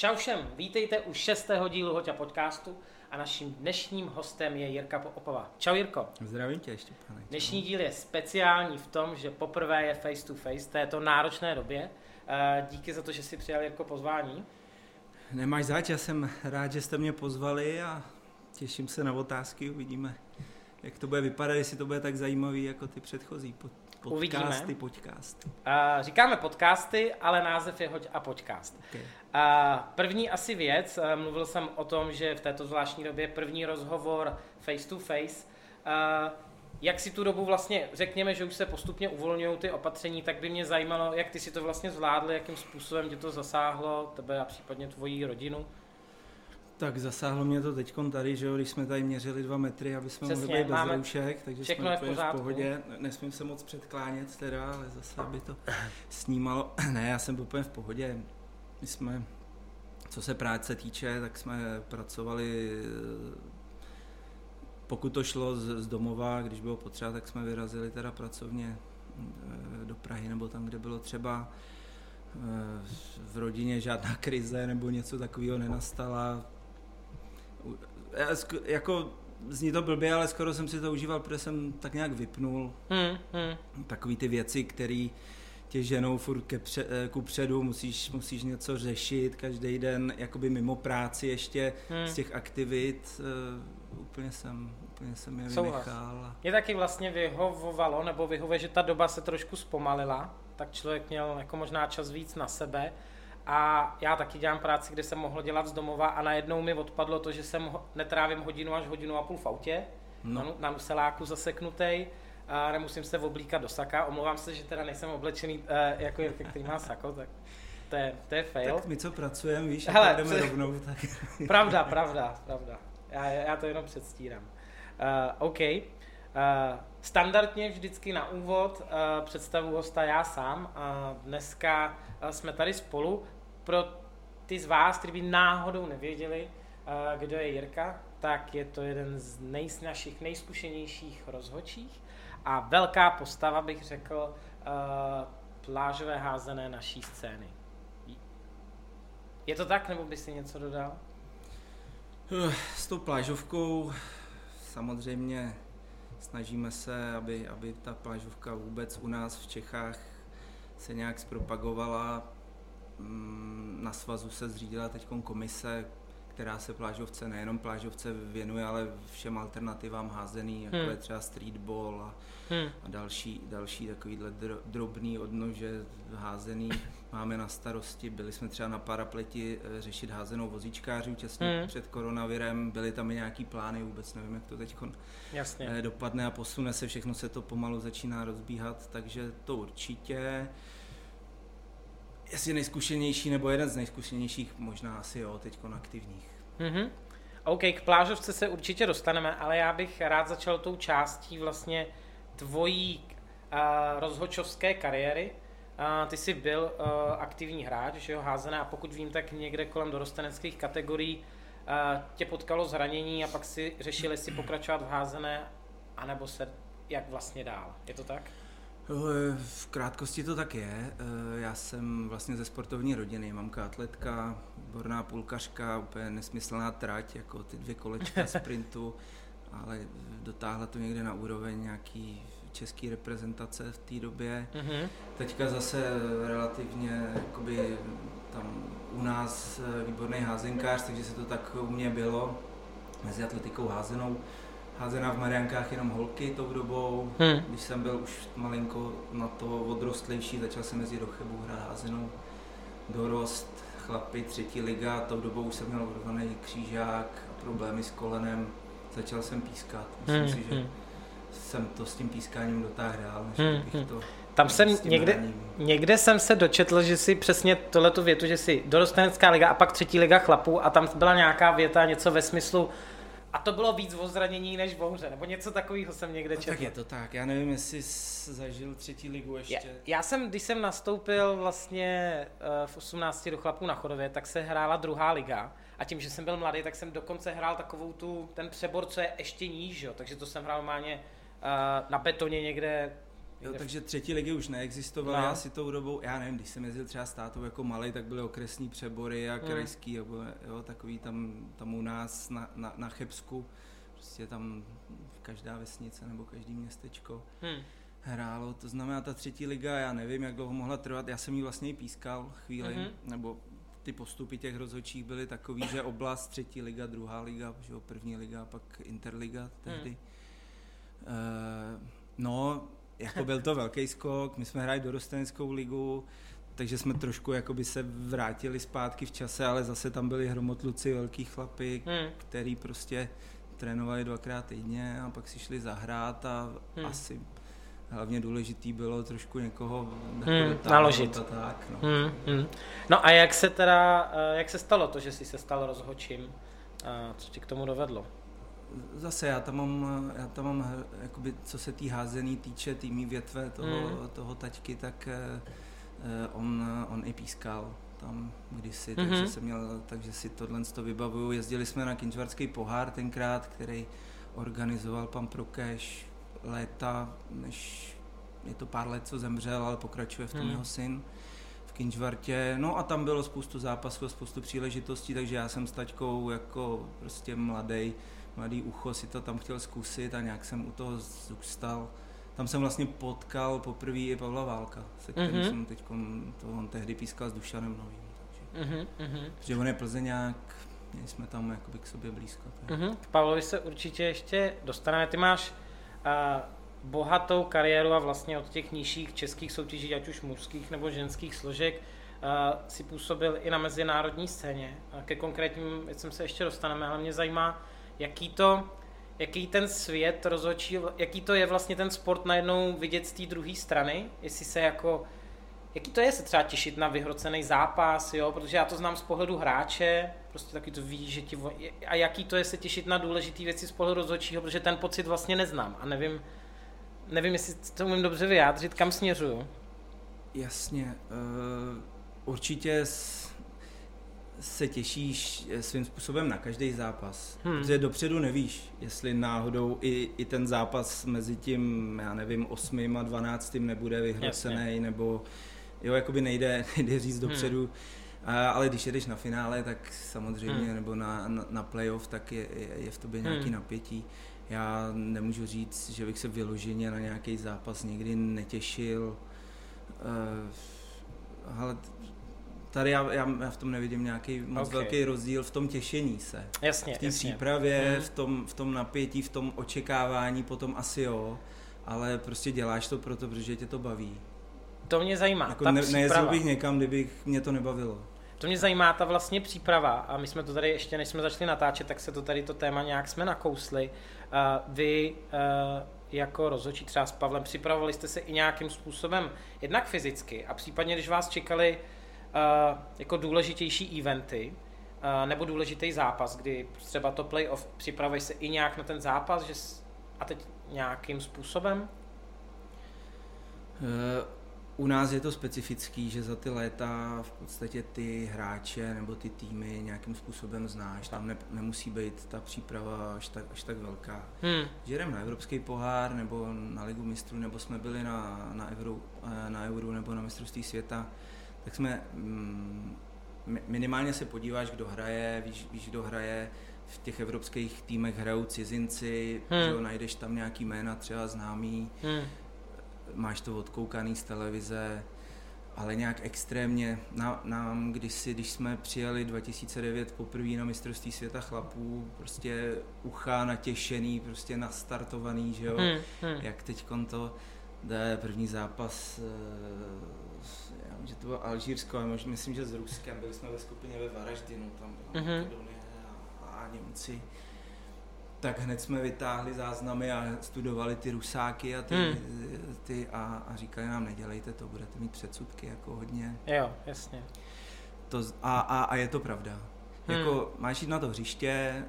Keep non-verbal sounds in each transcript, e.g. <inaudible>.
Čau všem, vítejte u šestého dílu Hoťa podcastu a naším dnešním hostem je Jirka Opava. Čau Jirko. Zdravím tě ještě, pane. Dnešní díl je speciální v tom, že poprvé je face to face v této náročné době. Eh, díky za to, že jsi přijal Jirko pozvání. Nemáš zač, já jsem rád, že jste mě pozvali a těším se na otázky, uvidíme, jak to bude vypadat, jestli to bude tak zajímavý jako ty předchozí podcasty, Uvidíme. podcasty. Uh, říkáme podcasty, ale název je Hoď a podcast. Okay. Uh, první asi věc, uh, mluvil jsem o tom, že v této zvláštní době první rozhovor face to face. Uh, jak si tu dobu vlastně, řekněme, že už se postupně uvolňují ty opatření, tak by mě zajímalo, jak ty si to vlastně zvládl, jakým způsobem tě to zasáhlo, tebe a případně tvoji rodinu. Tak zasáhlo mě to teď tady, že jo, když jsme tady měřili dva metry, aby jsme Přesně, mohli být bez roušek, takže všechno jsme je v úplně v pořádku. pohodě. Nesmím se moc předklánět teda, ale zase, aby to <laughs> snímalo. <clears throat> Ne, já jsem úplně v pohodě. My jsme, co se práce týče, tak jsme pracovali, pokud to šlo z, z domova, když bylo potřeba, tak jsme vyrazili teda pracovně eh, do Prahy nebo tam, kde bylo třeba. Eh, V rodině žádná <laughs> krize nebo něco takového nenastala. Já Jako zní to blbě, ale skoro jsem si to užíval, protože jsem tak nějak vypnul Hmm, hmm. takový ty věci, které tě ženou furt ke pře- eh, ku předu, musíš, musíš něco řešit každý den, jakoby mimo práci ještě Hmm. z těch aktivit, uh, úplně jsem, úplně jsem je Souhlas. vynechal. Mě taky vlastně vyhovovalo, nebo vyhovuje, že ta doba se trošku zpomalila, tak člověk měl jako možná čas víc na sebe. A já taky dělám práci, kde jsem mohl dělat z domova a najednou mi odpadlo to, že jsem netrávím hodinu až hodinu a půl v autě, No. na, na seláku zaseknutej, a nemusím se oblíkat do saka. Omlouvám se, že teda nejsem oblečený uh, jako Jirka, který má sako, tak to je, to je fail. Tak my co pracujeme, víš, Hele, Hele, jdeme rovnou, tak <laughs> Pravda, pravda, pravda. Já, já to jenom předstírám. Uh, OK. Uh, standardně vždycky na úvod uh, představu hosta já sám. Uh, dneska uh, jsme tady spolu. Pro ty z vás, kteří by náhodou nevěděli, uh, kdo je Jirka, tak je to jeden z nej, našich nejzkušenějších rozhočích a velká postava, bych řekl, uh, plážové házené naší scény. Je to tak, nebo by si něco dodal? Uh, S tou plážovkou samozřejmě snažíme se, aby, aby ta plážovka vůbec u nás v Čechách se nějak zpropagovala. Mm, Na svazu se zřídila teď komise, která se plážovce, nejenom plážovce věnuje, ale všem alternativám házený, jako Hmm. je třeba streetball a, Hmm. a další, další takovýhle dro, drobný odnože házený <laughs> máme na starosti. Byli jsme třeba na parapleti eh, řešit házenou vozíčkářů těsně Hmm. před koronavirem, byly tam i nějaký plány, vůbec nevím, jak to teď Jasně. dopadne a posune se, všechno se to pomalu začíná rozbíhat, takže to určitě. Jestli nejzkušenější, nebo jeden z nejzkušenějších, možná asi jo, teď aktivních. Mhm. OK, k plážovce se určitě dostaneme, ale já bych rád začal tou částí vlastně tvojí uh, rozhočovské kariéry. Uh, ty jsi byl uh, aktivní hráč, že jo, házené a pokud vím, tak někde kolem dorosteneckých kategorií uh, tě potkalo zranění a pak si řešili, jestli pokračovat v házené, anebo se jak vlastně dál. Je to tak? V krátkosti to tak je. Eh, Já jsem vlastně ze sportovní rodiny, mamka atletka, výborná půlkařka, úplně nesmyslná trať, jako ty dvě kolečka sprintu, <laughs> ale dotáhla to někde na úroveň nějaký český reprezentace v té době. Mhm. Teďka zase relativně jakoby tam u nás eh, výborný házenkář, takže se to tak u mě bylo mezi atletikou házenou. Házená v Mariankách jenom holky tou dobou. Hmm. Když jsem byl už malinko na to odrostlejší, začal jsem jezdit do Chebu hrát házenou. Dorost, chlapy, třetí liga, tou dobou už jsem měl urvaný křížák a problémy s kolenem. Začal jsem pískat. Myslím Hmm, si, že hmm. jsem to s tím pískáním dotáhl dál, než Hmm, bych hmm. to Tam jsem někde. Někde jsem se dočetl, že si přesně tohletu větu, že si dorostenecká liga a pak třetí liga chlapů a tam byla nějaká věta, něco ve smyslu a to bylo víc o zranění než o hře, nebo něco takového jsem někde No, četl. tak je to tak, já nevím, jestli jsi zažil třetí ligu ještě. Já, já jsem, když jsem nastoupil vlastně eh, v 18 do chlapů na Chodově, tak se hrála druhá liga a tím, že jsem byl mladý, tak jsem dokonce hrál takovou tu, ten přebor, co je ještě níž, jo? takže to jsem hrál normálně eh, na betoně někde Jo, takže třetí ligy už neexistovaly no. asi tou dobou, já nevím, když jsem jezdil třeba s tátou jako malý, tak byly okresní přebory a hmm. krajský, mm. jo, takový tam, tam u nás na, na, na Chebsku, prostě tam každá vesnice nebo každý městečko hmm. hrálo, to znamená ta třetí liga, já nevím, jak dlouho mohla trvat, já jsem ji vlastně i pískal chvíli, mm-hmm. nebo ty postupy těch rozhodčích byly takový, že oblast třetí liga, druhá liga, že jo, první liga, pak interliga tehdy. Hmm. Uh, no, jako byl to velký skok, my jsme hráli dorosteneckou ligu, takže jsme trošku jakoby se vrátili zpátky v čase, ale zase tam byli hromotluci, velký chlapy, hmm. který prostě trénovali dvakrát týdně a pak si šli zahrát a hmm. asi hlavně důležitý bylo trošku někoho hmm, naložit. A tak, no. Hmm, hmm. no a jak se teda, eh, jak se stalo to, že jsi se stal rozhočím? Co ti k tomu dovedlo? Zase já tam mám, já tam mám jakoby, co se tý házený týče, týmí větve toho, hmm. toho taťky, tak eh, eh, on, on i pískal tam kdysi, mm-hmm. takže jsem měl, takže si tohle to vybavuju. Jezdili jsme na Kinčvarský pohár tenkrát, který organizoval pan Prokeš léta, než je to pár let, co zemřel, ale pokračuje v tom mm. jeho syn v Kinčvartě. No a tam bylo spoustu zápasů a spoustu příležitostí, takže já jsem s taťkou jako prostě mladý, mladý ucho si to tam chtěl zkusit a nějak jsem u toho zůstal tam jsem vlastně potkal poprvé i Pavla Válka, se kterým mm-hmm. jsem teď, to on tehdy pískal s Dušanem Novým. Takže, mm-hmm. protože on je Plzeňák, měli jsme tam jakoby k sobě blízko. Mm-hmm. K Pavlovi se určitě ještě dostaneme. Ty máš uh, bohatou kariéru a vlastně od těch nižších českých soutěží, ať už mužských nebo ženských složek, uh, si působil i na mezinárodní scéně. Ke konkrétním věcem se ještě dostaneme, ale mě zajímá, jaký to jaký ten svět rozhodčí, jaký to je vlastně ten sport najednou vidět z té druhé strany, jestli se jako, jaký to je se třeba těšit na vyhrocený zápas, jo, protože já to znám z pohledu hráče, prostě taky to ví, že ti, a jaký to je se těšit na důležité věci z pohledu rozhodčího, protože ten pocit vlastně neznám a nevím, nevím, jestli to umím dobře vyjádřit, kam směřuju. Jasně, uh, určitě se těšíš eh, svým způsobem na každý zápas. Hmm. Protože dopředu nevíš, jestli náhodou i, i ten zápas mezi tím, já nevím, 8. a 12. nebude vyhrocený, nebo jo, jakoby nejde, <laughs> nejde říct hmm. dopředu. Hmm. A, ale když jedeš na finále, tak samozřejmě, hmm. nebo na, na, na playoff, tak je, je, je v tobě nějaký hmm. napětí. Já nemůžu říct, že bych se vyloženě na nějaký zápas někdy netěšil. Uh, ale tady já, já, já v tom nevidím nějaký moc okay. velký rozdíl v tom těšení se. Jasně, V té přípravě, mm. v, tom, v tom napětí, v tom očekávání, potom asi jo, ale prostě děláš to proto, protože tě to baví. To mě zajímá. Jako ta ne, nejezdil bych někam, kdybych mě to nebavilo. To mě zajímá ta vlastně příprava a my jsme to tady ještě, než jsme začali natáčet, tak se to tady to téma nějak jsme nakousli. Uh, vy uh, jako rozhodčí třeba s Pavlem připravovali jste se i nějakým způsobem jednak fyzicky a případně, když vás čekali uh, jako důležitější eventy, uh, nebo důležitý zápas, kdy třeba to playoff připravuje se i nějak na ten zápas, že a teď nějakým způsobem? Uh, u nás je to specifický, že za ty léta v podstatě ty hráče nebo ty týmy nějakým způsobem znáš. Tam ne, nemusí být ta příprava až tak, až tak velká. Hmm. Že jdem na Evropský pohár nebo na Ligu mistrů, nebo jsme byli na, na, Euro, na Euro nebo na mistrovství světa, tak jsme mm, minimálně se podíváš, kdo hraje, víš, víš, kdo hraje, v těch evropských týmech hrajou cizinci, hmm. že jo, najdeš tam nějaký jména třeba známý, hmm. máš to odkoukaný z televize, ale nějak extrémně. Na, nám kdysi, když jsme přijeli 2009 poprvé na mistrovství světa chlapů, prostě ucha natěšený, prostě nastartovaný, že jo, hmm. Hmm. jak teď to jde první zápas eh, že to bylo Alžírsko, ale možná, myslím, že s Ruskem. Byli jsme ve skupině ve Varaždinu, tam byla mm-hmm. Makedonie a, a Němci. Tak hned jsme vytáhli záznamy a studovali ty Rusáky a, ty, mm. ty a, a říkali nám, nedělejte to, budete mít předsudky jako hodně. Jo, jasně. To, a, a, a je to pravda. Hmm. Jako máš jít na to hřiště,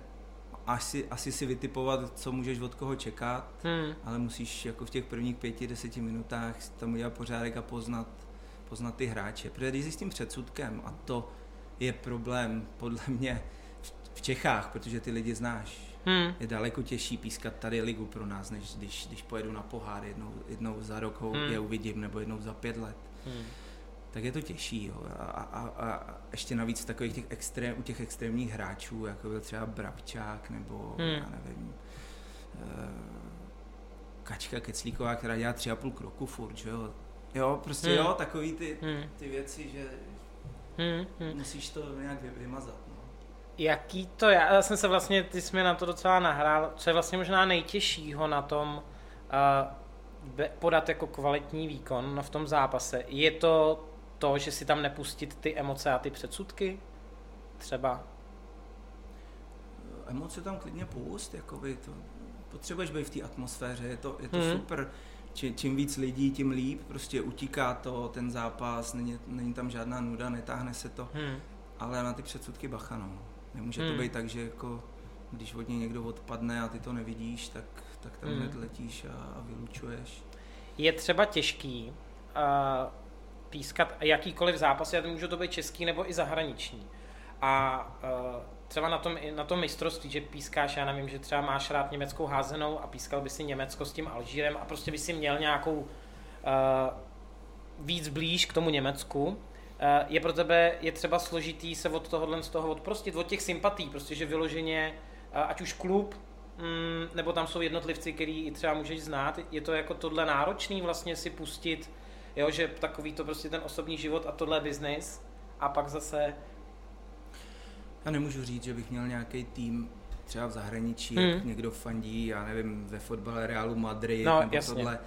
asi, asi si vytipovat, co můžeš od koho čekat, hmm. ale musíš jako v těch prvních pěti, deseti minutách tam udělat pořádek a poznat, poznat ty hráče. Protože když jsi s tím předsudkem, a to je problém podle mě v Čechách, protože ty lidi znáš. Hmm. Je daleko těžší pískat tady ligu pro nás, než když, když pojedu na pohár jednou, jednou za rok ho hmm. je uvidím, nebo jednou za pět let. Hmm. Tak je to těžší. Jo. A, a, a, ještě navíc takových těch extrém, u těch extrémních hráčů, jako byl třeba Brabčák, nebo hmm. já nevím, uh, Kačka Keclíková, která dělá tři a půl kroku furt, že jo. Jo, prostě hmm. jo, takový ty, hmm. ty věci, že hmm. Hmm. musíš to nějak vymazat. No. Jaký to je? Já jsem se vlastně, ty jsi mi na to docela nahrál, co je vlastně možná nejtěžšího na tom uh, podat jako kvalitní výkon v tom zápase. Je to to, že si tam nepustit ty emoce a ty předsudky? Třeba? Emoce tam klidně pust, jakoby to, potřebuješ být v té atmosféře, je to, je to hmm. super. Či, čím víc lidí, tím líp, prostě utíká to, ten zápas, není, není tam žádná nuda, netáhne se to, hmm. ale na ty předsudky bacha, no. Nemůže hmm. to být tak, že jako když od něj někdo odpadne a ty to nevidíš, tak, tak tam hmm. letíš a, a vylučuješ. Je třeba těžký uh, pískat jakýkoliv zápas, já můžu to být český nebo i zahraniční. A uh, třeba na tom, na tom mistrovství, že pískáš, já nevím, že třeba máš rád německou házenou a pískal by si Německo s tím Alžírem a prostě by si měl nějakou uh, víc blíž k tomu Německu, uh, je pro tebe, je třeba složitý se od tohohle z toho odprostit, od těch sympatí, prostě, že vyloženě, uh, ať už klub, mm, nebo tam jsou jednotlivci, který třeba můžeš znát, je to jako tohle náročný vlastně si pustit, jo, že takový to prostě ten osobní život a tohle business a pak zase já nemůžu říct, že bych měl nějaký tým třeba v zahraničí, hmm. jak někdo fandí, já nevím, ve fotbale Realu Madrid no, nebo jasně. tohle,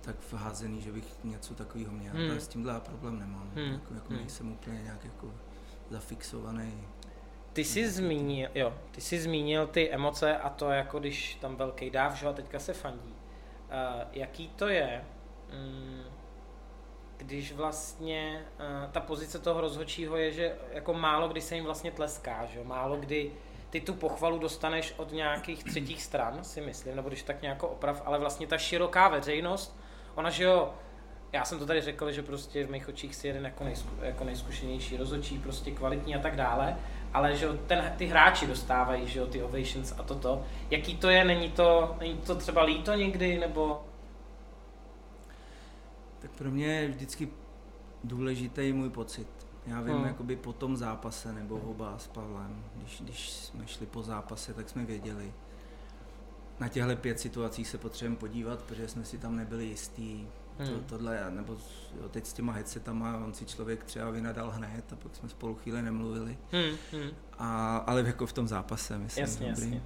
tak v házený, že bych něco takového měl. Hmm. s tímhle já problém nemám. Hmm. Jako, jako hmm. nejsem úplně nějak jako zafixovaný. Ty jsi zmínil, jo, ty jsi zmínil ty emoce a to jako když tam velký dáv, že a teďka se fandí. Uh, jaký to je, um, když vlastně uh, ta pozice toho rozhodčího je, že jako málo kdy se jim vlastně tleská, že málo kdy ty tu pochvalu dostaneš od nějakých třetích stran, si myslím, nebo když tak nějak oprav, ale vlastně ta široká veřejnost, ona, že jo, já jsem to tady řekl, že prostě v mých očích si jeden jako, nejsku, jako nejzkušenější rozhodčí, prostě kvalitní a tak dále, ale že ten, ty hráči dostávají, že jo, ty ovations a toto. Jaký to je, není to, není to třeba líto někdy, nebo tak pro mě je vždycky důležitý můj pocit. Já vím, hmm. jakoby po tom zápase, nebo oba s Pavlem, když, když jsme šli po zápase, tak jsme věděli. Na těchto pět situací se potřebujeme podívat, protože jsme si tam nebyli jistí. Hmm. To, tohle, nebo jo, teď s těma headsetama, on si člověk třeba vynadal hned a pak jsme spolu chvíli nemluvili. Hmm. Hmm. A, ale jako v tom zápase, myslím. Jasně, dobrý. jasně.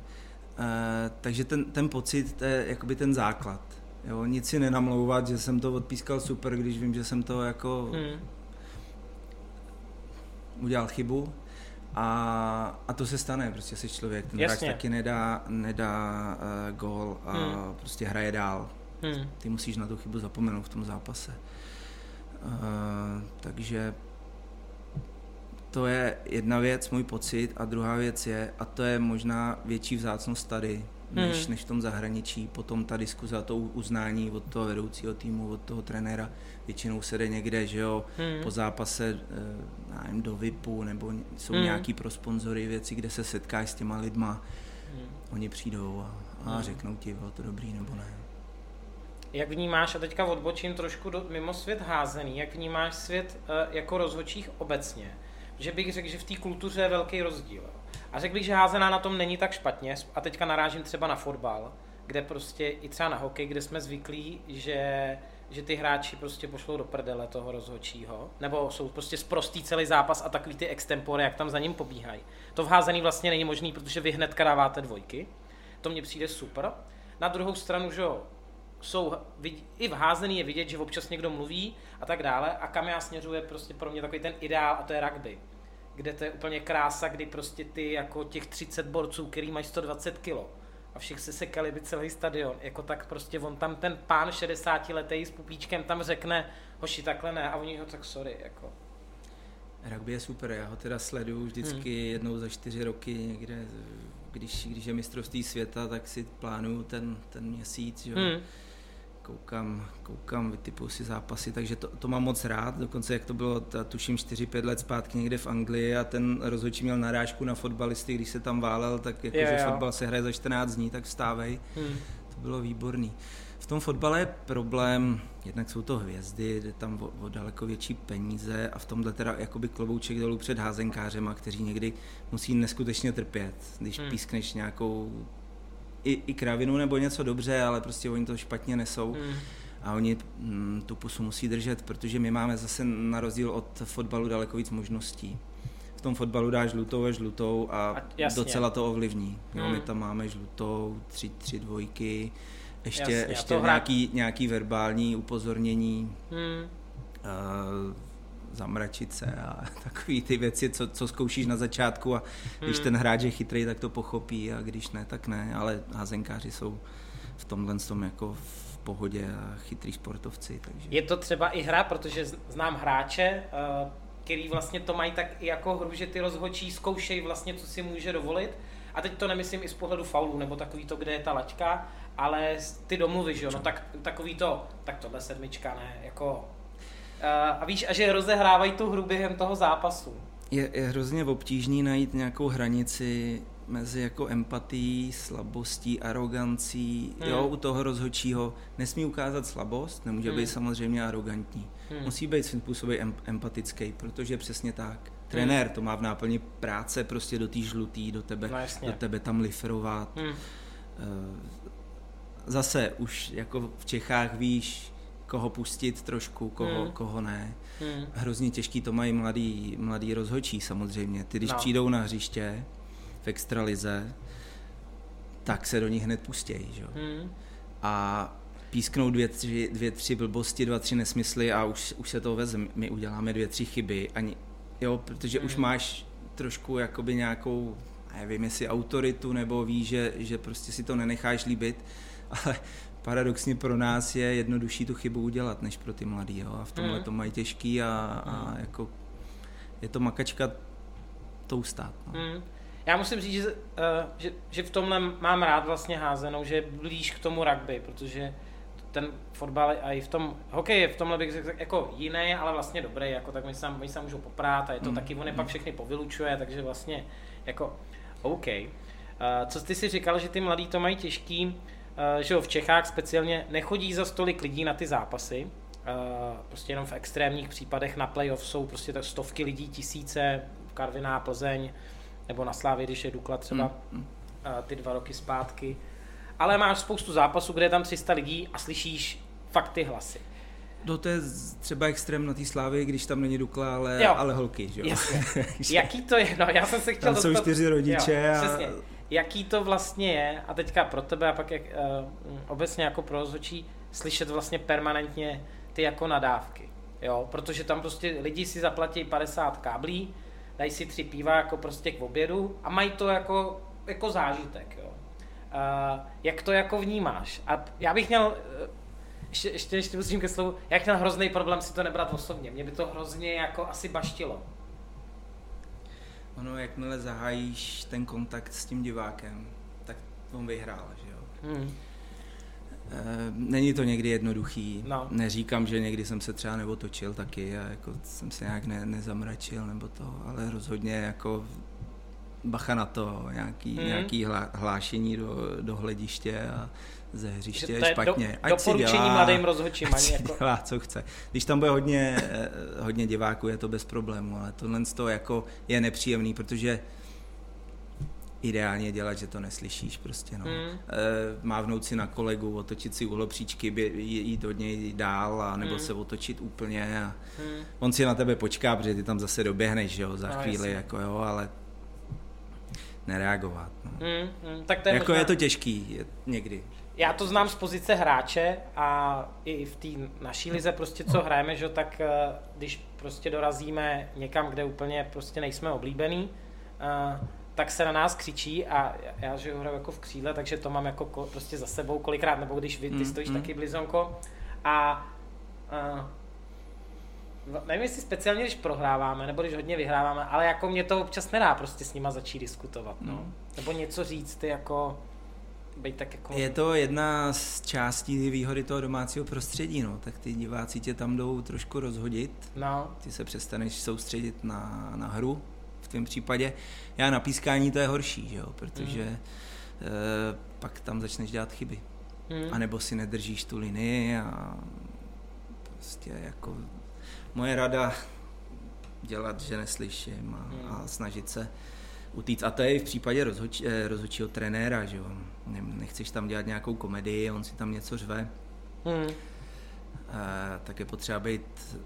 Uh, takže ten, ten pocit, to je jakoby ten základ Jo, nic si nenamlouvat, že jsem to odpískal super, když vím, že jsem to jako hmm. udělal chybu. A, a to se stane, prostě jsi člověk, ten hráč taky nedá, nedá uh, gól a hmm. prostě hraje dál. Hmm. Ty musíš na tu chybu zapomenout v tom zápase. Uh, takže to je jedna věc, můj pocit, a druhá věc je, a to je možná větší vzácnost tady, než, hmm. než v tom zahraničí. Potom ta diskuze a to uznání od toho vedoucího týmu, od toho trenéra většinou se jde někde, že jo, hmm. po zápase eh, nevím, do VIPu, nebo jsou hmm. nějaký pro sponzory věci, kde se setkáš s těma lidma. Hmm. Oni přijdou a, a hmm. řeknou ti, bylo to dobrý nebo ne. Jak vnímáš, a teďka odbočím trošku do, mimo svět házený, jak vnímáš svět uh, jako rozhodčích obecně? Že bych řekl, že v té kultuře je velký rozdíl. A řekl bych, že házená na tom není tak špatně. A teďka narážím třeba na fotbal, kde prostě i třeba na hokej, kde jsme zvyklí, že že ty hráči prostě pošlou do prdele toho rozhodčího, nebo jsou prostě sprostý celý zápas a takový ty extempory, jak tam za ním pobíhají. To v házený vlastně není možný, protože vy hned dáváte dvojky. To mně přijde super. Na druhou stranu, že jsou, i v házený je vidět, že občas někdo mluví a tak dále a kam já směřuje prostě pro mě takový ten ideál a to je rugby kde to je úplně krása, kdy prostě ty jako těch 30 borců, který mají 120 kg a všech se sekali by celý stadion, jako tak prostě on tam ten pán 60 letý s pupíčkem tam řekne, hoši takhle ne a oni ho tak sorry, jako. Rugby je super, já ho teda sleduju vždycky hmm. jednou za čtyři roky někde, když, když je mistrovství světa, tak si plánuju ten, ten měsíc, že? Hmm koukám, koukám, vytipuju si zápasy, takže to, to mám moc rád, dokonce jak to bylo, ta, tuším 4-5 let zpátky někde v Anglii a ten rozhodčí měl narážku na fotbalisty, když se tam válel, tak jakože fotbal se hraje za 14 dní, tak vstávej. Hmm. To bylo výborný. V tom fotbale je problém, jednak jsou to hvězdy, jde tam o, o daleko větší peníze a v tomhle teda jakoby klobouček dolů před házenkářema, kteří někdy musí neskutečně trpět, když hmm. pískneš nějakou i, i kravinu nebo něco dobře, ale prostě oni to špatně nesou. Hmm. A oni mm, tu pusu musí držet, protože my máme zase na rozdíl od fotbalu daleko víc možností. V tom fotbalu dáš žlutou a žlutou a, a docela to ovlivní. Hmm. Jo, my tam máme žlutou, tři, tři dvojky, ještě, jasně, ještě nějaký, nějaký verbální upozornění. Hmm. Uh, zamračit se a <laughs> takové ty věci, co, co zkoušíš na začátku a když hmm. ten hráč je chytrý, tak to pochopí a když ne, tak ne, ale házenkáři jsou v tomhle tom jako v pohodě a chytrý sportovci. Takže. Je to třeba i hra, protože znám hráče, eh, který vlastně to mají tak i jako hru, že ty rozhočí zkoušejí vlastně, co si může dovolit. A teď to nemyslím i z pohledu faulu, nebo takový to, kde je ta laťka, ale ty domluvy, že jo, no tak takový to, tak tohle sedmička, ne, jako a víš, a že rozehrávají tu hru během toho zápasu. Je, je hrozně obtížný najít nějakou hranici mezi jako empatí, slabostí, arogancí. Hmm. Jo, u toho rozhodčího nesmí ukázat slabost, nemůže hmm. být samozřejmě arrogantní. Hmm. Musí být svým způsobem empatický, protože přesně tak. Hmm. Trenér to má v náplni práce prostě do té žlutý, do tebe, no, do tebe tam liferovat. Hmm. Eh, zase už jako v Čechách víš, koho pustit trošku, koho, hmm. koho ne. Hmm. Hrozně těžký to mají mladí, mladí rozhodčí samozřejmě. Ty, když no. přijdou na hřiště v extralize, tak se do nich hned pustějí. Že? Hmm. A písknou dvě tři, dvě, tři blbosti, dva, tři nesmysly a už, už se to veze. My uděláme dvě, tři chyby. Ani, jo, protože hmm. už máš trošku jakoby nějakou, nevím, jestli autoritu, nebo víš, že, že prostě si to nenecháš líbit, <laughs> ale paradoxně pro nás je jednodušší tu chybu udělat, než pro ty mladý. Jo? A v tomhle mm. to mají těžký a, a mm. jako je to makačka to ustát. No. Mm. Já musím říct, že, uh, že, že v tomhle mám rád vlastně házenou, že je blíž k tomu rugby, protože ten fotbal a i v tom, hokej je v tomhle bych řekl jako jiný, ale vlastně dobrý, jako tak my se, my se můžou poprát a je to mm. taky, on je mm. pak všechny povylučuje, takže vlastně jako OK. Uh, co ty si říkal, že ty mladí to mají těžký, že jo, v Čechách speciálně nechodí za stolik lidí na ty zápasy, eh, prostě jenom v extrémních případech na playoff jsou prostě tak stovky lidí, tisíce, Karviná, Plzeň, nebo na Slávě, když je Dukla třeba mm. ty dva roky zpátky. Ale máš spoustu zápasů, kde je tam 300 lidí a slyšíš fakt ty hlasy. No to je třeba extrém na té slávě, když tam není Dukla, ale, ale holky, že jo? Jasně. <laughs> Jaký to je? No já jsem se chtěl Tam dostat... jsou čtyři rodiče jo, a... Přesně jaký to vlastně je, a teďka pro tebe a pak jak, uh, obecně jako pro rozhodčí, slyšet vlastně permanentně ty jako nadávky. Jo, protože tam prostě lidi si zaplatí 50 káblí, dají si tři piva jako prostě k obědu a mají to jako, jako zážitek. Jo. Uh, jak to jako vnímáš? A já bych měl, uh, ještě, ještě, musím ke slovu, jak měl hrozný problém si to nebrat osobně. Mě by to hrozně jako asi baštilo. Ono, jakmile zahájíš ten kontakt s tím divákem, tak on vyhrál, že jo. Hmm. E, není to někdy jednoduchý. No. Neříkám, že někdy jsem se třeba neotočil taky a jako jsem se nějak ne, nezamračil nebo to, ale rozhodně jako bacha na to, nějaký, hmm. nějaký hla, hlášení do, do hlediště a ze hřiště je špatně. Do, ať doporučení si dělá, mladým rozhodčím. Ať si jako... dělá, co chce. Když tam bude hodně, eh, hodně diváků, je to bez problému, ale tohle to jako je nepříjemný, protože ideálně dělat, že to neslyšíš prostě, no. E, mávnout si na kolegu, otočit si uhlopříčky, jít od něj dál, a nebo hmm. se otočit úplně a hmm. on si na tebe počká, protože ty tam zase doběhneš, jo, za no, chvíli, jasně. jako jo, ale nereagovat. No. Hmm, hmm. Tak to je jako možná... je to těžký je, někdy já to znám z pozice hráče a i v té naší lize prostě co hrajeme, že tak eh, když prostě dorazíme někam, kde úplně prostě nejsme oblíbený, eh, tak se na nás křičí a já že hraju jako v křídle, takže to mám jako prostě za sebou kolikrát, nebo když vy, ty mm, stojíš mm, taky blizonko a uh, nevím, jestli speciálně, když prohráváme, nebo když hodně vyhráváme, ale jako mě to občas nedá prostě s nima začít diskutovat, no. Mm. Nebo něco říct, ty jako být tak jako... Je to jedna z částí výhody toho domácího prostředí, no. Tak ty diváci tě tam jdou trošku rozhodit. No. Ty se přestaneš soustředit na, na hru v tom případě. Já na pískání to je horší, že jo, protože mm. e, pak tam začneš dělat chyby. Mm. A nebo si nedržíš tu linii a prostě jako moje rada dělat, že neslyším a, mm. a snažit se utíct. A to je i v případě rozhoč, eh, rozhodčího trenéra, že jo. Nechceš tam dělat nějakou komedii, on si tam něco řve. Hmm. E, tak je potřeba být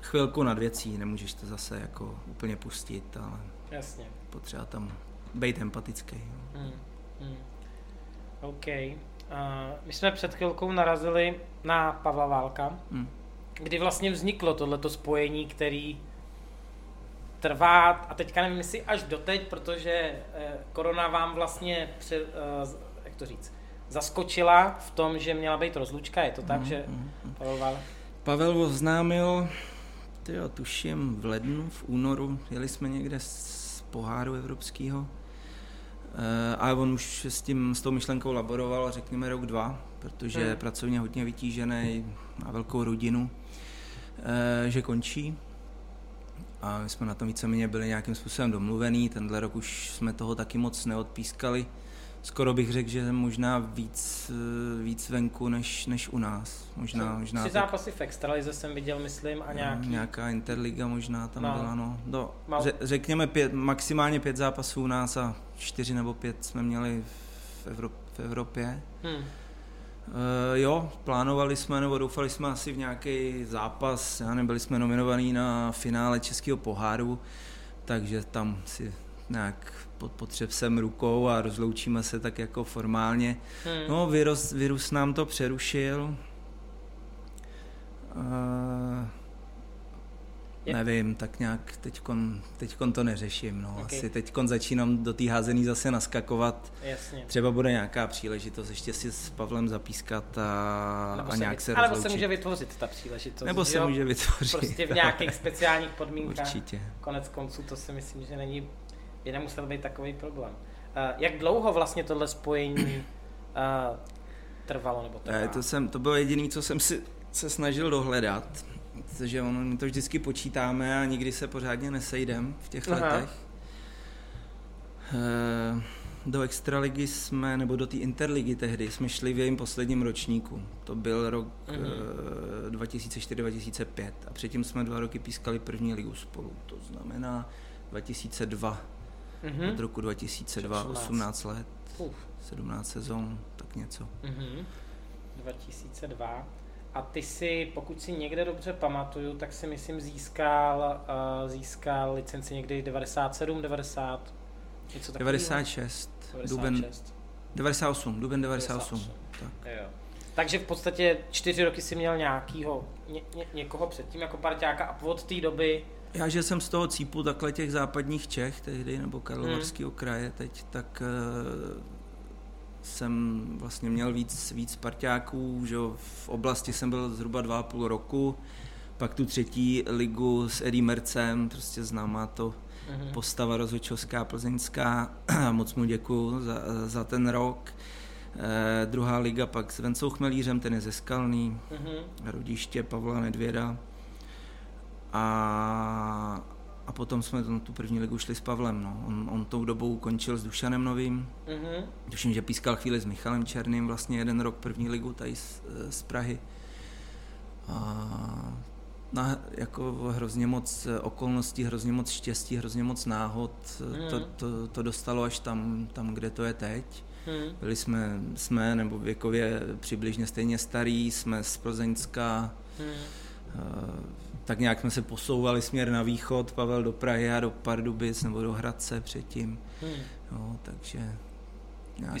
chvilku nad věcí, nemůžeš to zase jako úplně pustit, ale Jasně. potřeba tam být empatický. Hmm. Hmm. OK. Uh, my jsme před chvilkou narazili na Pavla Válka, hmm. Kdy vlastně vzniklo tohleto spojení, který trvá, a teďka nevím, jestli až doteď, protože eh, korona vám vlastně, pře, eh, jak to říct, zaskočila v tom, že měla být rozlučka, je to tak, mm, že mm, Pavel Val? Pavel oznámil, tyjo, tuším v lednu, v únoru, jeli jsme někde z poháru evropského, eh, a on už s, tím, s tou myšlenkou laboroval, řekněme rok, dva, protože hmm. je pracovně hodně vytížený, má velkou rodinu, že končí a my jsme na tom víceméně byli nějakým způsobem domluvený. Tenhle rok už jsme toho taky moc neodpískali. Skoro bych řekl, že možná víc, víc venku než, než u nás. Možná, možná Tři tak, zápasy v extralize jsem viděl, myslím, a no, nějaký... Nějaká interliga možná tam no. byla, no. Do, řekněme pět, maximálně pět zápasů u nás a čtyři nebo pět jsme měli v, Evrop, v Evropě. Hmm. Uh, jo, plánovali jsme, nebo doufali jsme asi v nějaký zápas, já nebyli jsme nominovaní na finále Českého poháru, takže tam si nějak pod potřebsem rukou a rozloučíme se tak jako formálně. Hmm. No, virus, virus nám to přerušil. Uh, je... Nevím, tak nějak teďkon, teďkon to neřeším. No. Okay. Asi teďkon začínám do té házený zase naskakovat. Jasně. Třeba bude nějaká příležitost ještě si s Pavlem zapískat a, a nějak se rozloučit. Nebo se může vytvořit ta příležitost. Nebo se jo? může vytvořit. Prostě v nějakých speciálních podmínkách. Určitě. Konec konců to si myslím, že není, by nemusel být takový problém. Uh, jak dlouho vlastně tohle spojení uh, trvalo? Nebo trvá? to, jsem, to bylo jediné, co jsem si se snažil dohledat protože ono, my to vždycky počítáme a nikdy se pořádně nesejdem v těch Aha. letech. E, do extraligy jsme, nebo do té interligy tehdy, jsme šli v jejím posledním ročníku. To byl rok mm-hmm. 2004-2005 a předtím jsme dva roky pískali první ligu spolu. To znamená 2002. Mm-hmm. Od roku 2002, 18 let, Uf. 17 sezon, tak něco. Mm-hmm. 2002. A ty si, pokud si někde dobře pamatuju, tak si myslím získal, uh, získal licenci někdy 97, 90, něco takového. 96, 96. Duben, 98, Duben 98. 98. Tak. Jo. Takže v podstatě čtyři roky si měl nějakýho, ně, ně, někoho předtím jako parťáka a od té doby já, že jsem z toho cípu takhle těch západních Čech tehdy, nebo Karlovarského hmm. kraje teď, tak uh, jsem vlastně měl víc, víc parťáků, že v oblasti jsem byl zhruba dva a půl roku, pak tu třetí ligu s Eddie Mercem, prostě známá to mm-hmm. postava rozhodčovská plzeňská, <clears throat> moc mu děkuju za, za ten rok. Eh, druhá liga pak s Vencou Chmelířem, ten je ze Skalný, mm-hmm. rodiště Pavla Nedvěda. A, a potom jsme na tu první ligu šli s Pavlem. No. On, on tou dobou končil s Dušanem Novým. Mm-hmm. Tuším, že pískal chvíli s Michalem Černým, vlastně jeden rok první ligu tady z, z Prahy. A na, jako hrozně moc okolností, hrozně moc štěstí, hrozně moc náhod. Mm. To, to, to dostalo až tam, tam, kde to je teď. Mm. Byli jsme, jsme, nebo věkově přibližně stejně starý, jsme z Plzeňska. Mm. Uh, tak nějak jsme se posouvali směr na východ, Pavel do Prahy a do Pardubic nebo do Hradce předtím. Hmm. No, takže... Nějak... Vy,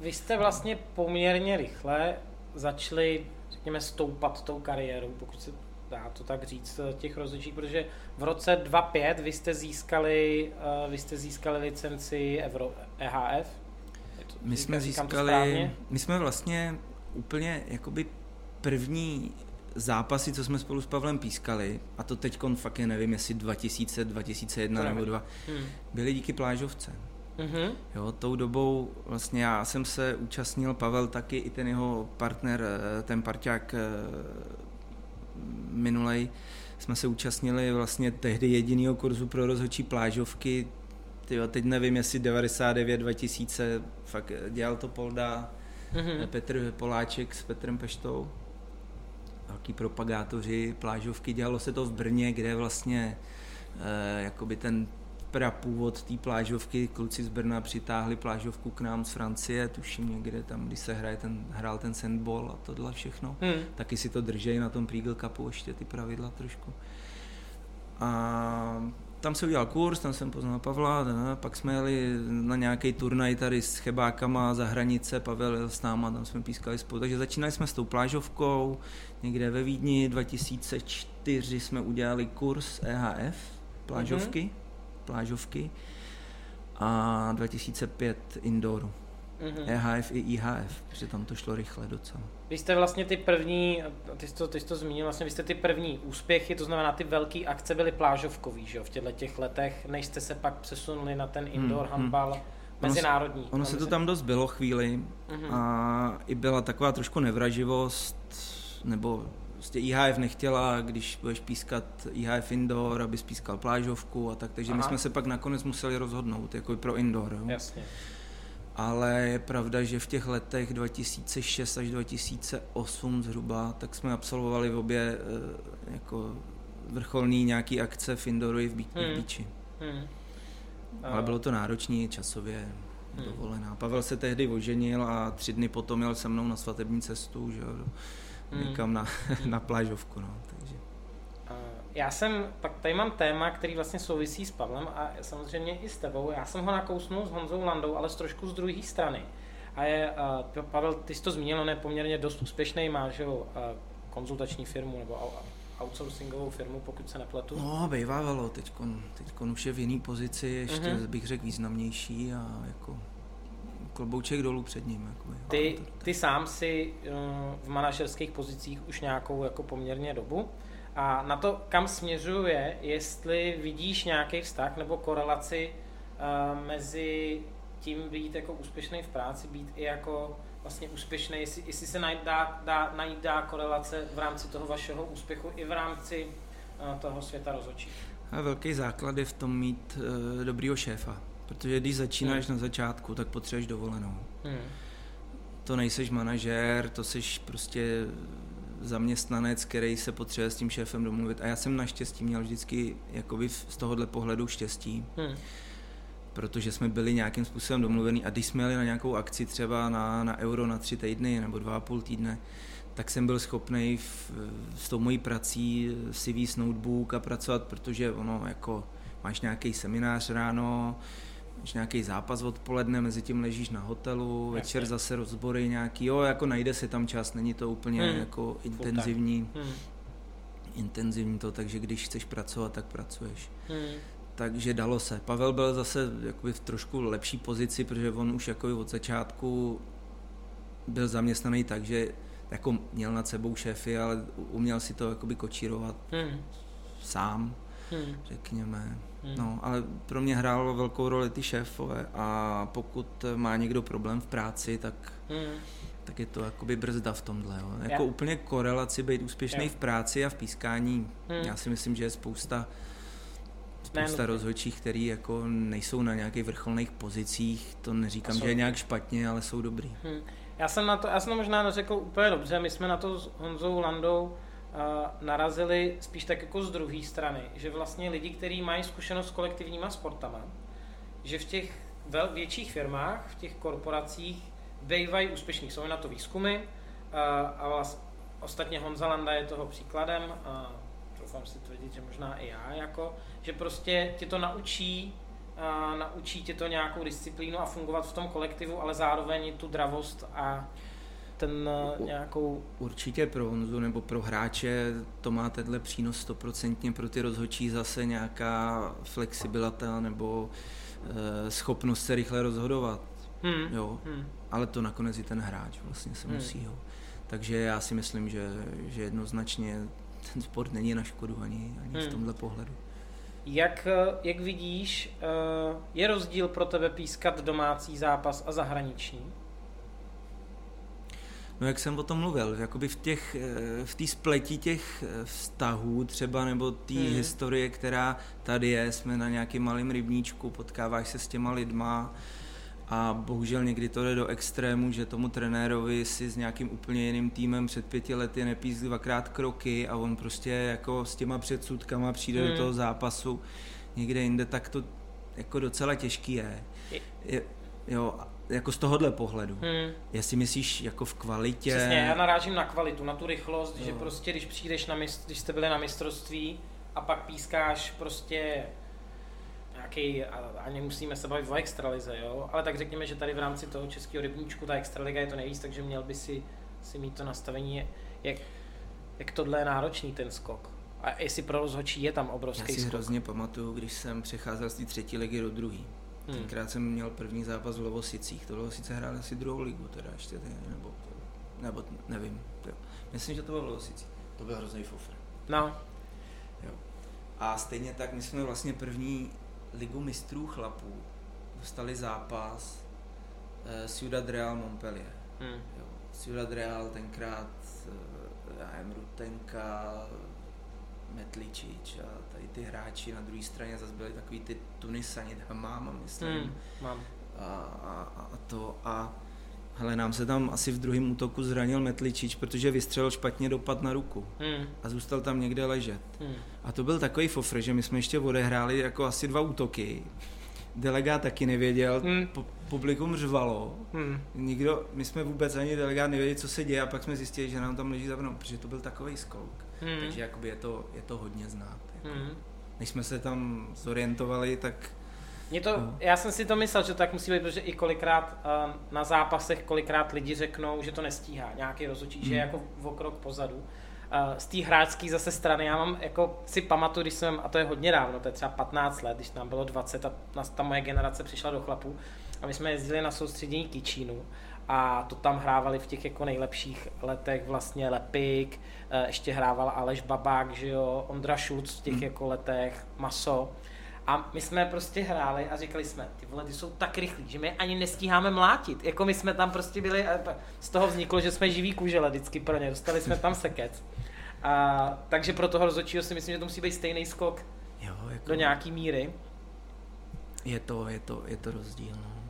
vy jste vlastně poměrně rychle začali, řekněme, stoupat tou kariérou, pokud se dá to tak říct, těch rozhodčích, protože v roce 2005 vy jste získali, uh, vy jste získali licenci Euro, EHF. To, my jsme získali, my jsme vlastně úplně jakoby první zápasy, co jsme spolu s Pavlem pískali, a to teď fakt je nevím, jestli 2000, 2001 nebo dva, hmm. byly díky plážovce. Mm-hmm. Jo, tou dobou vlastně já jsem se účastnil, Pavel taky, i ten jeho partner, eh, ten parťák eh, minulej, jsme se účastnili vlastně tehdy jediného kurzu pro rozhodčí plážovky, Tyjo, teď nevím, jestli 99, 2000, fakt dělal to Polda, mm-hmm. Petr Poláček s Petrem Peštou, velký propagátoři plážovky, dělalo se to v Brně, kde vlastně eh, jakoby ten prapůvod té plážovky, kluci z Brna přitáhli plážovku k nám z Francie, tuším někde tam, když se hraje ten, hrál ten sandball a tohle všechno. Hmm. Taky si to držejí na tom Prigel Cupu ještě ty pravidla trošku. A tam se udělal kurz, tam jsem poznal Pavla, ne, pak jsme jeli na nějaký turnaj tady s chebákama za hranice, Pavel jel s náma, tam jsme pískali spolu, takže začínali jsme s tou plážovkou, někde ve Vídni, 2004 jsme udělali kurz EHF, plážovky, mm-hmm. plážovky a 2005 indooru mm-hmm. EHF i IHF, protože tam to šlo rychle docela. Vy jste vlastně ty první, ty jsi to, ty jsi to zmínil, vlastně vy jste ty první úspěchy, to znamená ty velké akce byly plážovkový, že jo, v těchto těch letech, než jste se pak přesunuli na ten indoor hmm, handball mezinárodní. Ono, ono se to tam dost bylo chvíli mm-hmm. a i byla taková trošku nevraživost, nebo prostě IHF nechtěla, když budeš pískat IHF indoor, aby pískal plážovku a tak, takže Aha. my jsme se pak nakonec museli rozhodnout, jako pro indoor. Jo. Jasně ale je pravda, že v těch letech 2006 až 2008 zhruba, tak jsme absolvovali v obě eh, jako vrcholný nějaký akce v Indoru i v hmm. Beachi. Hmm. Ale bylo to náročné časově hmm. dovolená. Pavel se tehdy oženil a tři dny potom jel se mnou na svatební cestu, že jo, hmm. někam na, na plážovku, no. Já jsem, pak tady mám téma, který vlastně souvisí s Pavlem a samozřejmě i s tebou. Já jsem ho nakousnul s Honzou Landou, ale z trošku z druhé strany. A je, uh, Pavel, ty jsi to zmínil, on je poměrně dost úspěšný, má že uh, konzultační firmu nebo outsourcingovou firmu, pokud se nepletu. No, bývávalo, teď už je v jiný pozici, ještě uh-huh. bych řekl významnější a jako klobouček dolů před ním. Jako, ty, ty sám si uh, v manažerských pozicích už nějakou jako poměrně dobu. A na to, kam směřuje, jestli vidíš nějaký vztah nebo korelaci uh, mezi tím být jako úspěšný v práci, být i jako vlastně úspěšný, jestli, jestli se najít dá, dá, najít dá korelace v rámci toho vašeho úspěchu i v rámci uh, toho světa rozhodčí. A velký základ je v tom mít uh, dobrýho šéfa, protože když začínáš hmm. na začátku, tak potřebuješ dovolenou. Hmm. To nejseš manažér, to seš prostě zaměstnanec, který se potřebuje s tím šéfem domluvit. A já jsem naštěstí měl vždycky jakoby z tohohle pohledu štěstí. Hmm. Protože jsme byli nějakým způsobem domluvení a když jsme jeli na nějakou akci třeba na, na euro na tři týdny nebo dva a půl týdne, tak jsem byl schopný s tou mojí prací si víc notebook a pracovat, protože ono jako máš nějaký seminář ráno, máš nějaký zápas odpoledne, mezi tím ležíš na hotelu, večer zase rozbory nějaký, jo, jako najde se tam čas, není to úplně hmm. jako intenzivní, hmm. intenzivní to, takže když chceš pracovat, tak pracuješ. Hmm. Takže dalo se. Pavel byl zase jakoby v trošku lepší pozici, protože on už jako od začátku byl zaměstnaný tak, že jako měl nad sebou šéfy, ale uměl si to jakoby kočírovat hmm. sám, hmm. řekněme. Hmm. No, ale pro mě hrálo velkou roli ty šéfové a pokud má někdo problém v práci, tak, hmm. tak je to jakoby brzda v tomhle. Jo. Jako yeah. úplně korelaci být úspěšný yeah. v práci a v pískání, hmm. já si myslím, že je spousta spousta rozhodčích, který jako nejsou na nějakých vrcholných pozicích, to neříkám, že je nějak špatně, ale jsou dobrý. Hmm. Já jsem na to, já jsem to možná neřekl úplně dobře, my jsme na to s Honzou Landou narazili spíš tak jako z druhé strany, že vlastně lidi, kteří mají zkušenost s kolektivníma sportama, že v těch vel, větších firmách, v těch korporacích bývají úspěšní. Jsou na to výzkumy a vlastně ostatně Honza Landa je toho příkladem a doufám si tvrdit, že možná i já, jako, že prostě tě to naučí a naučí tě to nějakou disciplínu a fungovat v tom kolektivu, ale zároveň tu dravost a ten uh, nějakou... Určitě pro Honzu nebo pro hráče to má tenhle přínos stoprocentně, pro ty rozhodčí zase nějaká flexibilita nebo uh, schopnost se rychle rozhodovat. Hmm. Jo. Hmm. Ale to nakonec i ten hráč vlastně se hmm. musí. Jo. Takže já si myslím, že, že jednoznačně ten sport není na škodu ani, ani hmm. v tomhle pohledu. Jak, eh, jak vidíš, eh, je rozdíl pro tebe pískat domácí zápas a zahraniční? No jak jsem o tom mluvil, jakoby v těch, eh, v té spletí těch vztahů třeba, nebo té hmm. historie, která tady je, jsme na nějakém malém rybníčku, potkáváš se s těma lidma, a bohužel někdy to jde do extrému, že tomu trenérovi si s nějakým úplně jiným týmem před pěti lety nepíš dvakrát kroky a on prostě jako s těma předsudkama přijde hmm. do toho zápasu někde jinde, tak to jako docela těžký je. je jo, jako z tohohle pohledu. Hmm. Jestli myslíš jako v kvalitě... Přesně, já narážím na kvalitu, na tu rychlost, jo. že prostě když přijdeš na mistr, když jste byli na mistrovství a pak pískáš prostě nějaký, ani musíme se bavit o extralize, jo, ale tak řekněme, že tady v rámci toho českého rybníčku ta extraliga je to nejvíc, takže měl by si, si mít to nastavení, jak, jak tohle je náročný ten skok. A jestli pro rozhodčí je tam obrovský Já si skok. hrozně pamatuju, když jsem přecházel z té třetí ligy do druhé. Hmm. Tenkrát jsem měl první zápas v Lovosicích. To Lovosice hráli asi druhou ligu, teda ještě, nebo, nebo nevím. Jo. Myslím, že to bylo v Lovosicích. To byl hrozný fofr. No. Jo. A stejně tak my jsme vlastně první ligu mistrů chlapů dostali zápas uh, Ciudad Real Montpellier. Hmm. Jo. Ciudad Real tenkrát, uh, já nevím, Rutenka, Metličič a ty hráči na druhé straně zase byli takový ty Tunisani, mám, myslím. Hmm, mám. A, a, a to a hele, nám se tam asi v druhém útoku zranil Metličič, protože vystřelil špatně dopad na ruku hmm. a zůstal tam někde ležet. Hmm. A to byl takový fofr, že my jsme ještě odehráli jako asi dva útoky. Delegát taky nevěděl, hmm. publikum řvalo, hmm. nikdo, my jsme vůbec ani delegát nevěděli, co se děje a pak jsme zjistili, že nám tam leží zavnou, protože to byl takový skok. Hmm. Takže jakoby je to, je to hodně znát. Jako. Hmm. Než jsme se tam zorientovali, tak mě to, no. Já jsem si to myslel, že to tak musí být, protože i kolikrát uh, na zápasech, kolikrát lidi řeknou, že to nestíhá nějaký rozhodčí, hmm. že je jako v okrok pozadu. Uh, z té hráčské zase strany, já mám, jako si pamatuju, když jsem, a to je hodně dávno, to je třeba 15 let, když nám bylo 20 a ta moje generace přišla do chlapů a my jsme jezdili na soustředění Kičínu a to tam hrávali v těch jako nejlepších letech vlastně Lepik, ještě hrával Aleš Babák, že jo, Ondra Šulc v těch hmm. jako letech, Maso. A my jsme prostě hráli a říkali jsme, ty vole, ty jsou tak rychlí, že my ani nestíháme mlátit. Jako my jsme tam prostě byli, z toho vzniklo, že jsme živí kužele vždycky pro ně, dostali jsme tam sekec. A, takže pro toho rozhodčího si myslím, že to musí být stejný skok jo, jako... do nějaký míry. Je to, je to, je to rozdíl. No.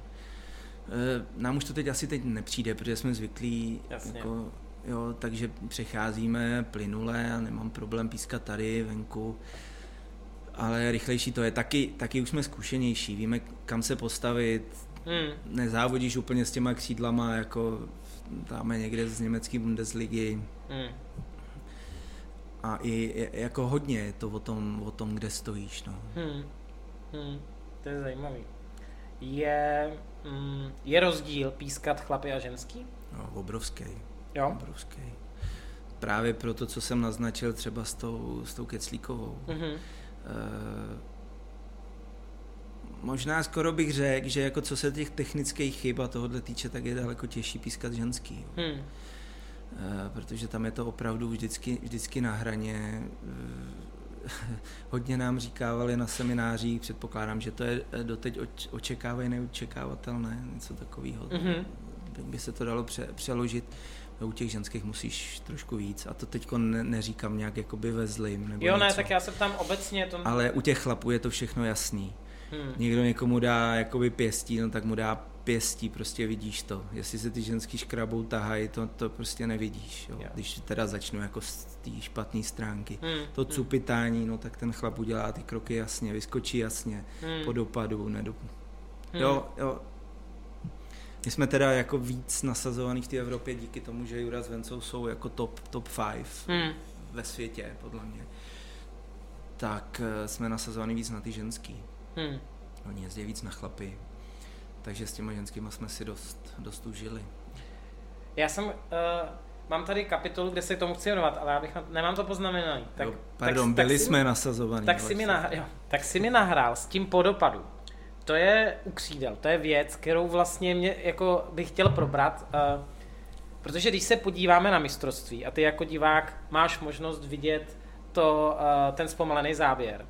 E, nám už to teď asi teď nepřijde, protože jsme zvyklí, Jasně. jako, jo, takže přecházíme plynule a nemám problém pískat tady venku ale rychlejší to je. Taky, taky už jsme zkušenější, víme kam se postavit, hmm. nezávodíš úplně s těma křídlama, jako dáme někde z německé Bundesligy. Hmm. A i jako hodně je to o tom, o tom kde stojíš. No. Hmm. Hmm. To je zajímavý. Je, mm, je rozdíl pískat chlapy a ženský? No, obrovský. Jo? Obrovský. Právě pro to, co jsem naznačil třeba s tou, s tou Keclíkovou. Mm-hmm Eh, možná skoro bych řekl, že jako co se těch technických chyb a tohohle týče, tak je daleko těžší pískat ženský. Hmm. E, protože tam je to opravdu vždycky, vždycky na hraně. E, <laughs> hodně nám říkávali na seminářích, předpokládám, že to je doteď očekávají neočekávatelné, něco takového. Mm-hmm. By se to dalo pře- přeložit u těch ženských musíš trošku víc. A to teď ne, neříkám nějak jakoby ve zlým. Nebo jo, něco. ne, tak já se ptám obecně. To... Ale u těch chlapů je to všechno jasný. Hmm. Někdo někomu dá jakoby pěstí, no tak mu dá pěstí, prostě vidíš to. Jestli se ty ženský škrabou tahají, to, to prostě nevidíš. Jo. Jo. Když teda začnu jako z té špatné stránky. Hmm. To hmm. cupitání, no tak ten chlap udělá ty kroky jasně, vyskočí jasně, hmm. po dopadu, nedo... Hmm. Jo, jo, my jsme teda jako víc nasazovaný v té Evropě díky tomu, že Jura s Vencou jsou jako top, top five hmm. ve světě, podle mě. Tak eh, jsme nasazovaný víc na ty ženský. Hmm. Oni jezdí víc na chlapy. Takže s těma ženskýma jsme si dost, dost užili. Já jsem, uh, mám tady kapitolu, kde se k tomu chci věnovat, ale já bych na, nemám to poznamenaný. Tak, jo, pardon, tak, byli tak jsme si, nasazovaní. Tak si, mi nahrál, jo, tak si mi nahrál s tím podopadu to je u křídel, to je věc, kterou vlastně mě jako bych chtěl probrat, uh, protože když se podíváme na mistrovství a ty jako divák máš možnost vidět to, uh, ten zpomalený závěr,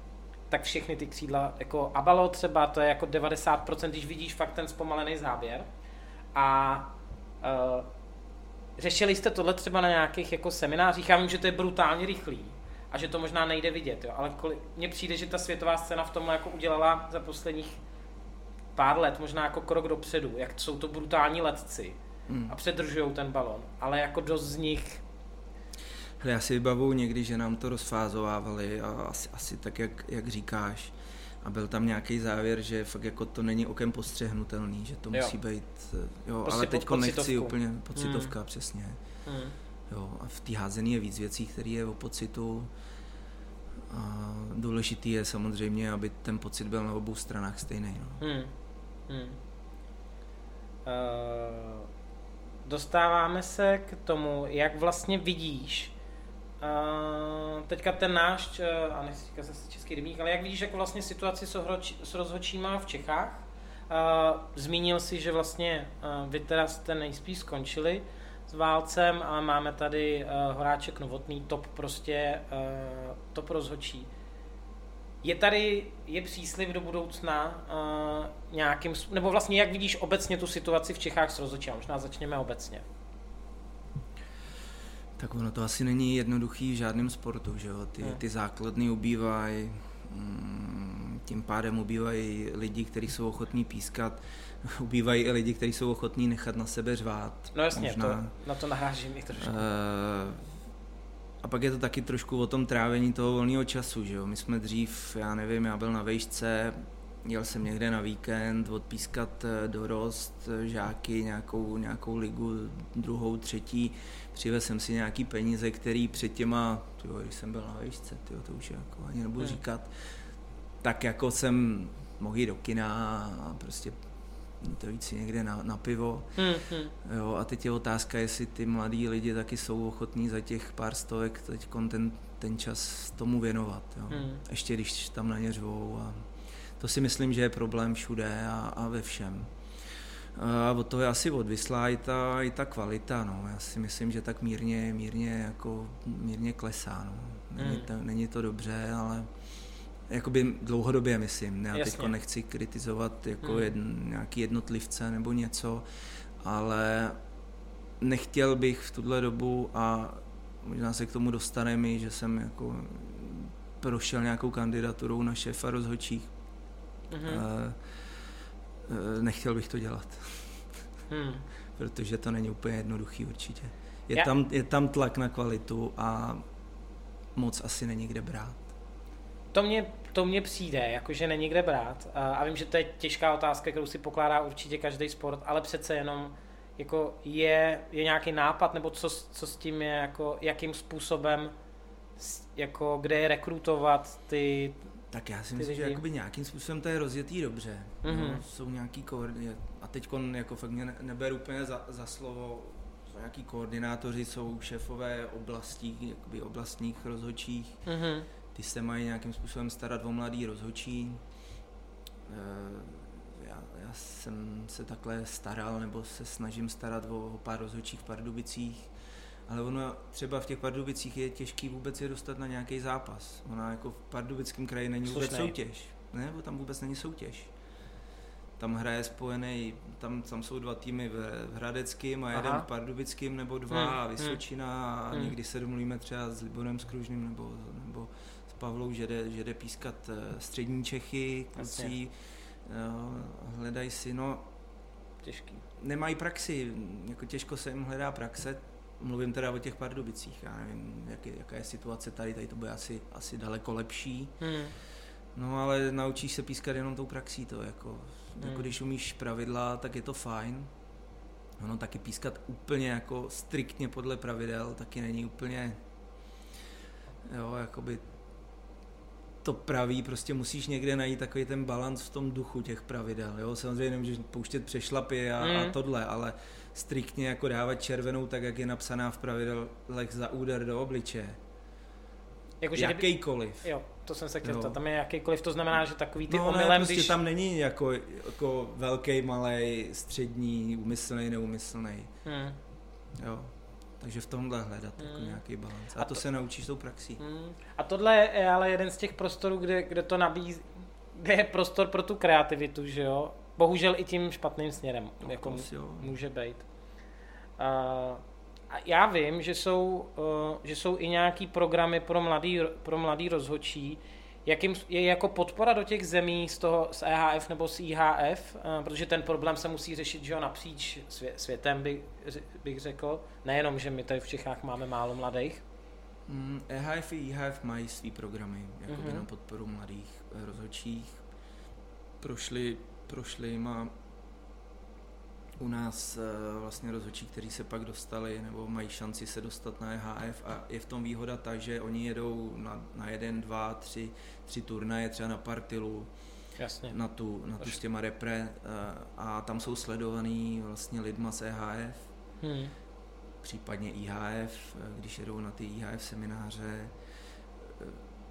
tak všechny ty křídla, jako Abalo třeba, to je jako 90%, když vidíš fakt ten zpomalený záběr. A uh, řešili jste tohle třeba na nějakých jako seminářích? Já vím, že to je brutálně rychlý a že to možná nejde vidět, jo, ale mně přijde, že ta světová scéna v tomhle jako udělala za posledních pár let, možná jako krok dopředu, jak jsou to brutální letci hmm. a předržují ten balon, ale jako dost z nich já si vybavuju někdy, že nám to rozfázovávali a asi, asi tak, jak, jak říkáš. A byl tam nějaký závěr, že fakt jako to není okem postřehnutelný, že to jo. musí být, jo, prostě ale teď po, nechci úplně, pocitovka, hmm. přesně. Hmm. Jo, a v té házený je víc věcí, které je o pocitu. A důležitý je samozřejmě, aby ten pocit byl na obou stranách stejný. No. Hmm. Hmm. Uh, dostáváme se k tomu, jak vlastně vidíš Uh, teďka ten náš, uh, a nechci říkat zase český rybník, ale jak vidíš jako vlastně situaci s, ohroč, s rozhodčíma v Čechách? Uh, zmínil si, že vlastně uh, vy teda jste nejspíš skončili s válcem, ale máme tady uh, Horáček Novotný, top prostě, uh, top rozhodčí. Je tady, je příslip do budoucna uh, nějakým, nebo vlastně jak vidíš obecně tu situaci v Čechách s rozhodčím? Možná začněme obecně. Tak ono to asi není jednoduchý v žádném sportu, že jo? Ty, ty základny ubývají, mm, tím pádem ubývají lidi, kteří jsou ochotní pískat, <laughs> ubývají i lidi, kteří jsou ochotní nechat na sebe řvát. No jasně, Možná, to, na to narážím i trošku. Uh, a pak je to taky trošku o tom trávení toho volného času, že jo? My jsme dřív, já nevím, já byl na vejšce, Jel jsem někde na víkend odpískat eh, dorost, eh, žáky, nějakou, nějakou ligu, druhou, třetí. Přivez jsem si nějaký peníze, který před těma, tyjo, když jsem byl na výšce, tyjo, to už jako ani nebudu hmm. říkat, tak jako jsem mohl jít do kina a prostě to jít si někde na, na pivo. Hmm, hmm. Jo, a teď je otázka, jestli ty mladí lidi taky jsou ochotní za těch pár stovek teď ten, ten čas tomu věnovat. Jo. Hmm. Ještě když tam na ně řvou a to si myslím, že je problém všude a, a ve všem. A od toho je asi odvislá i ta, i ta kvalita, no. Já si myslím, že tak mírně, mírně, jako, mírně klesá, no. Není, hmm. to, není to dobře, ale jakoby dlouhodobě myslím. Já teď nechci kritizovat jako hmm. jedn, nějaký jednotlivce nebo něco, ale nechtěl bych v tuhle dobu a možná se k tomu dostaneme, že jsem jako prošel nějakou kandidaturou na šéfa rozhodčích mm-hmm. nechtěl bych to dělat. Hmm. <laughs> Protože to není úplně jednoduchý určitě. Je, Já... tam, je tam tlak na kvalitu a moc asi není kde brát. To mě, to mě přijde, jakože není kde brát. A vím, že to je těžká otázka, kterou si pokládá určitě každý sport, ale přece jenom jako je, je nějaký nápad, nebo co, co s tím je, jako, jakým způsobem, jako, kde je rekrutovat ty, tak já si myslím, že jakoby nějakým způsobem to je rozjetý dobře. Mm-hmm. No, jsou nějaký koordinátoři, a teď jako fakt mě neberu úplně za, za slovo, jsou nějaký koordinátoři, jsou šéfové oblastí, jakoby oblastních rozhodčích. Mm-hmm. Ty se mají nějakým způsobem starat o mladý rozhodčí. E, já, já jsem se takhle staral, nebo se snažím starat o, o pár rozhodčích v Pardubicích ale ono třeba v těch Pardubicích je těžký vůbec je dostat na nějaký zápas. Ona jako v Pardubickém kraji není vůbec Slušnej. soutěž. Ne, bo tam vůbec není soutěž. Tam hraje spojený, tam, tam jsou dva týmy v, v Hradeckém a Aha. jeden v Pardubickém nebo dva hmm. a hmm. Vysočina a hmm. někdy se domluvíme třeba s Liborem Skružným nebo, nebo Pavlou, že jde, že jde pískat eh, střední Čechy, kluci, hledají si, no těžký. Nemají praxi, jako těžko se jim hledá praxe, mluvím teda o těch Pardubicích, já nevím, jak je, jaká je situace tady, tady to bude asi, asi daleko lepší. Hmm. No ale naučíš se pískat jenom tou praxí to, jako, hmm. jako když umíš pravidla, tak je to fajn. Ono taky pískat úplně jako striktně podle pravidel, taky není úplně, jo, jakoby to praví, prostě musíš někde najít takový ten balans v tom duchu těch pravidel, jo, samozřejmě nemůžeš pouštět přešlapy a, hmm. a tohle, ale striktně jako dávat červenou tak, jak je napsaná v pravidlech za úder do obličeje. Jako, že Jakýkoliv. Kdyby, jo, to jsem se chtěl no. tam je jakýkoliv, to znamená, že takový ty no, omylem, ne, prostě když... tam není jako, jako velký, malý, střední, úmyslný, neumyslný. Hmm. Jo. Takže v tomhle hledat mm. jako hmm. nějaký balans. A, a to, to se naučíš tou praxí. Mm. A tohle je ale jeden z těch prostorů, kde, kde to nabízí, kde je prostor pro tu kreativitu, že jo? Bohužel i tím špatným směrem, no, jako může být. Uh, a já vím, že jsou, uh, že jsou i nějaký programy pro mladý, pro mladý rozhodčí, jakým je jako podpora do těch zemí z toho z EHF nebo z IHF, uh, protože ten problém se musí řešit že jo, napříč světem, by, bych řekl. Nejenom, že my tady v Čechách máme málo mladých. Mm, EHF i IHF mají svý programy jako mm-hmm. na podporu mladých rozhodčích. Prošli, prošli má u nás eh, vlastně rozhodčí, kteří se pak dostali nebo mají šanci se dostat na EHF a je v tom výhoda ta, že oni jedou na, na jeden, dva, tři, tři turnaje třeba na Partilu, Jasně. na tu, na tu s těma repre eh, a tam jsou sledovaný vlastně lidma z EHF, hmm. případně IHF, eh, když jedou na ty IHF semináře,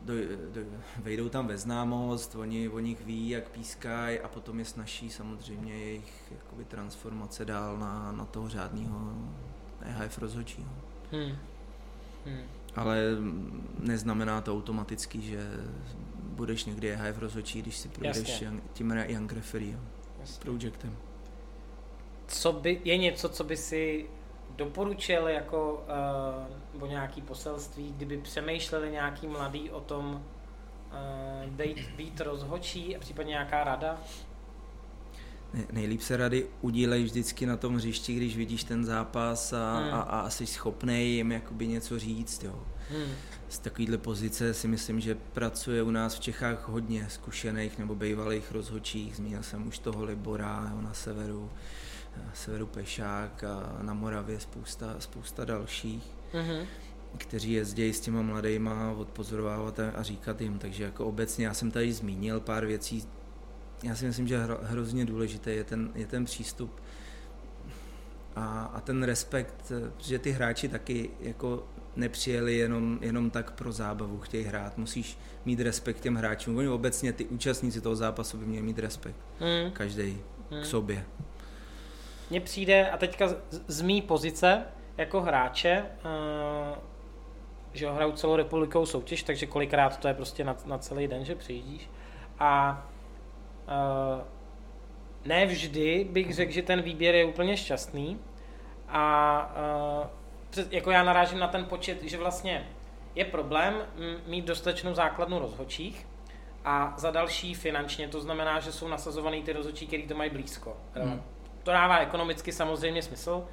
do, do, vejdou tam ve známost, oni o nich ví, jak pískají a potom je snaží samozřejmě jejich jakoby, transformace dál na, na toho řádného EHF rozhodčího. Hmm. Hmm. Ale neznamená to automaticky, že budeš někdy EHF rozhodčí, když si projdeš tím Young Referee projektem. Co by, je něco, co by si doporučil jako uh, nebo nějaký poselství, kdyby přemýšleli nějaký mladý o tom uh, být, být rozhočí a případně nějaká rada? Nejlíp se rady udílej vždycky na tom hřišti, když vidíš ten zápas a, hmm. a, a jsi schopný jim jakoby něco říct. Jo. Hmm. Z takovéhle pozice si myslím, že pracuje u nás v Čechách hodně zkušených nebo bývalých rozhodčích. Zmínil jsem už toho Libora jo, na severu severu Pešák a na Moravě spousta, spousta dalších, mm-hmm. kteří jezdí s těma mladýma odpozorovávat a, a říkat jim. Takže jako obecně já jsem tady zmínil pár věcí. Já si myslím, že hro, hrozně důležité je ten, je ten přístup a, a ten respekt, protože ty hráči taky jako nepřijeli jenom, jenom tak pro zábavu, chtějí hrát. Musíš mít respekt těm hráčům. Oni obecně, ty účastníci toho zápasu by měli mít respekt. Mm. Každý mm. k sobě mně přijde, a teďka z, z mý pozice jako hráče, uh, že ho hraju celou republikou soutěž, takže kolikrát to je prostě na, na celý den, že přijíždíš. A uh, ne vždy bych řekl, že ten výběr je úplně šťastný. A uh, jako já narážím na ten počet, že vlastně je problém mít dostatečnou základnu rozhočích a za další finančně, to znamená, že jsou nasazovaný ty rozhodčí, který to mají blízko. Hmm to dává ekonomicky samozřejmě smysl.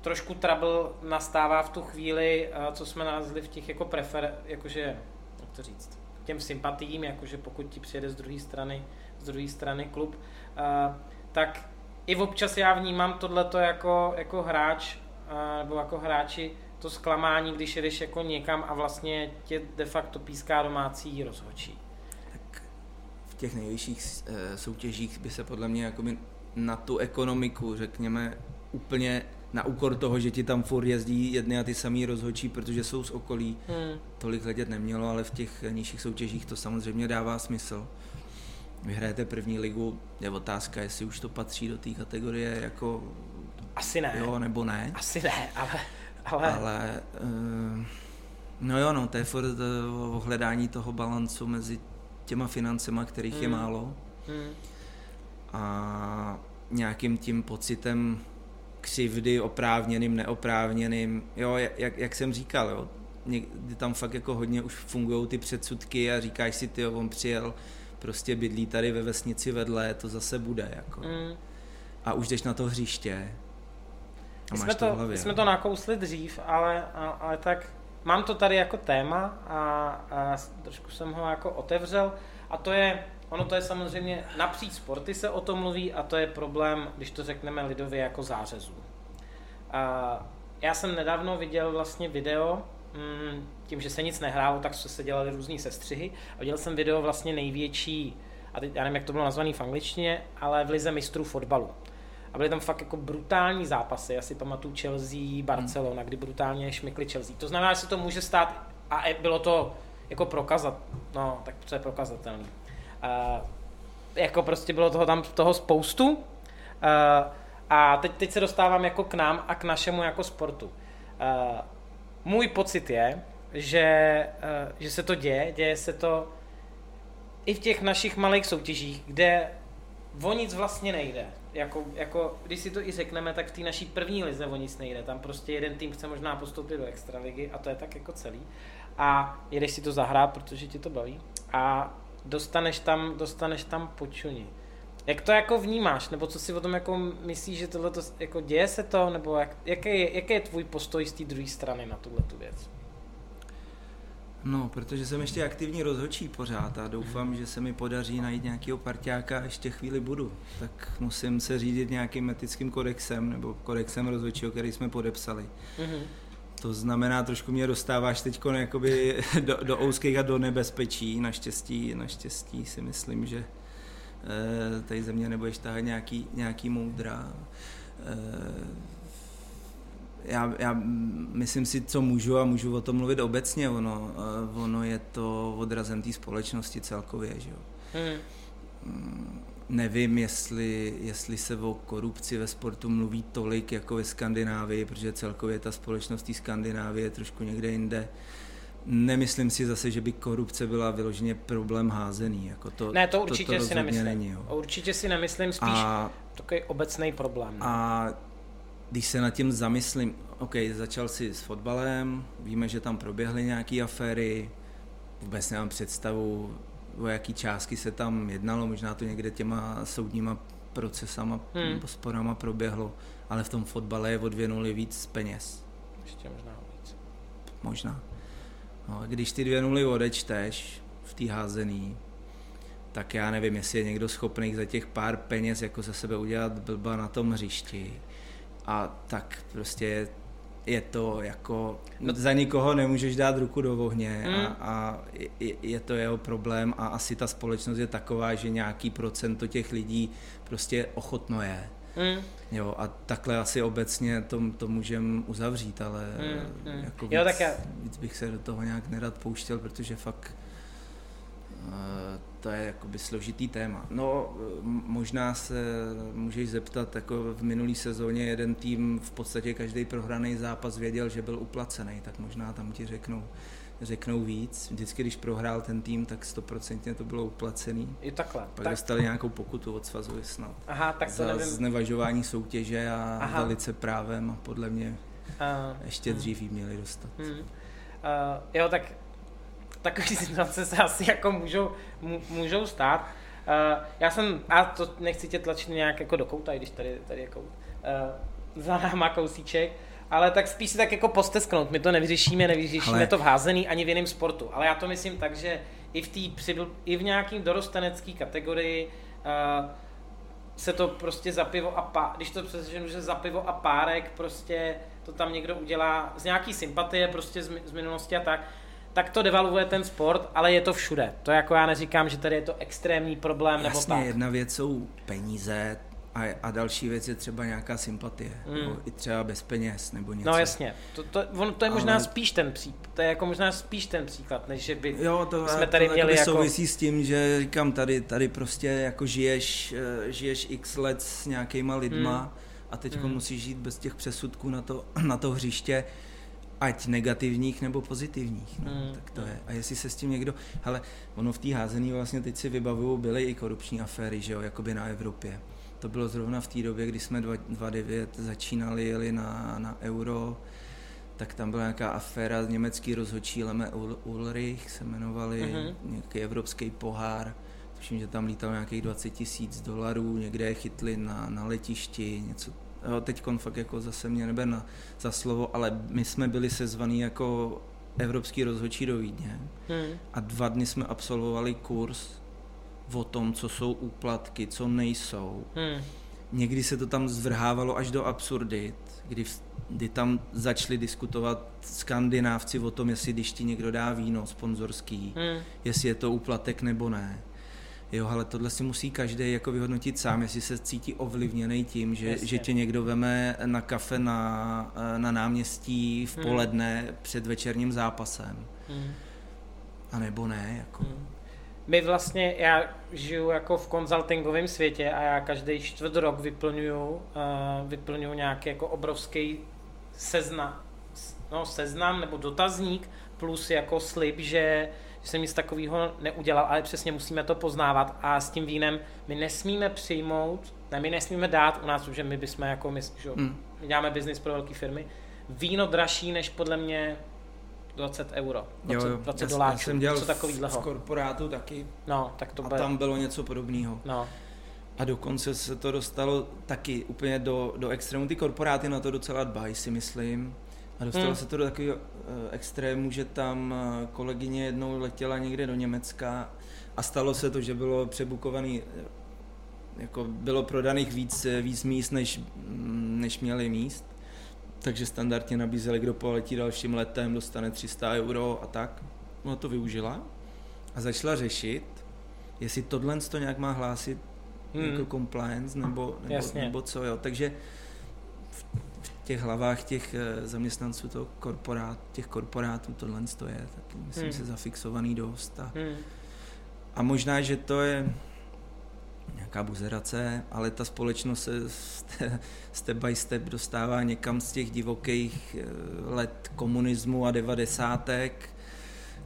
Trošku trouble nastává v tu chvíli, eh, co jsme nalezli v těch jako prefer, jakože, jak to říct, těm sympatím, jakože pokud ti přijede z druhé strany, z druhé strany klub, uh, tak i občas já vnímám tohleto jako, jako hráč, uh, nebo jako hráči, to zklamání, když jedeš jako někam a vlastně tě de facto píská domácí rozhočí. Tak v těch nejvyšších soutěžích by se podle mě jako na tu ekonomiku, řekněme, úplně na úkor toho, že ti tam furt jezdí jedny a ty samý rozhodčí, protože jsou z okolí. Hmm. Tolik hledět nemělo, ale v těch nižších soutěžích to samozřejmě dává smysl. Vyhrajete první ligu, je otázka, jestli už to patří do té kategorie jako... Asi ne. Jo, nebo ne. Asi ne, ale... Ale, ale uh, no jo, no, to je furt uh, o hledání toho balancu mezi těma financema, kterých hmm. je málo. Hmm. A nějakým tím pocitem křivdy, oprávněným, neoprávněným, jo, jak, jak jsem říkal, jo, někdy tam fakt jako hodně už fungují ty předsudky a říkáš si, ty on přijel, prostě bydlí tady ve vesnici vedle, to zase bude, jako. Mm. A už jdeš na to hřiště a my jsme to, hlavě, my jsme to nakousli dřív, ale, ale tak mám to tady jako téma a, a trošku jsem ho jako otevřel a to je Ono to je samozřejmě, napříč sporty se o tom mluví a to je problém, když to řekneme lidově, jako zářezů. A já jsem nedávno viděl vlastně video, mm, tím, že se nic nehrálo, tak se dělaly různé sestřihy. A viděl jsem video vlastně největší, a teď já nevím, jak to bylo nazvané v angličtině, ale v lize mistrů fotbalu. A byly tam fakt jako brutální zápasy, já si pamatuju Chelsea, Barcelona, kdy brutálně šmykli Chelsea. To znamená, že se to může stát, a bylo to jako prokazat, no, tak co je prokazatelný. Uh, jako prostě bylo toho tam toho spoustu. Uh, a teď, teď se dostávám jako k nám a k našemu jako sportu. Uh, můj pocit je, že, uh, že se to děje, děje se to i v těch našich malých soutěžích, kde o nic vlastně nejde. Jako, jako, když si to i řekneme, tak v té naší první lize o nic nejde. Tam prostě jeden tým chce možná postoupit do extraligy a to je tak jako celý. A jedeš si to zahrát, protože ti to baví. A dostaneš tam, dostaneš tam počuní. Jak to jako vnímáš, nebo co si o tom jako myslíš, že tohle to, jako děje se to, nebo jak, jaký, je, jaký je tvůj postoj z té druhé strany na tuhle tu věc? No, protože jsem ještě aktivní rozhodčí pořád a doufám, že se mi podaří najít nějakého parťáka a ještě chvíli budu. Tak musím se řídit nějakým etickým kodexem nebo kodexem rozhodčího, který jsme podepsali. Mm-hmm. To znamená, trošku mě dostáváš teď <laughs> do, do ouských a do nebezpečí. Naštěstí, naštěstí si myslím, že e, tady ze mě nebudeš tahat nějaký, nějaký moudra. E, já, já myslím si, co můžu a můžu o tom mluvit obecně. Ono, eh, ono je to odrazem té společnosti celkově. Že jo? Hmm. Mm, nevím, jestli, jestli se o korupci ve sportu mluví tolik jako ve Skandinávii, protože celkově ta společnost té Skandinávie je trošku někde jinde. Nemyslím si zase, že by korupce byla vyloženě problém házený. Jako to, ne, to určitě to, to si nemyslím. Není, jo. Určitě si nemyslím, spíš a, takový obecný problém. Ne? A když se nad tím zamyslím, OK, začal si s fotbalem, víme, že tam proběhly nějaké aféry, vůbec nemám představu, o jaký částky se tam jednalo, možná to někde těma soudníma procesama, hmm. sporama proběhlo, ale v tom fotbale je odvěnuli víc peněz. Ještě možná víc. Možná. No, když ty dvě nuly odečteš v té házený, tak já nevím, jestli je někdo schopný za těch pár peněz jako ze sebe udělat blba na tom hřišti a tak prostě je to jako, no. za nikoho nemůžeš dát ruku do ohně mm. a, a je, je to jeho problém a asi ta společnost je taková, že nějaký procento těch lidí prostě ochotno je. Mm. Jo, a takhle asi obecně to, to můžeme uzavřít, ale mm, mm. Jako víc, jo, tak já... víc bych se do toho nějak nerad pouštěl, protože fakt to je jakoby složitý téma. No, možná se můžeš zeptat, jako v minulý sezóně jeden tým v podstatě každý prohraný zápas věděl, že byl uplacený, tak možná tam ti řeknou, řeknou víc. Vždycky, když prohrál ten tým, tak stoprocentně to bylo uplacený. I takhle. Pak tak... dostali nějakou pokutu od svazu snad. Aha, tak to za nevím. znevažování soutěže a Aha. velice právem a podle mě uh, ještě hmm. dřív jí měli dostat. Hmm. Uh, jo, tak takové <laughs> situace se asi jako můžou, můžou stát. Uh, já jsem, a to nechci tě tlačit nějak jako do kouta, když tady, tady je kout, uh, za náma kousíček, ale tak spíš si tak jako postesknout. My to nevyřešíme, nevyřešíme ale... to v házený ani v jiném sportu. Ale já to myslím tak, že i v, tý, i v nějakým dorostenecký kategorii uh, se to prostě za pivo a pá, když to přesvědčím, že za pivo a párek prostě to tam někdo udělá z nějaký sympatie prostě z, z minulosti a tak, tak to devalvuje ten sport, ale je to všude. To jako já neříkám, že tady je to extrémní problém Jasně, nebo tak. jedna věc jsou peníze a, a další věc je třeba nějaká sympatie, mm. nebo i třeba bez peněz nebo něco. No jasně, to, to, on, to je možná ale... spíš ten příklad, to je jako možná spíš ten příklad, než že by jo, to, jsme tady to měli jako... souvisí s tím, že říkám, tady, tady prostě jako žiješ, eh, žiješ x let s nějakýma lidma mm. a teď mm. musíš žít bez těch přesudků na to, <clears throat> na to hřiště ať negativních nebo pozitivních. No, mm. Tak to je. A jestli se s tím někdo... Hele, ono v té házený vlastně teď si vybavuju, byly i korupční aféry, že jo, jakoby na Evropě. To bylo zrovna v té době, kdy jsme 2009 začínali, jeli na, na euro, tak tam byla nějaká aféra, německý rozhodčí Leme Ulrich se jmenovali, mm-hmm. nějaký evropský pohár, tuším, že tam lítal nějakých 20 tisíc dolarů, někde je chytli na, na letišti, něco teď fakt jako zase mě nebe na, za slovo, ale my jsme byli sezvaní jako evropský rozhodčí do Vídně hmm. a dva dny jsme absolvovali kurz o tom, co jsou úplatky, co nejsou. Hmm. Někdy se to tam zvrhávalo až do absurdit, kdy, kdy tam začali diskutovat skandinávci o tom, jestli když ti někdo dá víno sponzorský, hmm. jestli je to úplatek nebo ne jo, ale tohle si musí každý jako vyhodnotit sám, jestli se cítí ovlivněný tím, že, že tě někdo veme na kafe na, na náměstí v hmm. poledne hmm. před večerním zápasem. Hmm. A nebo ne, jako. Hmm. My vlastně, já žiju jako v konzultingovém světě a já každý čtvrt rok vyplňuju, uh, vyplňuju nějaký jako obrovský sezna, no, seznam nebo dotazník plus jako slib, že, že jsem nic takového neudělal, ale přesně musíme to poznávat a s tím vínem my nesmíme přijmout, ne, my nesmíme dát u nás, že my bychom jako, my, že, hmm. my děláme biznis pro velké firmy, víno dražší než podle mě 20 euro, 20, jo, jo. 20 já, doláčů, já jsem dělal v, v korporátu taky no, tak to a tam bylo něco podobného. No. A dokonce se to dostalo taky úplně do, do extrému. Ty korporáty na to docela dbají, si myslím. A dostalo hmm. se to do takového extrému, že tam uh, kolegyně jednou letěla někde do Německa a stalo se to, že bylo přebukovaný, uh, jako bylo prodaných víc, víc míst, než, mm, než měli míst. Takže standardně nabízeli, kdo poletí dalším letem, dostane 300 euro a tak. Ona to využila a začala řešit, jestli tohle to nějak má hlásit hmm. jako compliance nebo, nebo, nebo co, jo. Takže těch hlavách těch eh, zaměstnanců toho korporát, těch korporátů tohle to je, tak myslím hmm. se zafixovaný dost. A, hmm. a možná, že to je nějaká buzerace, ale ta společnost se <laughs> step by step dostává někam z těch divokých eh, let komunismu a devadesátek,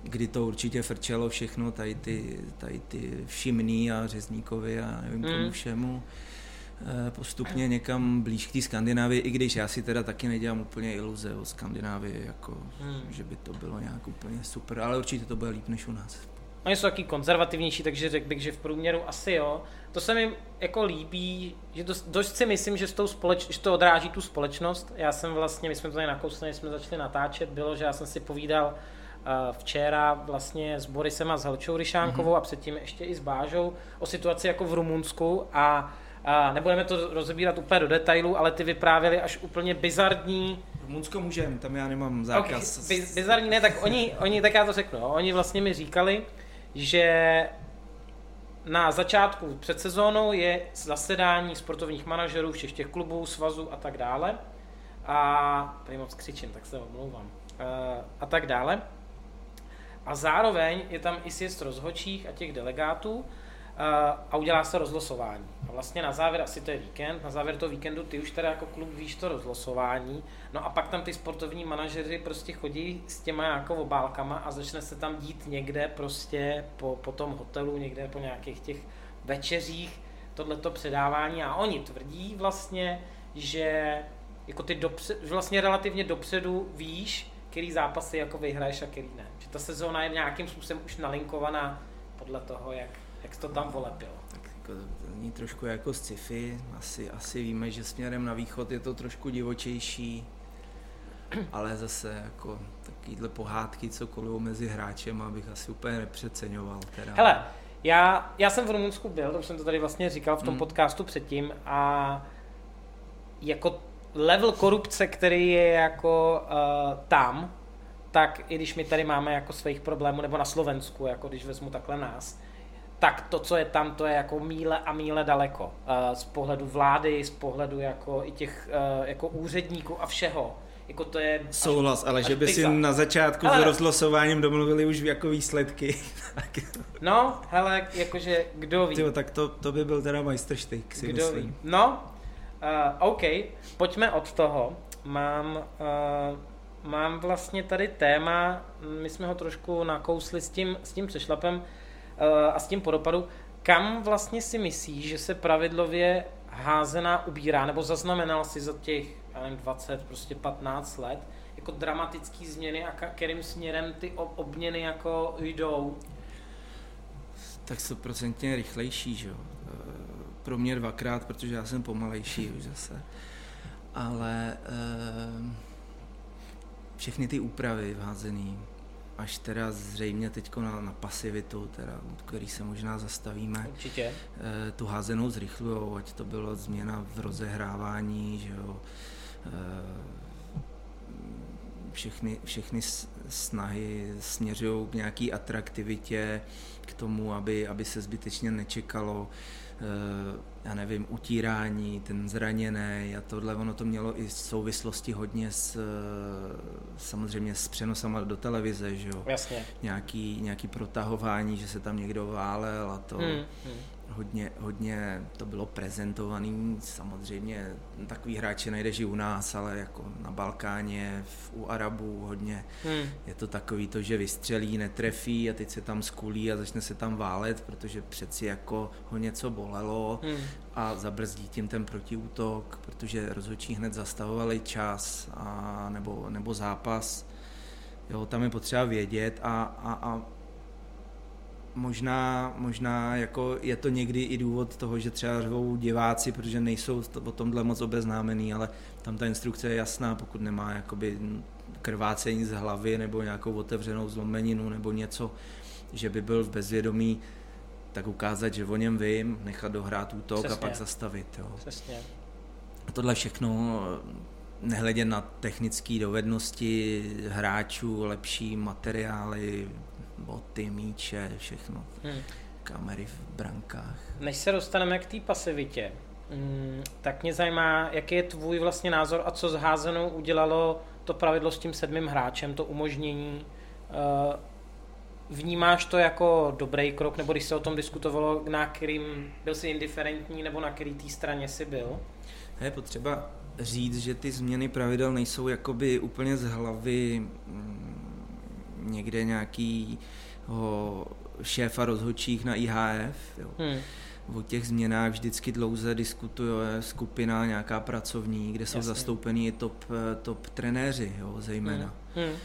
kdy to určitě frčelo všechno, tady ty, tady ty všimný a řezníkovi a nevím tomu hmm. všemu eh, postupně někam blíž k té Skandinávii, i když já si teda taky nedělám úplně iluze o Skandinávii, jako, hmm. že by to bylo nějak úplně super, ale určitě to bude líp než u nás. Oni jsou taky konzervativnější, takže řekl bych, že v průměru asi jo. To se mi jako líbí, že dost, dost si myslím, že, s tou společ, že to odráží tu společnost. Já jsem vlastně, my jsme to tady nakousli, jsme začali natáčet, bylo, že já jsem si povídal uh, včera vlastně s Borisem a s Helčou Ryšánkovou mm-hmm. a předtím ještě i s Bážou o situaci jako v Rumunsku a a nebudeme to rozebírat úplně do detailu, ale ty vyprávěli až úplně bizarní. Rumunsko můžeme, tam já nemám zákaz. Okay, bizarní ne, tak oni, oni, tak já to řeknu, oni vlastně mi říkali, že na začátku před sezónou je zasedání sportovních manažerů všech těch klubů, svazů a tak dále. A tady moc křičím, tak se omlouvám. E, a tak dále. A zároveň je tam i sjezd rozhodčích a těch delegátů a udělá se rozlosování. A vlastně na závěr, asi to je víkend, na závěr toho víkendu ty už teda jako klub víš to rozlosování, no a pak tam ty sportovní manažeři prostě chodí s těma jako obálkama a začne se tam dít někde prostě po, po tom hotelu, někde po nějakých těch večeřích tohleto předávání a oni tvrdí vlastně, že jako ty dopřed, vlastně relativně dopředu víš, který zápasy jako vyhraješ a který ne. Že ta sezóna je nějakým způsobem už nalinkovaná podle toho, jak jak to tam volepil? Tak jako, to není trošku jako sci-fi, asi, asi víme, že směrem na východ je to trošku divočejší, ale zase jako takovýhle pohádky, co kolují mezi hráčem, abych asi úplně nepřeceňoval. Teda. Hele, já, já jsem v Rumunsku byl, to už jsem to tady vlastně říkal v tom mm. podcastu předtím a jako level korupce, který je jako uh, tam, tak i když my tady máme jako svých problémů, nebo na Slovensku, jako když vezmu takhle nás, tak to, co je tam, to je jako míle a míle daleko. Uh, z pohledu vlády, z pohledu jako i těch uh, jako úředníků a všeho. Jako to je Souhlas, ale že by si na začátku ale... s rozlosováním domluvili už jako výsledky. <laughs> no, hele, jakože kdo ví. Tyjo, tak to, to by byl teda majstrštyk, si kdo myslím. Ví. No, uh, OK, pojďme od toho. Mám, uh, mám vlastně tady téma, my jsme ho trošku nakousli s tím, s tím přešlapem, Eh, a s tím podopadu, kam vlastně si myslíš, že se pravidlově házená ubírá, nebo zaznamenal si za těch, já nevím, 20, prostě 15 let, jako dramatické změny a kterým směrem ty obměny jako jdou? Tak stoprocentně rychlejší, že jo. Eh, pro mě dvakrát, protože já jsem pomalejší už zase. Ale eh, všechny ty úpravy vházený, až teda zřejmě teď na, na pasivitu, teda, který se možná zastavíme. Určitě. E, tu házenou zrychlujou, ať to bylo změna v rozehrávání, že jo. E, všechny, všechny snahy směřují k nějaké atraktivitě, k tomu, aby, aby se zbytečně nečekalo. E, já nevím, utírání, ten zraněný a tohle, ono to mělo i souvislosti hodně s, samozřejmě s přenosama do televize, že jo. Jasně. Nějaký, nějaký protahování, že se tam někdo válel a to. Hmm, hmm. Hodně, hodně to bylo prezentovaný, samozřejmě takový hráče najdeš i u nás, ale jako na Balkáně, v, u Arabů hodně. Hmm. Je to takový to, že vystřelí, netrefí a teď se tam skulí a začne se tam válet, protože přeci jako ho něco bolelo hmm. a zabrzdí tím ten protiútok, protože rozhodčí hned zastavovali čas a, nebo, nebo zápas. Jo, tam je potřeba vědět a, a, a možná, možná jako je to někdy i důvod toho, že třeba řvou diváci, protože nejsou o tomhle moc obeznámený, ale tam ta instrukce je jasná, pokud nemá jakoby krvácení z hlavy nebo nějakou otevřenou zlomeninu nebo něco, že by byl v bezvědomí, tak ukázat, že o něm vím, nechat dohrát útok Přesně. a pak zastavit. Jo. Přesně. A tohle všechno nehledě na technické dovednosti hráčů, lepší materiály, boty, míče, všechno. Hmm. Kamery v brankách. Než se dostaneme k té pasivitě, mm, tak mě zajímá, jaký je tvůj vlastně názor a co s házenou udělalo to pravidlo s tím sedmým hráčem, to umožnění. Eh, vnímáš to jako dobrý krok, nebo když se o tom diskutovalo, na kterým byl jsi indiferentní, nebo na který té straně jsi byl? Je potřeba říct, že ty změny pravidel nejsou jakoby úplně z hlavy mm, někde nějaký šéfa rozhodčích na IHF. Jo. Hmm. O těch změnách vždycky dlouze diskutuje skupina nějaká pracovní, kde jsou Jasně. zastoupení top, top trenéři, jo, zejména. Hmm. Hmm.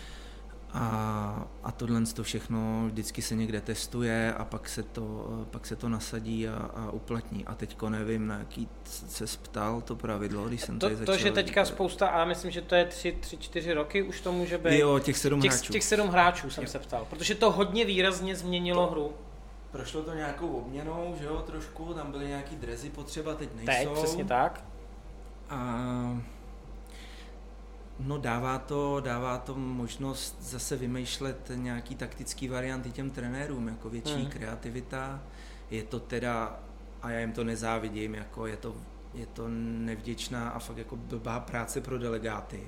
A, a tohle to všechno vždycky se někde testuje a pak se to, pak se to nasadí a, a uplatní. A teďko nevím, na jaký se ptal to pravidlo, když jsem to, začal... To, že teďka spousta, a myslím, že to je tři, tři, čtyři roky, už to může být... Jo, těch sedm těch, hráčů. Těch sedm hráčů jsem jo. se ptal, protože to hodně výrazně změnilo to, hru. Prošlo to nějakou obměnou, že jo, trošku, tam byly nějaký drezy potřeba, teď nejsou. Teď, přesně tak. A No dává to, dává to možnost zase vymýšlet nějaký taktický varianty těm trenérům, jako větší hmm. kreativita. Je to teda, a já jim to nezávidím, jako je to, je to nevděčná a fakt jako blbá práce pro delegáty.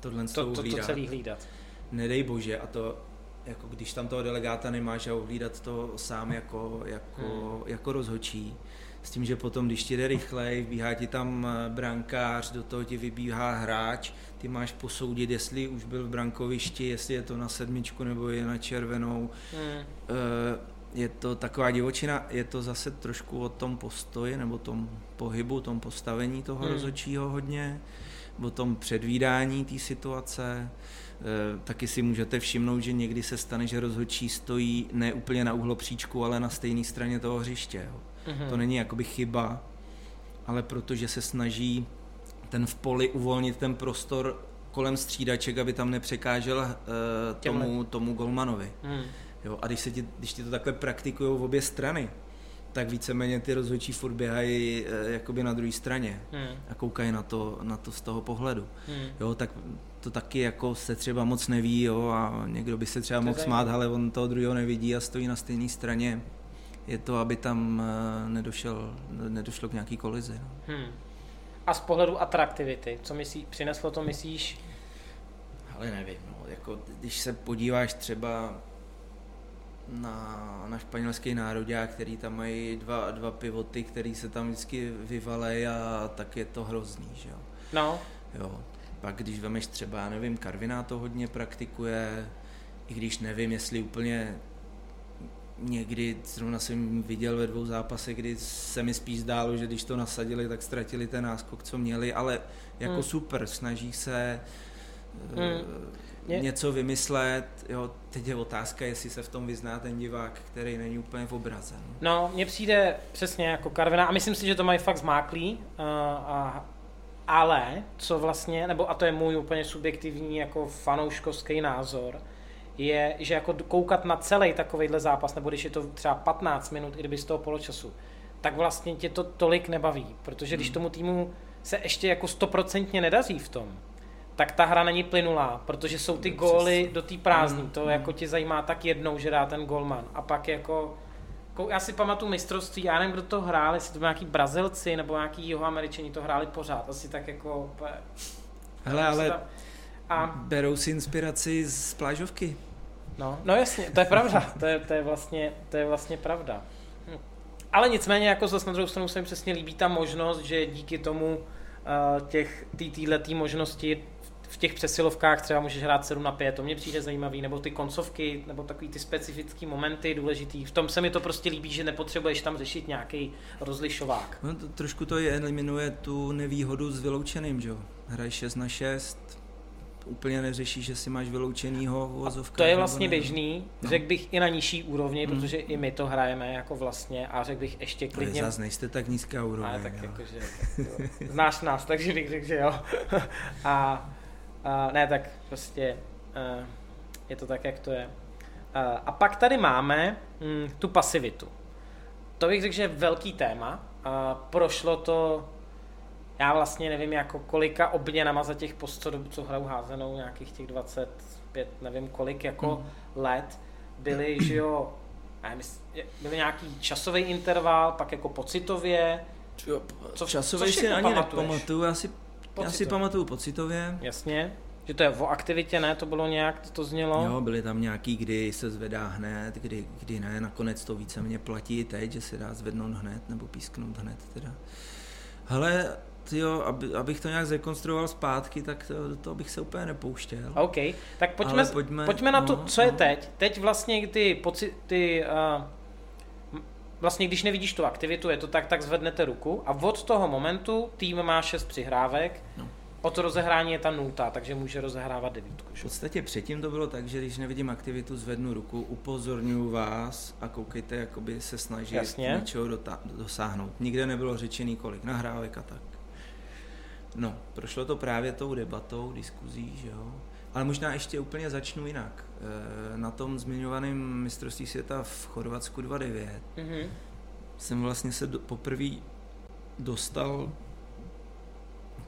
Tohle to, to, to celý hlídat. Nedej bože, a to jako když tam toho delegáta nemáš a uhlídat to sám jako, jako, hmm. jako rozhočí, s tím, že potom, když ti jde rychlej, bíhá ti tam brankář, do toho ti vybíhá hráč, ty máš posoudit, jestli už byl v brankovišti, jestli je to na sedmičku nebo je na červenou. Hmm. Eh, je to taková divočina, je to zase trošku o tom postoji nebo tom pohybu, tom postavení toho hmm. rozhodčího hodně, o tom předvídání té situace. Eh, taky si můžete všimnout, že někdy se stane, že rozhodčí stojí ne úplně na uhlopříčku, ale na stejné straně toho hřiště. Jo. Mm-hmm. To není jakoby chyba, ale protože se snaží ten v poli uvolnit ten prostor kolem střídaček, aby tam nepřekážel uh, tomu, tomu golmanovi. Mm. Jo, a když, se ti, když ti to takhle praktikují v obě strany, tak víceméně ty rozhodčí furt běhají uh, jakoby na druhé straně mm. a koukají na to, na to z toho pohledu. Mm. Jo, tak to taky jako se třeba moc neví, jo, a někdo by se třeba mohl smát, ale on toho druhého nevidí a stojí na stejné straně je to, aby tam eh, nedošel, nedošlo k nějaký kolizi. No. Hmm. A z pohledu atraktivity, co myslí, přineslo to, myslíš? Ale nevím, no, jako, když se podíváš třeba na, na španělský národák, který tam mají dva, dva pivoty, který se tam vždycky vyvalej a tak je to hrozný, že jo. No. Jo. Pak když vemeš třeba, nevím, Karviná to hodně praktikuje, i když nevím, jestli úplně někdy zrovna jsem viděl ve dvou zápasech, kdy se mi spíš zdálo, že když to nasadili, tak ztratili ten náskok, co měli, ale jako hmm. super, snaží se hmm. uh, něco vymyslet, jo, teď je otázka, jestli se v tom vyzná ten divák, který není úplně v obraze. No, no mně přijde přesně jako Karvina a myslím si, že to mají fakt zmáklý, uh, a, ale co vlastně, nebo a to je můj úplně subjektivní jako fanouškovský názor, je, že jako koukat na celý takovýhle zápas, nebo když je to třeba 15 minut, i kdyby z toho poločasu, tak vlastně tě to tolik nebaví, protože když hmm. tomu týmu se ještě jako stoprocentně nedaří v tom, tak ta hra není plynulá, protože jsou ty góly do té prázdní, to hmm. jako tě zajímá tak jednou, že dá ten golman a pak jako já si pamatuju mistrovství, já nevím, kdo to hrál, jestli to byli nějaký Brazilci nebo nějaký jihoameričani to hráli pořád, asi tak jako... Hele, ale a... berou si inspiraci z plážovky. No, no jasně, to je pravda, to je, to je, vlastně, to je vlastně pravda. Hm. ale nicméně jako zase na druhou stranu se mi přesně líbí ta možnost, že díky tomu uh, těch, tý, týhletý možnosti v těch přesilovkách třeba můžeš hrát 7 na 5, to mě přijde zajímavý, nebo ty koncovky, nebo takový ty specifické momenty důležitý. V tom se mi to prostě líbí, že nepotřebuješ tam řešit nějaký rozlišovák. No, to, trošku to je, eliminuje tu nevýhodu s vyloučeným, že jo. Hraj 6 na 6, úplně neřešíš, že si máš vyloučenýho vozovka. To je vlastně běžný, no. řekl bych i na nižší úrovni, mm. protože i my to hrajeme jako vlastně a řekl bych ještě klidně... Ale zase nejste tak nízká úroveň. Ale tak jo. jakože, tak, znáš nás, takže bych řekl, že jo. <laughs> a Uh, ne, tak prostě je to tak, jak to je. Uh, a pak tady máme um, tu pasivitu. To bych řekl, že je velký téma. Prošlo to, já vlastně nevím, jako kolika obměnama za těch post, co, hraju házenou, nějakých těch 25, nevím kolik jako mm. let, byly, že jo, byly nějaký časový interval, pak jako pocitově, co, časový si ani nepamatuju, asi Pocitově. Já si pamatuju pocitově. Jasně. Že to je o aktivitě, ne? To bylo nějak, to, to znělo? Jo, byly tam nějaký, kdy se zvedá hned, kdy, kdy ne, nakonec to více mě platí teď, že se dá zvednout hned nebo písknout hned teda. Hele, jo, aby, abych to nějak zrekonstruoval zpátky, tak to, do toho bych se úplně nepouštěl. OK, tak pojďme, pojďme, pojďme na to, no, co no. je teď. Teď vlastně ty, poci, ty uh, vlastně když nevidíš tu aktivitu, je to tak, tak zvednete ruku a od toho momentu tým má šest přihrávek, no. o to rozehrání je ta nulta, takže může rozehrávat devítku. V podstatě předtím to bylo tak, že když nevidím aktivitu, zvednu ruku, upozorňuji vás a koukejte, jakoby se snaží něčeho dosáhnout. Nikde nebylo řečený kolik nahrávek a tak. No, prošlo to právě tou debatou, diskuzí, že jo. Ale možná ještě úplně začnu jinak. Eh, na tom zmiňovaném mistrovství světa v Chorvatsku 2.9 mm-hmm. jsem vlastně se do, poprvé dostal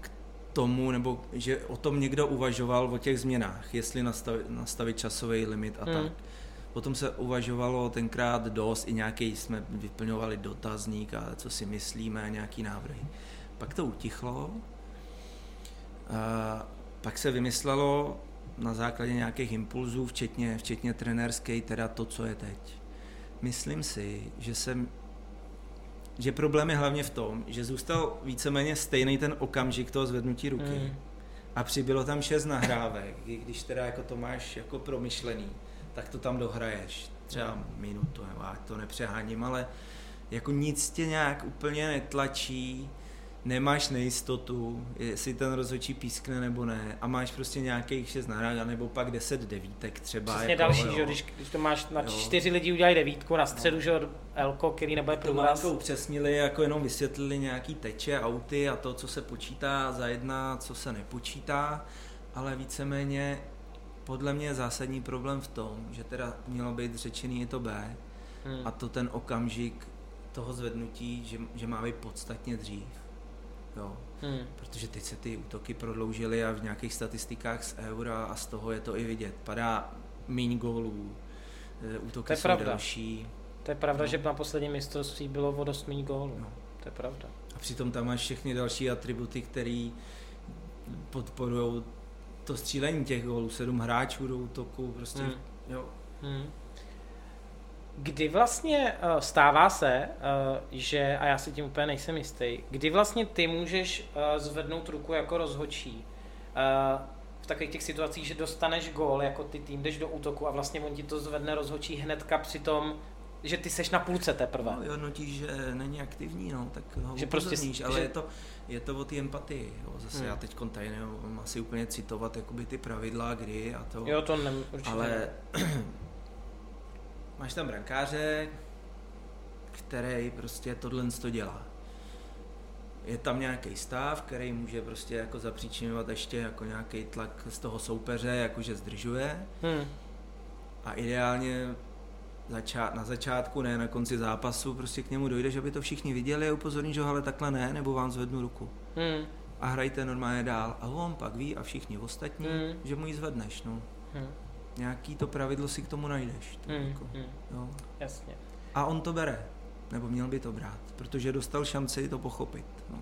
k tomu, nebo že o tom někdo uvažoval o těch změnách, jestli nastavit, nastavit časový limit a mm. tak. Potom se uvažovalo tenkrát dost, i nějaký jsme vyplňovali dotazník a co si myslíme nějaký návrhy. Pak to utichlo, a pak se vymyslelo, na základě nějakých impulzů, včetně, včetně trenérské, teda to, co je teď. Myslím si, že jsem že problém je hlavně v tom, že zůstal víceméně stejný ten okamžik toho zvednutí ruky. Mm. A přibylo tam šest nahrávek, když teda jako to máš jako promyšlený, tak to tam dohraješ. Třeba minutu, nebo já to nepřeháním, ale jako nic tě nějak úplně netlačí, nemáš nejistotu, jestli ten rozhodčí pískne nebo ne a máš prostě nějakých 6 nahrávek, nebo pak 10 devítek třeba. Přesně jako, další, jo. že když, když to máš na čtyři lidi udělají devítku, na středu, no. že Elko, který nebude průraz. To upřesnili, jako jenom vysvětlili nějaký teče, auty a to, co se počítá za jedna, co se nepočítá, ale víceméně podle mě je zásadní problém v tom, že teda mělo být řečený je to B hmm. a to ten okamžik toho zvednutí, že, že má být podstatně dřív. Jo. Hmm. Protože teď se ty útoky prodloužily a v nějakých statistikách z eura a z toho je to i vidět. Padá méně gólů, e, útoky to je jsou pravda. delší. To je pravda, no. že na posledním mistrovství bylo o dost méně gólů. No. To je pravda. A přitom tam máš všechny další atributy, které podporují to střílení těch gólů. Sedm hráčů do útoku, prostě, hmm. jo. Hmm. Kdy vlastně uh, stává se, uh, že, a já si tím úplně nejsem jistý, kdy vlastně ty můžeš uh, zvednout ruku jako rozhodčí uh, v takových těch situacích, že dostaneš gól jako ty tým, jdeš do útoku a vlastně on ti to zvedne rozhodčí hnedka při tom, že ty seš na půlce teprve. No, hodnotíš, že není aktivní, no, tak ho že prostě, ale že... je, to, je to o té empatii. Jo. Zase hmm. já teď tady nemám asi úplně citovat jakoby ty pravidla, kdy a to. Jo, to ne, určitě Ale <clears throat> máš tam brankáře, který prostě tohle to dělá. Je tam nějaký stav, který může prostě jako zapříčinovat ještě jako nějaký tlak z toho soupeře, jakože zdržuje. Hmm. A ideálně začát, na začátku, ne na konci zápasu, prostě k němu dojde, že by to všichni viděli a upozorní, že ale takhle ne, nebo vám zvednu ruku. Hmm. A hrajte normálně dál. A on pak ví a všichni ostatní, hmm. že mu ji zvedneš. No. Hmm nějaký to pravidlo si k tomu najdeš. To mm, jako, mm. Jo. Jasně. A on to bere, nebo měl by to brát, protože dostal šanci to pochopit. No.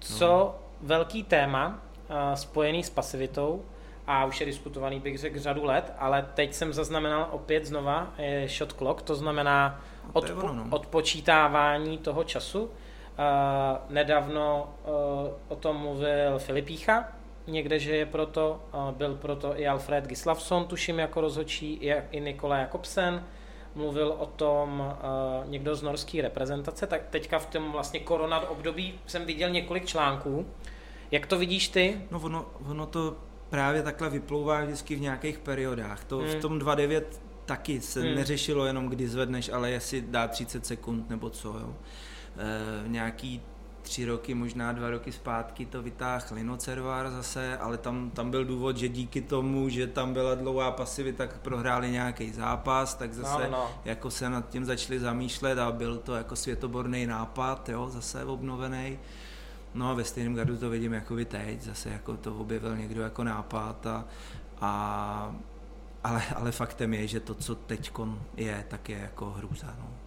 Co no. velký téma uh, spojený s pasivitou, a už je diskutovaný, bych řekl, řadu let, ale teď jsem zaznamenal opět znova je shot clock, to znamená odpo- ono, no. odpočítávání toho času. Uh, nedávno uh, o tom mluvil Filipícha, někde, že je proto, byl proto i Alfred Gislason, tuším jako rozhodčí, i, Nikola Jakobsen, mluvil o tom někdo z norské reprezentace, tak teďka v tom vlastně korona období jsem viděl několik článků. Jak to vidíš ty? No ono, ono to právě takhle vyplouvá vždycky v nějakých periodách. To Hmm. v tom 2.9 taky se Hmm. neřešilo jenom, kdy zvedneš, ale jestli dá 30 sekund nebo co, jo. E, nějaký tři roky, možná dva roky zpátky to vytáhl Linocervar zase, ale tam, tam byl důvod, že díky tomu, že tam byla dlouhá pasivita, tak prohráli nějaký zápas, tak zase No, no. jako se nad tím začali zamýšlet a byl to jako světoborný nápad, jo, zase obnovený. No a ve stejném gardu to vidím jako by teď, zase jako to objevil někdo jako nápad a, a ale, ale faktem je, že to, co teď je, tak je jako hrůza. No.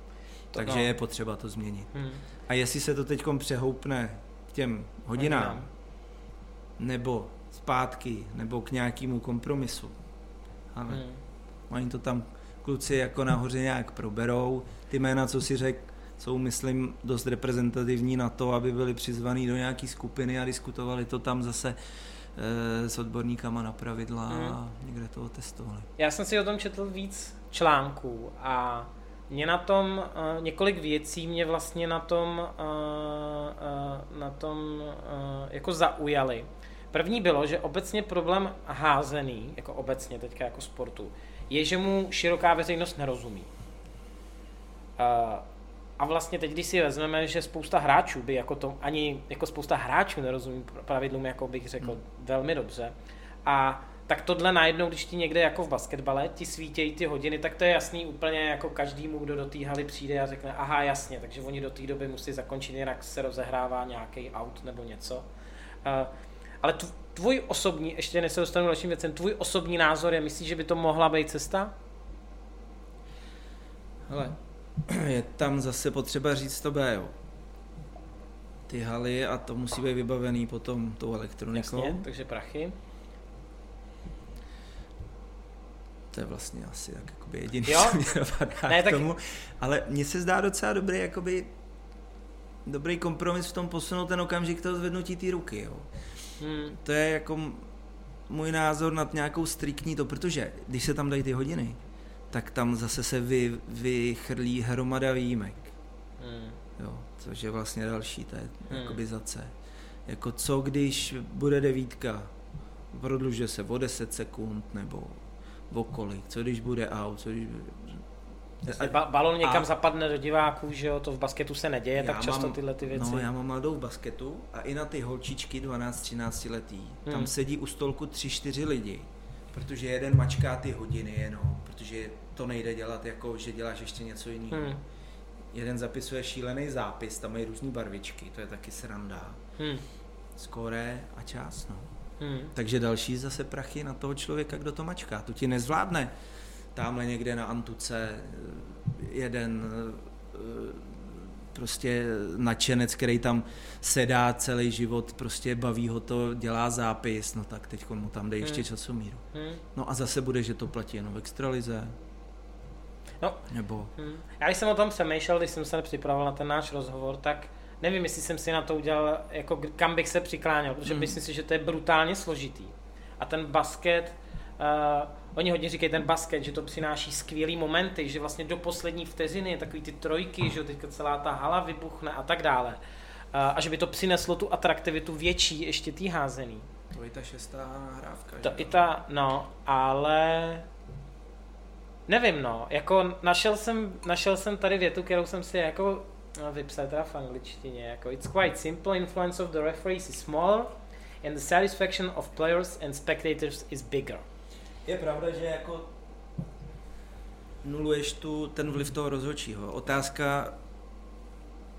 Takže no. je potřeba to změnit. Hmm. A jestli se to teď přehoupne k těm hodinám, Hodinám. nebo zpátky, nebo k nějakému kompromisu, ale Hmm. Oni to tam kluci jako nahoře nějak proberou. Ty jména, co si řekl, jsou, myslím, dost reprezentativní na to, aby byli přizvaní do nějaký skupiny a diskutovali to tam zase e, s odborníkama na pravidla a někde to testovali. Já jsem si o tom četl víc článků a mě na tom uh, několik věcí mě vlastně na tom, uh, uh, na tom uh, jako zaujaly. První bylo, že obecně problém házený, jako obecně teďka jako sportu, je, že mu široká veřejnost nerozumí. Uh, a vlastně teď, když si vezmeme, že spousta hráčů by jako to, ani jako spousta hráčů nerozumí pravidlům, jako bych řekl, Hmm. velmi dobře. A tak tohle najednou, když ti někde jako v basketbale ti svítějí ty hodiny, tak to je jasný úplně jako každému, kdo do té haly přijde a řekne, aha, jasně, takže oni do té doby musí zakončit, jinak se rozehrává nějaký out nebo něco. Uh, ale tv- tvůj osobní, ještě než se dostanu k dalším věcem, tvůj osobní názor je, myslíš, že by to mohla být cesta? Hele, je tam zase potřeba říct to B, jo. Ty haly a to musí být vybavený potom tou elektronikou. Jasně, takže prachy. To je vlastně asi tak jakoby jediný, Jo? co mě napadá Ne, tak- k tomu. Ale mně se zdá docela dobrý, jakoby dobrý kompromis v tom posunout ten okamžik toho zvednutí té ruky, jo. Hmm. To je jako můj názor nad nějakou striktní to, protože když se tam dají ty hodiny, tak tam zase se vy, vychrlí hromada výjimek, Hmm. jo, což je vlastně další, to je Hmm. jakoby za C. Jako co když bude devítka, prodlužuje se o 10 sekund nebo o kolik, co když bude out, co když... Jasně, ba- balon někam a- zapadne do diváků, že jo, to v basketu se neděje, Já tak často mám- tyhle ty věci. No, já mám mladou v basketu a i na ty holčičky 12-13 letý, Hmm. tam sedí u stolku 3-4 lidi, protože jeden mačká ty hodiny jenom, protože to nejde dělat jako, že děláš ještě něco jiného. Hmm. Jeden zapisuje šílený zápis, tam mají různé barvičky, to je taky sranda. Hmm. Skóre a čas, no. Hmm. Takže další zase prachy na toho člověka, kdo to mačká. To ti nezvládne. Tamhle někde na Antuce eh, jeden eh, prostě nadšenec, který tam sedá celý život, prostě baví ho to, dělá zápis, no tak teď mu tam dej ještě Hmm. časomíru. Hmm. No a zase bude, že to platí jenom v extralize. No. Nebo Hmm. Já když jsem o tom přemýšlel, když jsem se připravoval na ten náš rozhovor, tak nevím, jestli jsem si na to udělal, jako kam bych se přikláněl, protože Hmm. myslím si, že to je brutálně složitý. A ten basket, uh, oni hodně říkají ten basket, že to přináší skvělý momenty, že vlastně do poslední vteřiny takový ty trojky, že teďka celá ta hala vybuchne a tak dále. Uh, a že by to přineslo tu atraktivitu větší ještě tý házený. to je ta šestá nahrávka. To i ta, no, ale nevím, no, jako našel jsem, našel jsem tady větu, kterou jsem si jako no, vypsal teda v angličtině, jako it's quite simple, influence of the referees is smaller and the satisfaction of players and spectators is bigger. Je pravda, že jako nuluješ tu ten vliv toho rozhodčího. Otázka,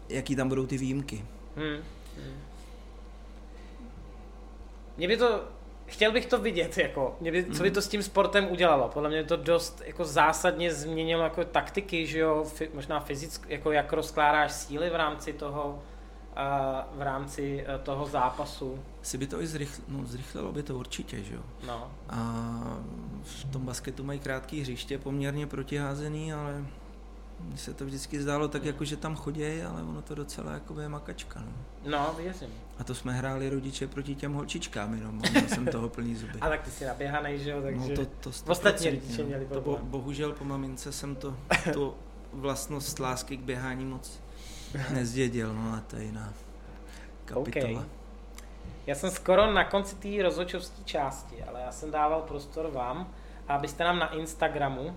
jaký tam budou ty výjimky. Hmm. Hmm. Mě by to, chtěl bych to vidět, jako, mě by, co by to s tím sportem udělalo. Podle mě to dost jako zásadně změnilo jako taktiky, že jo, fi, možná fyzicky, jako jak rozkládáš síly v rámci toho, a v rámci eh, toho zápasu. Si by to i zrychl, no, zrychlilo by to určitě, že jo. No. A v tom basketu mají krátký hřiště, poměrně protiházený, ale Mně se to vždycky zdálo tak, jako že tam chodí, ale ono to docela jako je makačka. No. No, věřím. A to jsme hráli rodiče proti těm holčičkám jenom, a měl jsem toho plný zuby. <laughs> A tak ty si naběhanej, že jo, takže... No to, to Ostatní 100%, rodiče no. měli to bo. Bohužel po mamince jsem to, <laughs> tu vlastnost lásky k běhání moc <laughs> nezdědil, no a to je jiná kapitola. OK. Já jsem skoro na konci té rozhodčovské části, ale já jsem dával prostor vám, abyste nám na Instagramu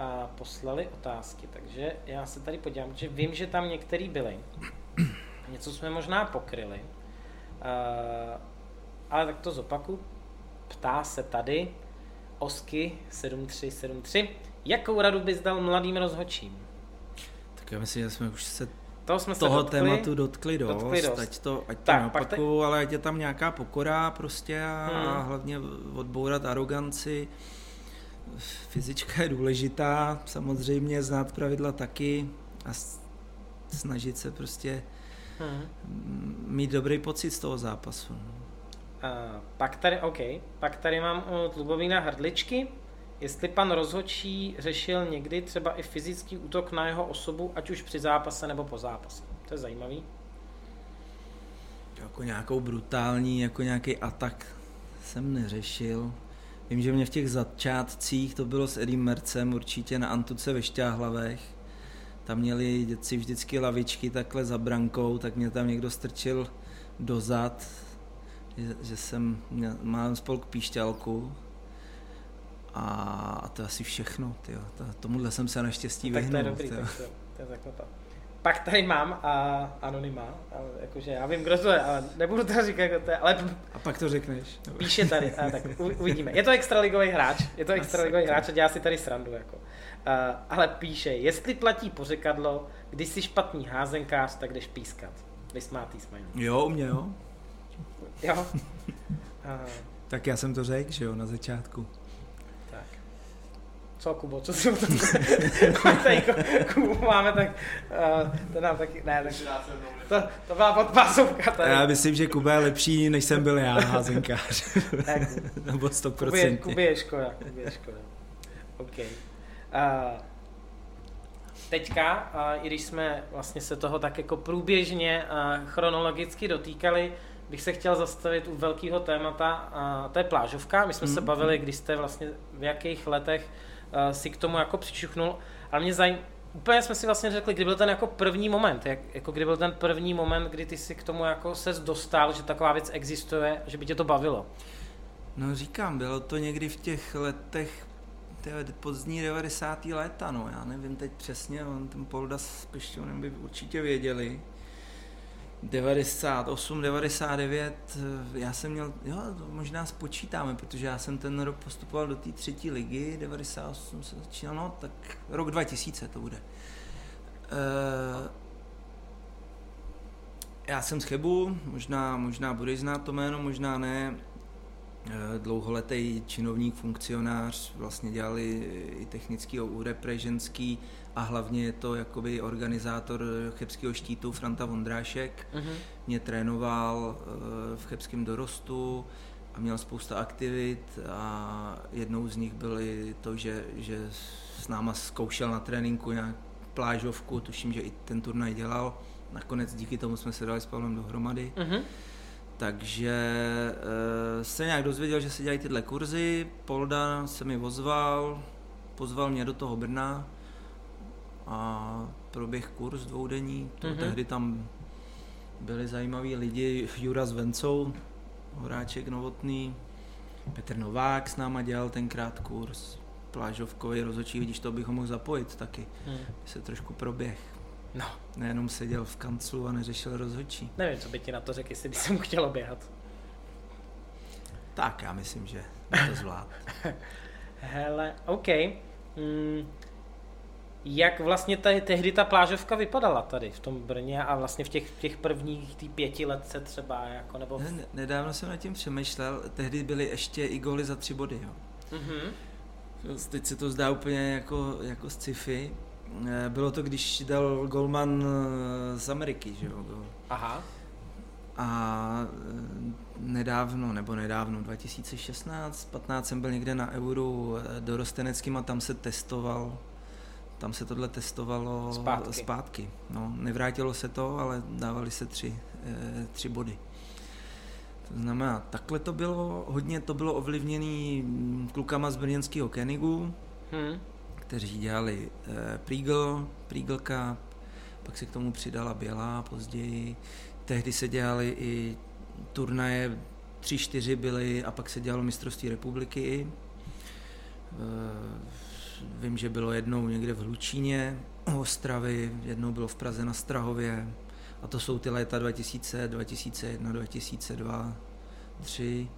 a, poslali otázky. Takže já se tady podívám, že vím, že tam některý byly. Něco jsme možná pokryli. A, ale tak to zopaku. Ptá se tady Osky 7373. Jakou radu bys dal mladým rozhodčím? Tak já myslím, že jsme už se Toho jsme se toho dotkli. tématu dotkli dost, Dotkli dost. ať to, ať to Tak, tak, pak te- ale ať je tam nějaká pokora prostě a, Hmm. a hlavně odbourat aroganci. Fyzička je důležitá, samozřejmě znát pravidla taky a snažit se prostě Hmm. mm, mít dobrý pocit z toho zápasu. A pak tady, OK, pak tady mám od Lubomína Hrdličky, jestli pan rozhodčí řešil někdy třeba i fyzický útok na jeho osobu, ať už při zápase nebo po zápase. To je zajímavý. Jako nějakou brutální, jako nějaký atak jsem neřešil. Vím, že mě v těch začátcích, to bylo s Eddie Mercem určitě na Antuce ve Šťáhlavech, tam měli děti vždycky lavičky takhle za brankou, tak mě tam někdo strčil dozad, že, že jsem měl, mám spolk píšťalku a, a to je asi všechno, tyjo. To, tomuhle jsem se naštěstí tak to je vyhnul. dobrý, tak to, to je to. Pak tady mám a anonyma, ale jakože já vím, kdo to je, ale nebudu to říkat, kdo to je, ale A pak to řekneš. Píše tady, a tak u- uvidíme. Je to extraligový hráč, je to extraligový hráč a dělá si tady srandu. Jako. Uh, ale píše, jestli platí pořekadlo, když jsi špatný házenkář, tak jdeš pískat. Vysmátý smajný. Jo, u mě jo. Jo? <laughs> Uh, Tak já jsem to řekl, že jo, na začátku. Co, Kubo, co si o tom tady Kubu máme, tak uh, to nám taky, ne, tak to, to byla podpásovka tady. Já myslím, že Kuba je lepší, než jsem byl já, házenkář. Ne, <laughs> Nebo Kuby je, 100%. Kuby je škoda, Kuby je škoda. OK. Uh, teďka, uh, i když jsme vlastně se toho tak jako průběžně uh, chronologicky dotýkali, bych se chtěl zastavit u velkého témata, uh, to je plážovka. My jsme mm. se Mhm. bavili, když jste vlastně v jakých letech si k tomu jako přičuchnul, ale mě zajím, úplně jsme si vlastně řekli, kdy byl ten jako první moment, jak, jako kdy byl ten první moment, kdy ty si k tomu jako ses dostal, že taková věc existuje, že by tě to bavilo. No říkám, bylo to někdy v těch letech tyhle, pozdní 90. léta, no já nevím teď přesně, on ten Polda s Pešťonem by určitě věděli. 98, 99, eh, já jsem měl, jo, to možná spočítáme, protože já jsem ten rok postupoval do té třetí ligy, 98 se začínal, no tak rok 2000 to bude. Eh, já jsem z Chebu, možná, možná budeš znát to jméno, možná ne. Eh, Dlouholetý činovník, funkcionář, vlastně dělali i technický úrepre ženský a hlavně je to jakoby organizátor chebského štítu Franta Vondrášek. Mhm. Mě trénoval eh, v chebském dorostu a měl spousta aktivit a jednou z nich byly to, že, že s náma zkoušel na tréninku nějak plážovku, tuším, že i ten turnaj dělal. Nakonec díky tomu jsme se dali s Pavlem dohromady. Mhm. Takže e, se nějak dozvěděl, že se dělají tyhle kurzy, Polda se mi ozval, pozval mě do toho Brna a proběh kurz dvoudenní, to Mhm. mm-hmm. tehdy tam byli zajímaví lidi, Jura s Vencou, Horáček Novotný, Petr Novák s náma dělal tenkrát kurz, plážovkový rozhodčí, vidíš, to bych ho mohl zapojit taky, by se trošku proběh. No, Nejenom seděl v kanclu a neřešil rozhodčí. nevím, co by ti na to řekl, jestli by se mu chtělo běhat. Tak, já myslím, že to zvlád. <laughs> Hele, OK. Mm, jak vlastně tady, tehdy ta plážovka vypadala tady v tom Brně a vlastně v těch, těch prvních tý pěti letce třeba, jako, nebo... Ne, ne- nedávno jsem nad tím přemýšlel, tehdy byly ještě i góly za tři body, jo. Mhm. Teď se to zdá úplně jako, jako sci-fi. Eh, Bylo to, když dal golman eh, z Ameriky, že jo. Aha. A eh, nedávno, nebo nedávno, 2016, 15 jsem byl někde na Euru dorosteneckým a tam se testoval tam se tohle testovalo Zpátky. zpátky. No, nevrátilo se to, ale dávali se tři, eh, tři body. To znamená, takhle to bylo, hodně to bylo ovlivněné klukama z brněnského Kenigu, Hmm. kteří dělali eh, Prigl, Prigl Cup, pak se k tomu přidala Bělá později. Tehdy se dělali i turnaje, tři, čtyři byly a pak se dělalo mistrovství republiky. Eh, Vím, že bylo jednou někde v Hlučíně, u Ostravy, jednou bylo v Praze na Strahově. A to jsou ty léta 2000, 2001, 2002, 3.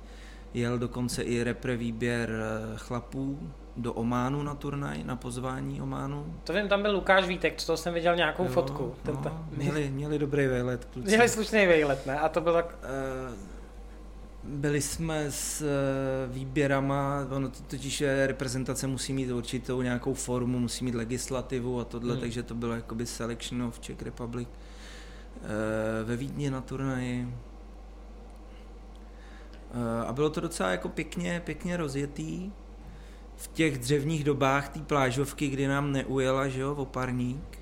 Jel dokonce i repre výběr eh, chlapů do Ománu na turnaj, na pozvání Ománu. To vím, tam byl Lukáš Vítek, z toho jsem viděl nějakou Jo, fotku. Ten no, měli, měli dobrý výlet, kluci. Měli slušný vejlet, ne? A to bylo tak... Eh, Byli jsme s eh, výběrama, ono to totiž je, reprezentace musí mít určitou nějakou formu, musí mít legislativu a tohle, Hmm. takže to bylo jakoby selection of Czech Republic eh, ve Vídni na turnaji. Eh, A bylo to docela jako pěkně, pěkně rozjetý. V těch dřevních dobách té plážovky, kdy nám neujela, že jo, oparník.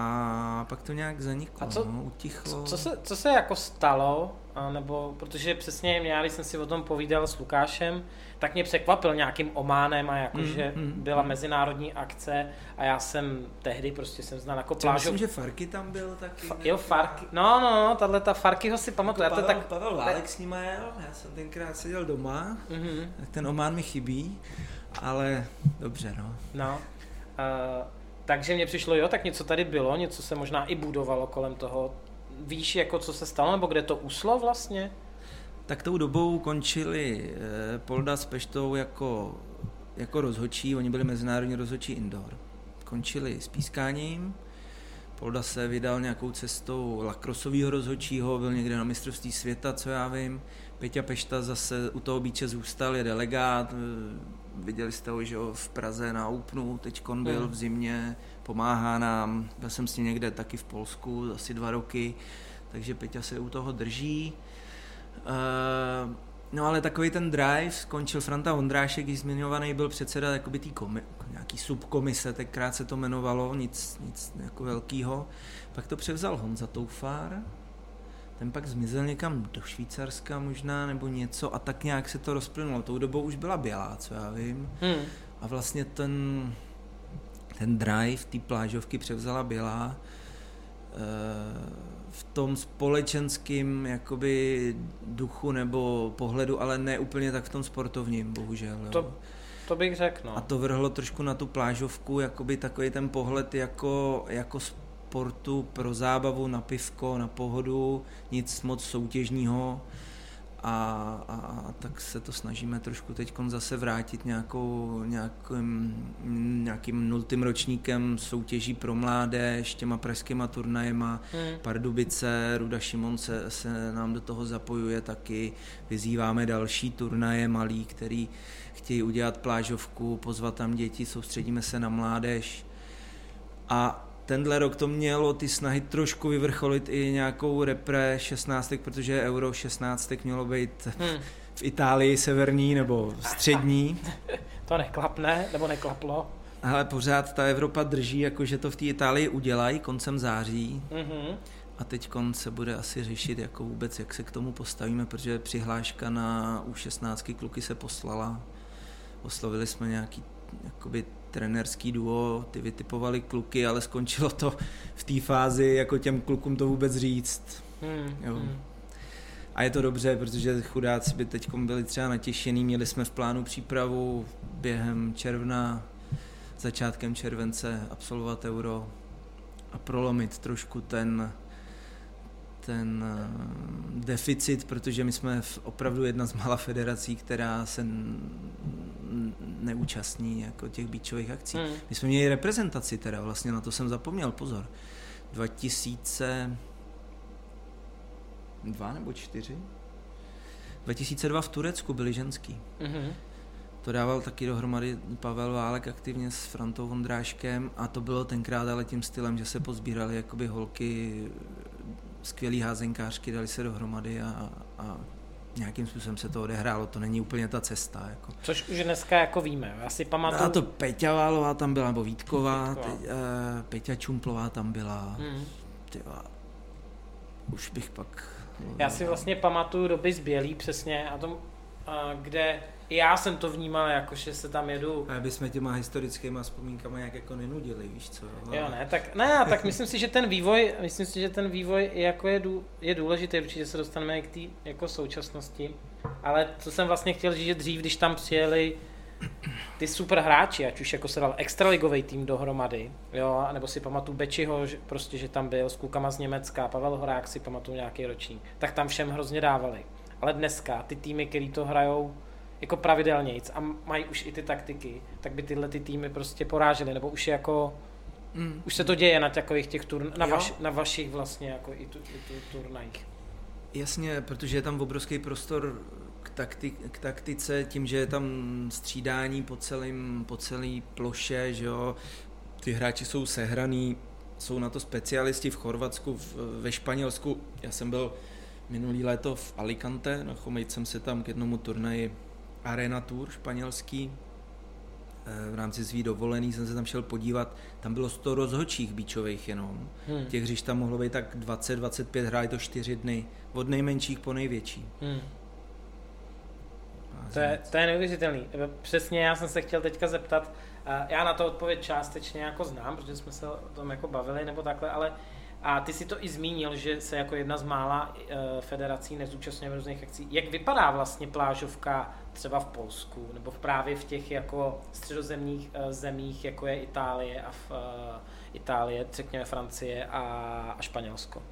A pak to nějak zaniklo, A co- no, utichlo. Co, co, se, co se jako stalo, a nebo, protože přesně já, když jsem si o tom povídal s Lukášem, tak mě překvapil nějakým Ománem a jakože Mm, mm, byla mm. mezinárodní akce a já jsem tehdy prostě jsem znal jako Co, plážov... myslím, že Farky tam byl taky. Fa- jo, Farky, no, no, no, tahle ta Farkyho si pamatuju, já to Pavel, tak... Pavel Válek s nima jel, já jsem tenkrát seděl doma, Mhm, tak ten Omán mi chybí, ale dobře no. no. Uh, takže mně přišlo, jo, tak něco tady bylo, něco se možná i budovalo kolem toho. Víš, jako co se stalo, nebo kde to uslo vlastně? Tak tou dobou končili eh, Polda s Peštou jako, jako rozhočí, oni byli mezinárodní rozhočí indoor. Končili s pískáním, Polda se vydal nějakou cestou lakrosového rozhočího, byl někde na mistrovství světa, co já vím. Peťa Pešta zase u toho bíče zůstal, je delegát, eh, viděli jste ho, že jo, v Praze na Openu, teď byl Hmm. v zimě, pomáhá nám, byl jsem s ním někde taky v Polsku, asi dva roky, takže Peťa se u toho drží. Eh, no ale takový ten drive skončil Franta Ondrášek, když zmiňovaný byl předseda jakoby tý komi, nějaký subkomise, tenkrát se to jmenovalo, nic, nic jako velkýho. Pak to převzal Honza Toufár, ten pak zmizel někam do Švýcarska možná nebo něco a tak nějak se to rozplynulo. Tou dobou už byla bělá, co já vím. Hmm. A vlastně ten, ten drive té plážovky převzala Bělá eh, v tom společenském jakoby duchu nebo pohledu, ale ne úplně tak v tom sportovním, bohužel. Jo. To- To bych řekl, no. A to vrhlo trošku na tu plážovku, jakoby takový ten pohled jako, jako sportu pro zábavu, na pivko, na pohodu, nic moc soutěžního. A, a, a tak se to snažíme trošku teď zase vrátit nějakou, nějakým, nějakým nultým ročníkem soutěží pro mládež, těma pražskýma turnajema, Hmm. Pardubice, Ruda Šimon se, se nám do toho zapojuje taky. Vyzýváme další turnaje malý, který chtějí udělat plážovku, pozvat tam děti, soustředíme se na mládež. A tenhle rok to mělo ty snahy trošku vyvrcholit i nějakou repre 16, protože Euro 16 mělo být Hmm. v Itálii severní nebo střední. <laughs> To neklapne, nebo neklaplo. Ale pořád ta Evropa drží, jako že to v té Itálii udělají koncem září. Mhm. A teď se bude asi řešit, jako vůbec, jak se k tomu postavíme, protože přihláška na U16 kluky se poslala. Oslovili jsme nějaký jakoby trenerský duo, ty vytipovali kluky, ale skončilo to v té fázi, jako těm klukům to vůbec říct. Hmm. Jo. Hmm. A je to dobře, protože chudáci by teď byli třeba natěšený, měli jsme v plánu přípravu během června, začátkem července absolvovat euro a prolomit trošku ten, ten eh, deficit, protože my jsme opravdu jedna z mála federací, která se neúčastní jako těch býčových akcí. Hmm. My jsme měli reprezentaci teda, vlastně na to jsem zapomněl, pozor. 2002 nebo 4? 2002 v Turecku byli ženský. Mhm. To dával taky dohromady Pavel Válek aktivně s Frantou Vondráškem a to bylo tenkrát ale tím stylem, že se pozbírali jakoby holky, skvělý házenkářky, dali se dohromady a, a nějakým způsobem se to odehrálo, to není úplně ta cesta. Jako. Což už dneska jako víme, já si pamatuju. A to Peťa Válová tam byla, nebo Vítková, Vítková. Te, uh, Peťa Čumplová tam byla, hmm. tyva, už bych pak... Já si vlastně pamatuju doby z Bělý přesně, a tom, uh, kde já jsem to vnímal jako, že se tam jedu... A aby jsme těma historickýma vzpomínkama nějak jako nenudili, víš co? No. Jo, ne, tak, ne, tak myslím si, že ten vývoj, myslím si, že ten vývoj jako je, dů, je důležitý, určitě se dostaneme k té jako současnosti, ale co jsem vlastně chtěl říct, že dřív, když tam přijeli ty super hráči, ať už jako se dal extraligový tým dohromady, jo, nebo si pamatuju Bečiho, že, prostě, že tam byl s klukama z Německa, Pavel Horák si pamatuju nějaký ročník, tak tam všem hrozně dávali. Ale dneska ty týmy, který to hrajou jako pravidelnějc a mají už i ty taktiky, tak by tyhle ty týmy prostě porážely, nebo už je jako Mm. Už se to děje na takových těch turn, na, vaš, na vašich vlastně jako i, tu, i tu turnajích. Jasně, protože je tam obrovský prostor k, takti, k taktice, tím, že je tam střídání po, celým, po celý ploše, že jo, ty hráči jsou sehraný, jsou na to specialisti v Chorvatsku, v, ve Španělsku. Já jsem byl minulý léto v Alicante, na Chomejt jsem se tam k jednomu turnaji Arena Tour španělský, eh, v rámci svý dovolený jsem se tam šel podívat, tam bylo 100 rozhočích bíčových jenom. Hmm. Těch hřišť tam mohlo být tak 20-25, hráli to 4 dny, od nejmenších po největší. Hmm. To je, to je neuvěřitelný. Přesně já jsem se chtěl teďka zeptat, já na to odpověď částečně jako znám, protože jsme se o tom jako bavili nebo takhle, ale a ty si to i zmínil, že se jako jedna z mála uh, federací nezúčastňuje v různých akcí. Jak vypadá vlastně plážovka třeba v Polsku nebo právě v těch jako středozemních uh, zemích, jako je Itálie a v uh, Itálie, řekněme Francie a, a Španělsko?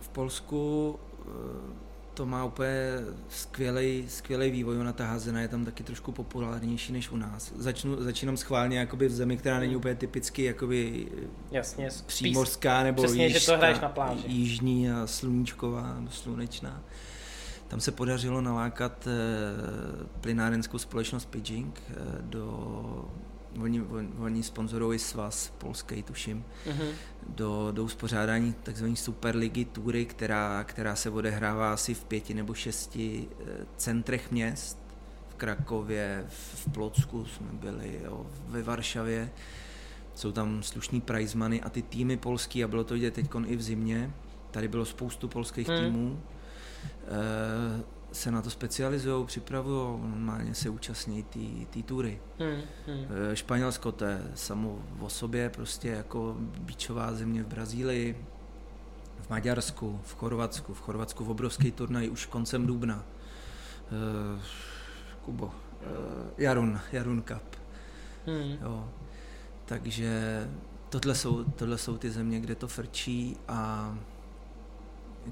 V Polsku to má úplně skvělý, skvělý vývoj, ona ta házena je tam taky trošku populárnější než u nás. Začnu, začínám schválně jakoby v zemi, která není úplně typicky jakoby Jasně, přímořská nebo přesně, jižka, že to hraješ na pláži. jižní a sluníčková nebo slunečná. Tam se podařilo nalákat e, plynárenskou společnost Pidging e, do oni, oni sponzorují svaz polský, tuším, uh-huh. do, do uspořádání tzv. Superligy tury, která, která se odehrává asi v pěti nebo šesti eh, centrech měst. V Krakově, v Plocku jsme byli, jo, ve Varšavě. Jsou tam slušní prizmany a ty týmy polský, a bylo to vidět teď i v zimě, tady bylo spoustu polských hmm. týmů, e, se na to specializují, připravují, normálně se účastní té tury. Hmm, hmm. Španělsko to je samo o sobě, prostě jako bíčová země v Brazílii, v Maďarsku, v Chorvatsku, v Chorvatsku v obrovský turnaj už koncem dubna. Uh, Kubo, uh, Jarun, Jarun Cup. Hmm. Jo. Takže tohle jsou, tohle jsou ty země, kde to frčí a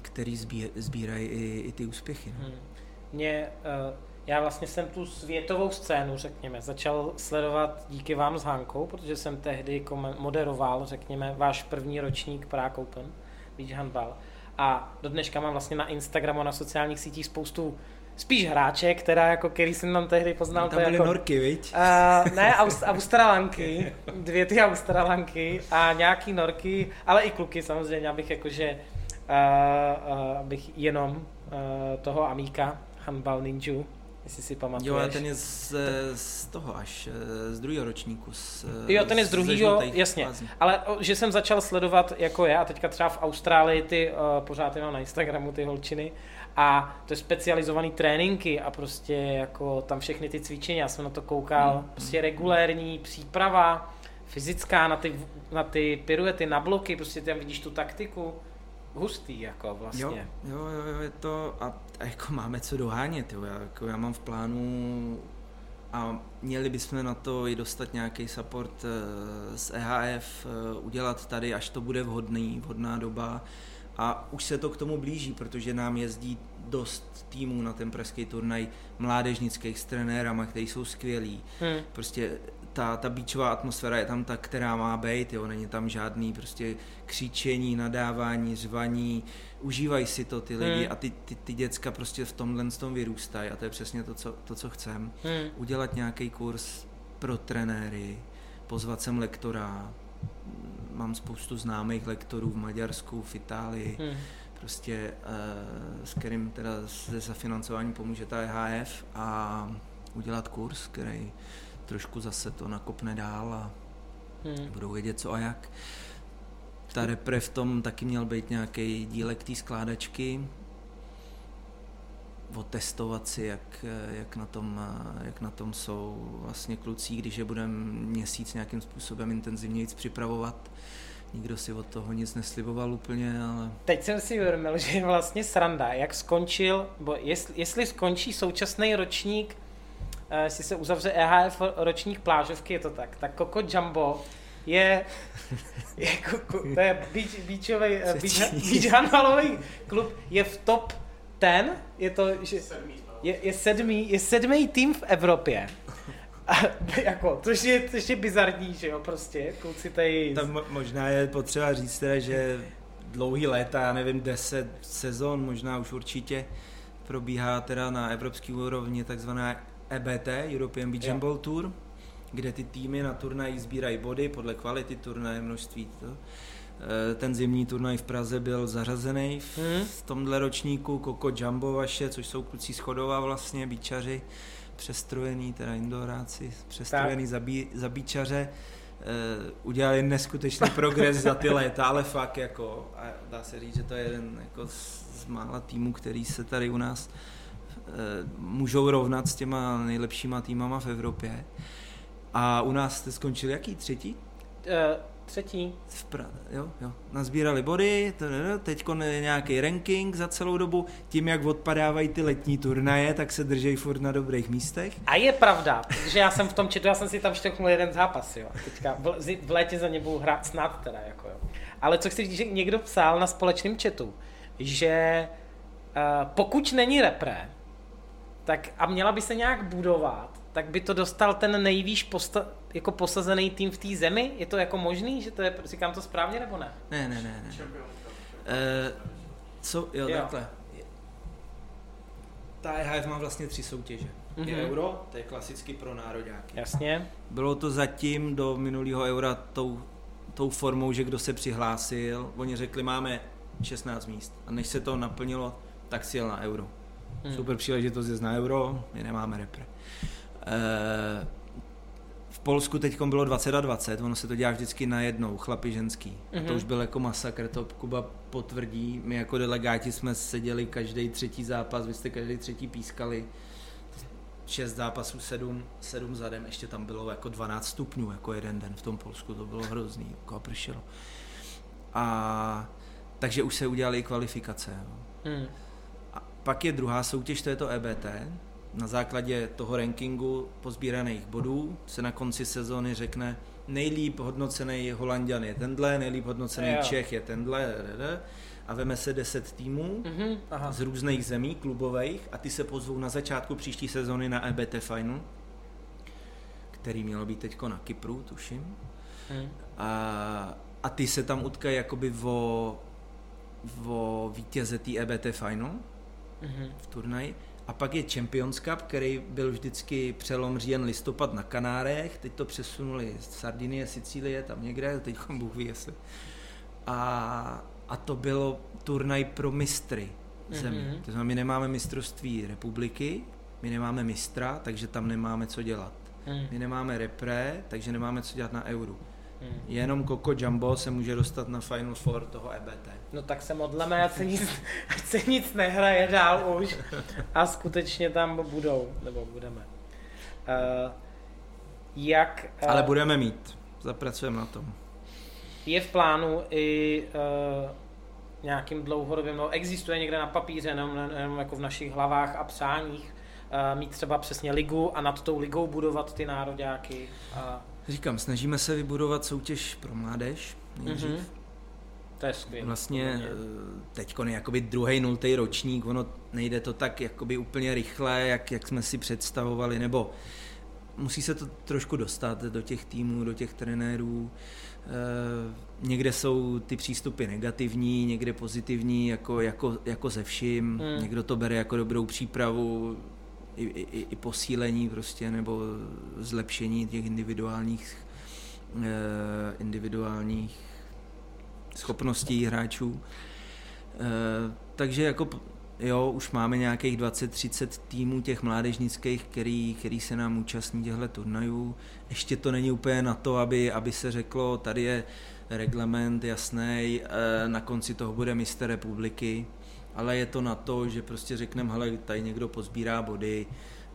který sbírají i, i ty úspěchy. No. Hmm. Mě, uh, já vlastně jsem tu světovou scénu, řekněme, začal sledovat díky vám s Hankou, protože jsem tehdy moderoval, řekněme, váš první ročník Prague Open, Beach Handball. A do dneška mám vlastně na Instagramu a na sociálních sítích spoustu spíš hráče, která jako, který jsem tam tehdy poznal. Tam byly jako, norky, viď? Uh, ne, Aust- Australanky, dvě ty Australanky a nějaký norky, ale i kluky samozřejmě, abych jakože uh, uh, bych jenom uh, toho Amíka, Handball Ninja, jestli si pamatuješ. Jo, ten je z, z toho až, z druhého ročníku. Z, jo, ten je z druhého, jasně. Fází. Ale že jsem začal sledovat jako já, a teďka třeba v Austrálii ty, uh, pořád jenom na Instagramu ty holčiny, a to je specializovaný tréninky a prostě jako tam všechny ty cvičení, já jsem na to koukal, hmm. prostě regulérní příprava, fyzická na ty, na ty piruety, na bloky, prostě tam vidíš tu taktiku hustý, jako vlastně. Jo, jo, jo, je to, a, a jako máme co dohánět, jo, já, jako já mám v plánu a měli bychom na to i dostat nějaký support eh, z EHF, eh, udělat tady, až to bude vhodný, vhodná doba. A už se to k tomu blíží, protože nám jezdí dost týmů na ten pražský turnaj mládežnických s trenérama, kteří jsou skvělí. Hmm. Prostě ta, ta bíčová atmosféra je tam ta, která má být, jo, není tam žádný prostě křičení, nadávání, řvaní, užívají si to ty lidi hmm. a ty, ty, ty děcka prostě v tomhle tom vyrůstají a to je přesně to, co, to, co chcem. Hmm. Udělat nějaký kurz pro trenéry, pozvat sem lektora, mám spoustu známých lektorů v Maďarsku, v Itálii, hmm. prostě s kterým teda se zafinancování pomůže ta EHF a udělat kurz, který trošku zase to nakopne dál a hmm. budou vědět co a jak. Ta repre v tom taky měl být nějaký dílek té skládačky, otestovat si, jak, jak, na tom, jak na tom jsou vlastně kluci, když je budeme měsíc nějakým způsobem intenzivněji připravovat. Nikdo si od toho nic nesliboval úplně, ale... Teď jsem si uvědomil, že je vlastně sranda, jak skončil, bo jestli, jestli skončí současný ročník, eh, jestli se uzavře EHF ročník plážovky, je to tak, tak Coco Jumbo je, <laughs> je to je beach, beachový, eh, beach, beach klub, je v top ten, je to, že je, je, sedmý, je sedmý tým v Evropě. A, <laughs> jako, což je, což je bizarní, že jo, prostě, kluci tady... Tam možná je potřeba říct teda, že dlouhý léta, já nevím, deset sezon, možná už určitě, probíhá teda na evropské úrovni takzvaná EBT, European Beach Handball Tour, kde ty týmy na turnaji sbírají body podle kvality turnaje, množství. To. Eh, ten zimní turnaj v Praze byl zařazený v, hmm. v tomhle ročníku, Koko Jumbo vaše, což jsou kluci z Chodova vlastně, bíčaři, přestrojený, teda indoráci, přestrojený za, bí, za bíčaře. Uh, udělali neskutečný progres za ty léta, ale fakt jako, a dá se říct, že to je jeden jako z, z mála týmů, který se tady u nás uh, můžou rovnat s těma nejlepšíma týmama v Evropě. A u nás jste skončili jaký? Třetí? Uh, třetí. Pra, jo, jo. Nazbírali body, teď nějaký ranking za celou dobu. Tím, jak odpadávají ty letní turnaje, tak se drží furt na dobrých místech. A je pravda, protože já jsem v tom četu, já jsem si tam štěknul jeden zápas, jo. Teďka v, v létě za ně budu hrát snad teda, jako jo. Ale co chci říct, že někdo psal na společném chatu, že uh, pokud není repre, tak a měla by se nějak budovat, tak by to dostal ten nejvýš posta- jako posazený tým v té zemi? Je to jako možný, že to je, říkám to správně nebo ne? Ne, ne, ne. ne. Uh, co, jo, jo, takhle. Ta EHF má vlastně tři soutěže. Mm-hmm. Je mhm. euro, to je klasicky pro nároďáky. Jasně. Bylo to zatím do minulého eura tou, tou formou, že kdo se přihlásil, oni řekli, máme 16 míst. A než se to naplnilo, tak si jel na euro. Mm. Super příležitost je na euro, my nemáme repre. Uh, v Polsku teď bylo 20 a 20, ono se to dělá vždycky na jednou, chlapi ženský. Mm-hmm. To mhm. už byl jako masakr, to Kuba potvrdí. My jako delegáti jsme seděli každý třetí zápas, vy jste každý třetí pískali. Šest zápasů, sedm, sedm zadem, ještě tam bylo jako 12 stupňů, jako jeden den v tom Polsku, to bylo hrozný, jako a pršelo. A takže už se udělaly kvalifikace. Mm. Pak je druhá soutěž, to je to EBT, na základě toho rankingu pozbíraných bodů se na konci sezóny řekne, nejlíp hodnocený Holandian je tenhle, nejlíp hodnocený jo. Čech je tenhle, a veme se 10 týmů mm-hmm, aha. z různých zemí, klubových, a ty se pozvou na začátku příští sezóny na EBT Final, který mělo být teďko na Kypru, tuším. Mm. A, a ty se tam utkají jakoby o, o vítěze té EBT Final mm-hmm. v turnaji a pak je Champions Cup, který byl vždycky přelom říjen listopad na Kanárech, teď to přesunuli z Sardinie, Sicílie, tam někde, teď <laughs> Bůh ví jestli. A, a to bylo turnaj pro mistry země. Mm-hmm. To znamená, my nemáme mistrovství republiky, my nemáme mistra, takže tam nemáme co dělat. Mm. My nemáme repre, takže nemáme co dělat na euru. Hmm. Jenom Coco Jumbo se může dostat na Final Four toho EBT. No tak se modleme, ať se nic, <laughs> ať se nic nehraje dál už a skutečně tam budou, nebo budeme. Uh, jak... Uh, Ale budeme mít, zapracujeme na tom. Je v plánu i uh, nějakým dlouhodobým, no existuje někde na papíře, jenom, jenom jako v našich hlavách a přáních, uh, mít třeba přesně ligu a nad tou ligou budovat ty nároďáky. Uh, Říkám, snažíme se vybudovat soutěž pro mládež nejdřív. Mm-hmm. To je skvělé. Vlastně eh, teď je jakoby druhý, nultý ročník, ono nejde to tak jakoby úplně rychle, jak, jak jsme si představovali, nebo musí se to trošku dostat do těch týmů, do těch trenérů. E, někde jsou ty přístupy negativní, někde pozitivní, jako, jako, jako ze vším. Mm. Někdo to bere jako dobrou přípravu, i, i, i posílení prostě nebo zlepšení těch individuálních eh, individuálních schopností hráčů. takže jako jo, už máme nějakých 20-30 týmů těch mládežnických, který, který se nám účastní těchto turnajů. Ještě to není úplně na to, aby, aby se řeklo, tady je reglement jasný, eh, na konci toho bude mistr republiky, ale je to na to, že prostě řekneme, hele, tady někdo pozbírá body,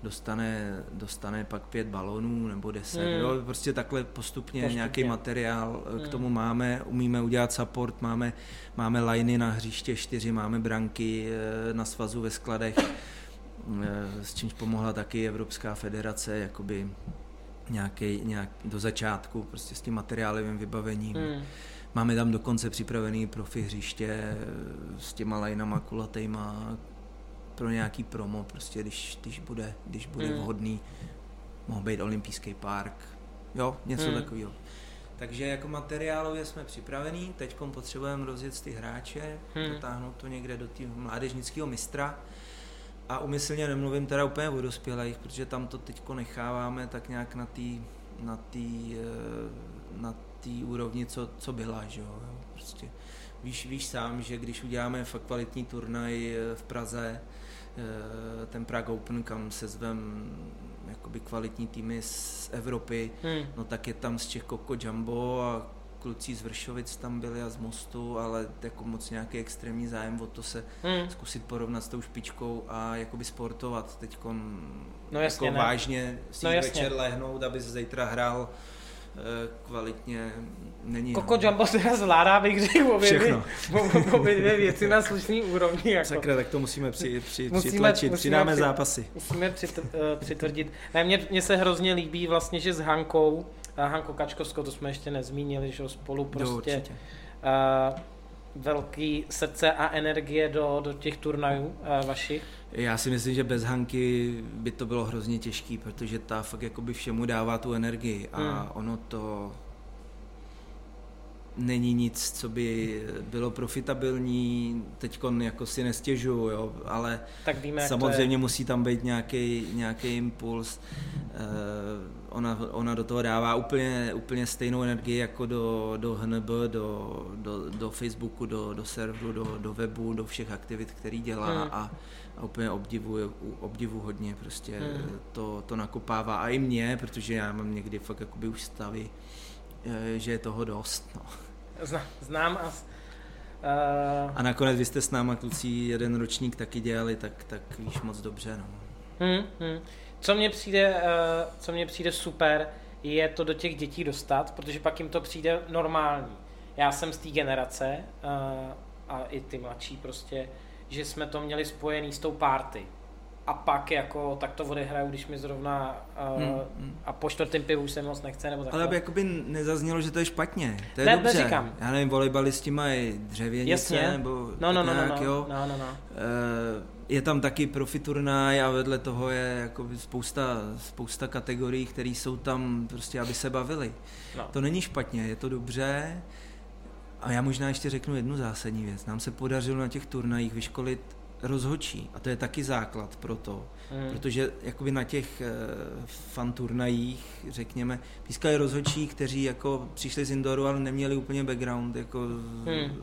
dostane, dostane pak pět balonů nebo deset, hmm. jo, prostě takhle postupně, postupně. nějaký materiál hmm. k tomu máme, umíme udělat support, máme, máme liney na hřiště čtyři, máme branky eh, na svazu ve skladech, eh, s čímž pomohla taky Evropská federace, jakoby nějaký, nějak do začátku, prostě s tím materiálovým vybavením. Hmm. Máme tam dokonce připravený profi hřiště eh, s těma lajnama kulatejma, pro nějaký promo, prostě když, když bude, když bude hmm. vhodný, mohl být olympijský park, jo, něco hmm. takového. Takže jako materiálově jsme připravení, teď potřebujeme rozjet ty hráče, hmm. dotáhnout to někde do tým mládežnického mistra a umyslně nemluvím teda úplně o dospělých, protože tam to teď necháváme tak nějak na té na tý, eh, na tý úrovni, co, co byla, že jo, prostě víš, víš sám, že když uděláme fakt kvalitní turnaj eh, v Praze, ten Prague Open, kam se zvem jakoby kvalitní týmy z Evropy, hmm. no tak je tam z Čech Koko Jumbo a kluci z Vršovic tam byli a z Mostu, ale jako moc nějaký extrémní zájem o to se hmm. zkusit porovnat s tou špičkou a jakoby sportovat teď no jasně, jako vážně si no večer lehnout, aby zítra hrál Eh, kvalitně není. Koko no. Jumbo teda zvládá, bych řekl, obě, dvě, <laughs> obě dvě věci na slušný úrovni. Jako. Sakra, tak to musíme při, při, musíme, přitlačit, musíme přidáme při, zápasy. Musíme přit, uh, přitvrdit. Ne, mně, mně se hrozně líbí vlastně, že s Hankou, a Hanko Kačkovskou, to jsme ještě nezmínili, že spolu prostě jo, uh, velký srdce a energie do, do těch turnajů uh, vašich. Já si myslím, že bez Hanky by to bylo hrozně těžký, protože ta fakt jakoby všemu dává tu energii a hmm. ono to není nic, co by bylo profitabilní, teď jako si nestěžu, jo, ale tak víme, samozřejmě musí tam být nějaký, impuls. Uh, ona, ona do toho dává úplně, úplně stejnou energii jako do, do HNB, do, do, do Facebooku, do, do serveru, do, do webu, do všech aktivit, který dělá hmm. a a úplně obdivuju, obdivu hodně, prostě hmm. to, to nakopává a i mě, protože já mám někdy fakt jakoby už stavy, eh, že je toho dost. No. Zna, znám a Uh... A nakonec vy jste s náma kluci jeden ročník taky dělali, tak, tak víš moc dobře. No. Hmm, hmm. Co mně přijde, uh, co mně přijde super, je to do těch dětí dostat, protože pak jim to přijde normální. Já jsem z té generace uh, a i ty mladší prostě, že jsme to měli spojený s tou party. A pak jako tak to odehraju, když mi zrovna uh, hmm, hmm. a po čtvrtém pivu už se moc nechce nebo takhle. Ale aby jakoby nezaznělo, že to je špatně. To je ne, dobře. Neříkám. Já nevím, volejbalisti mají dřevěnice Jasně. nebo no, no, no, nějak, no, no, jo. No, no, no. Uh, je tam taky profi turnaj a vedle toho je jako spousta, spousta kategorií, které jsou tam prostě, aby se bavili. No. To není špatně, je to dobře. A já možná ještě řeknu jednu zásadní věc. Nám se podařilo na těch turnajích vyškolit rozhočí a to je taky základ pro to, mm. protože jakoby na těch uh, fan turnajích, řekněme, pískali rozhočí, kteří jako přišli z indoru, ale neměli úplně background jako mm.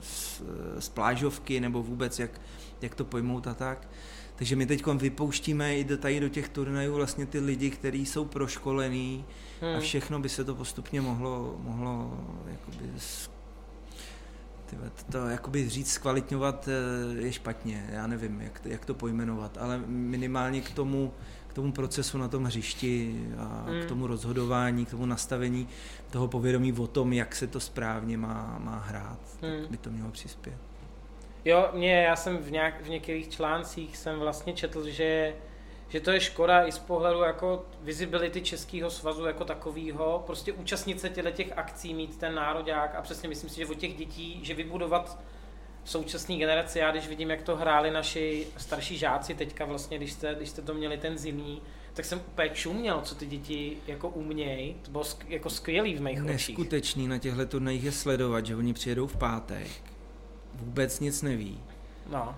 z, z plážovky nebo vůbec jak, jak to pojmout a tak. Takže my teď vypouštíme i do, tady do těch turnajů vlastně ty lidi, kteří jsou proškolení mm. a hmm. všechno by se to postupně mohlo, mohlo jakoby Tyhle, to, to jakoby říct zkvalitňovat eh, je špatně, já nevím, jak, jak to pojmenovat, ale minimálně k tomu, k tomu procesu na tom hřišti a mm. k tomu rozhodování, k tomu nastavení toho povědomí o tom, jak se to správně má, má hrát, mm. tak by to mělo přispět. Jo, mě, já jsem v, nějak, v některých článcích jsem vlastně četl, že že to je škoda i z pohledu jako visibility Českého svazu jako takového, prostě účastnit se těchto těch akcí, mít ten národák a přesně myslím si, že od těch dětí, že vybudovat současné generaci, já když vidím, jak to hráli naši starší žáci teďka vlastně, když jste, když jste to měli ten zimní, tak jsem úplně čuměl, co ty děti jako umějí. To bylo sk- jako skvělý v mých. Neskutečný na těchto turnajích je sledovat, že oni přijedou v pátek, vůbec nic neví. No.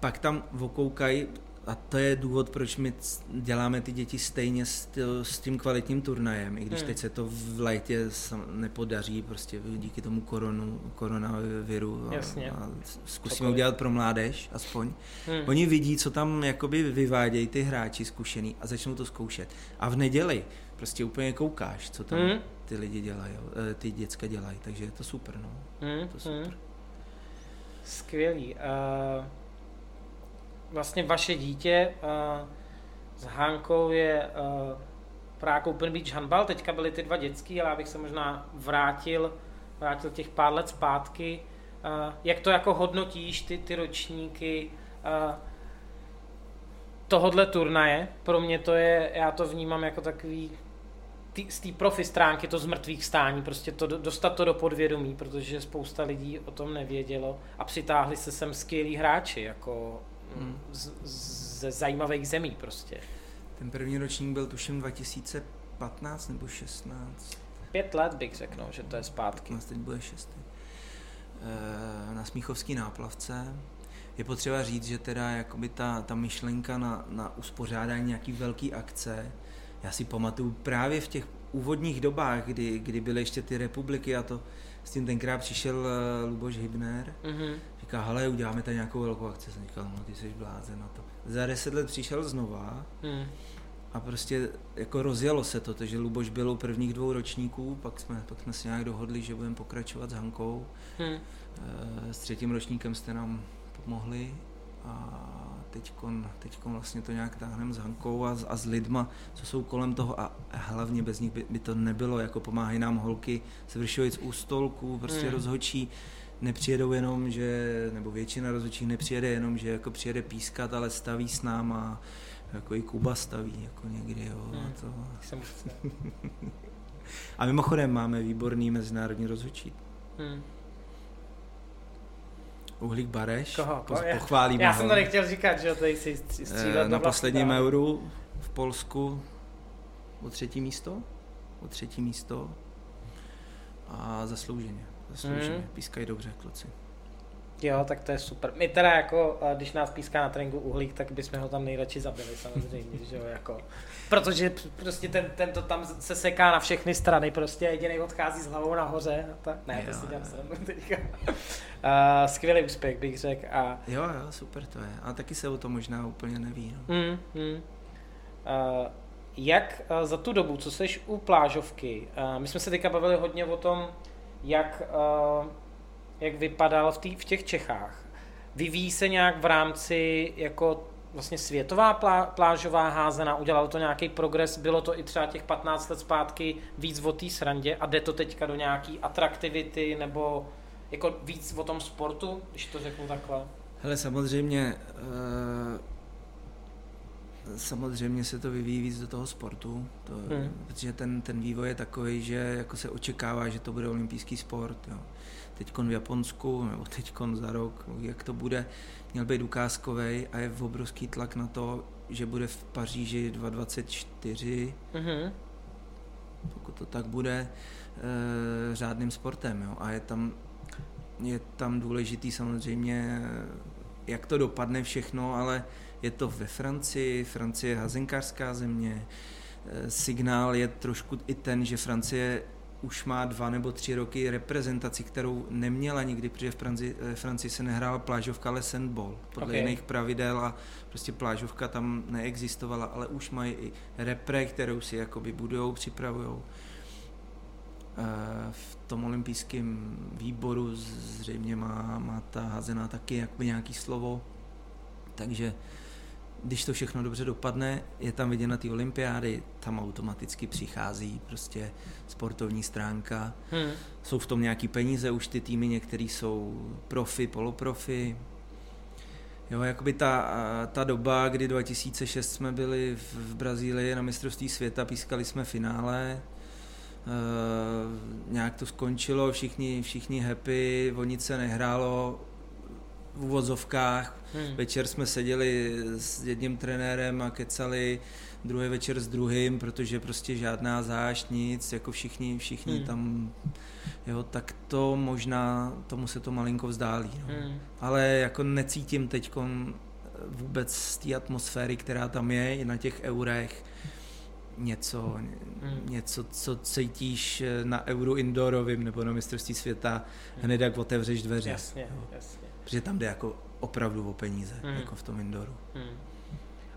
Pak tam vokoukají a to je důvod, proč my děláme ty děti stejně s, s tím kvalitním turnajem, i když hmm. teď se to v létě nepodaří, prostě díky tomu koronu, koronaviru. Jasně. A, a zkusíme Cokoliv. udělat pro mládež aspoň. Hmm. Oni vidí, co tam jakoby vyvádějí ty hráči zkušený a začnou to zkoušet. A v neděli prostě úplně koukáš, co tam hmm. ty lidi dělají, eh, ty děcka dělají, takže je to super, no. Hmm. To super. Hmm. Skvělý. Uh vlastně vaše dítě uh, s Hankou je uh, Prague Open Beach handball, teďka byly ty dva dětský, ale abych se možná vrátil, vrátil těch pár let zpátky. Uh, jak to jako hodnotíš, ty, ty ročníky uh, tohodle turnaje? Pro mě to je, já to vnímám jako takový tý, z té profi stránky to z mrtvých stání, prostě to, dostat to do podvědomí, protože spousta lidí o tom nevědělo a přitáhli se sem skvělí hráči, jako hmm. z, ze zajímavých zemí prostě. Ten první ročník byl tuším 2015 nebo 16. Pět let bych řekl, no, že to je zpátky. 15, teď bude šestý. E, na Smíchovský náplavce. Je potřeba říct, že teda jakoby ta, ta myšlenka na, na uspořádání nějaký velký akce, já si pamatuju právě v těch úvodních dobách, kdy, kdy byly ještě ty republiky a to s tím tenkrát přišel eh, Luboš Hybner, mm-hmm říká, hele, uděláme tady nějakou velkou akci. Jsem říkal, no ty jsi blázen na to. Za deset let přišel znova hmm. a prostě jako rozjelo se to, takže Luboš byl u prvních dvou ročníků, pak jsme, pak jsme si nějak dohodli, že budeme pokračovat s Hankou. Hmm. E, s třetím ročníkem jste nám pomohli a teďkon, teďkon vlastně to nějak táhneme s Hankou a, a s lidma, co jsou kolem toho a hlavně bez nich by, by to nebylo, jako pomáhají nám holky z Vršovic u stolku, prostě hmm. rozhočí, nepřijedou jenom, že, nebo většina rozhodčích nepřijede jenom, že jako přijede pískat, ale staví s náma, jako i Kuba staví, jako někdy, jo. Hmm. A, to... <laughs> a mimochodem máme výborný mezinárodní rozhodčí. Hmm. Uhlík Bareš, Koho? Koho? pochválíme Já jsem to nechtěl říkat, že tady si střílet eh, Na posledním euru v Polsku o třetí místo, o třetí místo a zaslouženě zaslouženě. Hmm. Pískají dobře kluci. Jo, tak to je super. My teda jako, když nás píská na tréninku uhlík, tak bychom ho tam nejradši zabili samozřejmě, <laughs> že jo, jako. Protože prostě ten, ten to tam se seká na všechny strany, prostě jediný odchází s hlavou nahoře. A tak. Ne, jo, to si dělám srandu teďka. Uh, skvělý úspěch bych řekl. A... Jo, jo, super to je. A taky se o to možná úplně neví. No. Mm, mm. Uh, jak za tu dobu, co jsi u plážovky, uh, my jsme se teďka bavili hodně o tom, jak, uh, jak vypadal v, tý, v těch Čechách. Vyvíjí se nějak v rámci jako vlastně světová plá, plážová házená, udělalo to nějaký progres, bylo to i třeba těch 15 let zpátky víc o té srandě a jde to teďka do nějaký atraktivity nebo jako víc o tom sportu, když to řeknu takhle? Hele, samozřejmě uh samozřejmě se to vyvíjí víc do toho sportu, to, hmm. protože ten, ten vývoj je takový, že jako se očekává, že to bude olympijský sport. Jo. Teď v Japonsku, nebo teď za rok, jak to bude, měl být ukázkový a je obrovský tlak na to, že bude v Paříži 2024, hmm. pokud to tak bude, e, řádným sportem. Jo. A je tam, je tam důležitý samozřejmě, jak to dopadne všechno, ale je to ve Francii, Francie je hazenkářská země. Eh, signál je trošku i ten, že Francie už má dva nebo tři roky reprezentaci, kterou neměla nikdy, protože v Francii, eh, Francii se nehrála plážovka, ale sandball, podle okay. jiných pravidel a prostě plážovka tam neexistovala, ale už mají i repre, kterou si jakoby budujou, připravujou. Eh, v tom olympijském výboru zřejmě má, má ta hazená taky jakoby nějaký slovo, takže když to všechno dobře dopadne, je tam vidět na ty olympiády, tam automaticky přichází prostě sportovní stránka. Hmm. Jsou v tom nějaký peníze, už ty týmy některý jsou profi, poloprofi. Jo, jakoby ta, ta doba, kdy 2006 jsme byli v, v Brazílii na mistrovství světa, pískali jsme finále, Uh, nějak to skončilo, všichni, všichni happy, o nic se nehrálo, v uvozovkách. Hmm. Večer jsme seděli s jedním trenérem a kecali, druhý večer s druhým, protože prostě žádná zášť, nic, jako všichni, všichni hmm. tam, jo, tak to možná, tomu se to malinko vzdálí. No. Hmm. Ale jako necítím teď vůbec z té atmosféry, která tam je, i na těch eurech, něco, hmm. něco, co cítíš na Euro Indoorovým nebo na mistrovství světa, hmm. hned jak otevřeš dveře. Jasně, jasně. Protože tam jde jako opravdu o peníze, hmm. jako v tom Indooru. Hmm.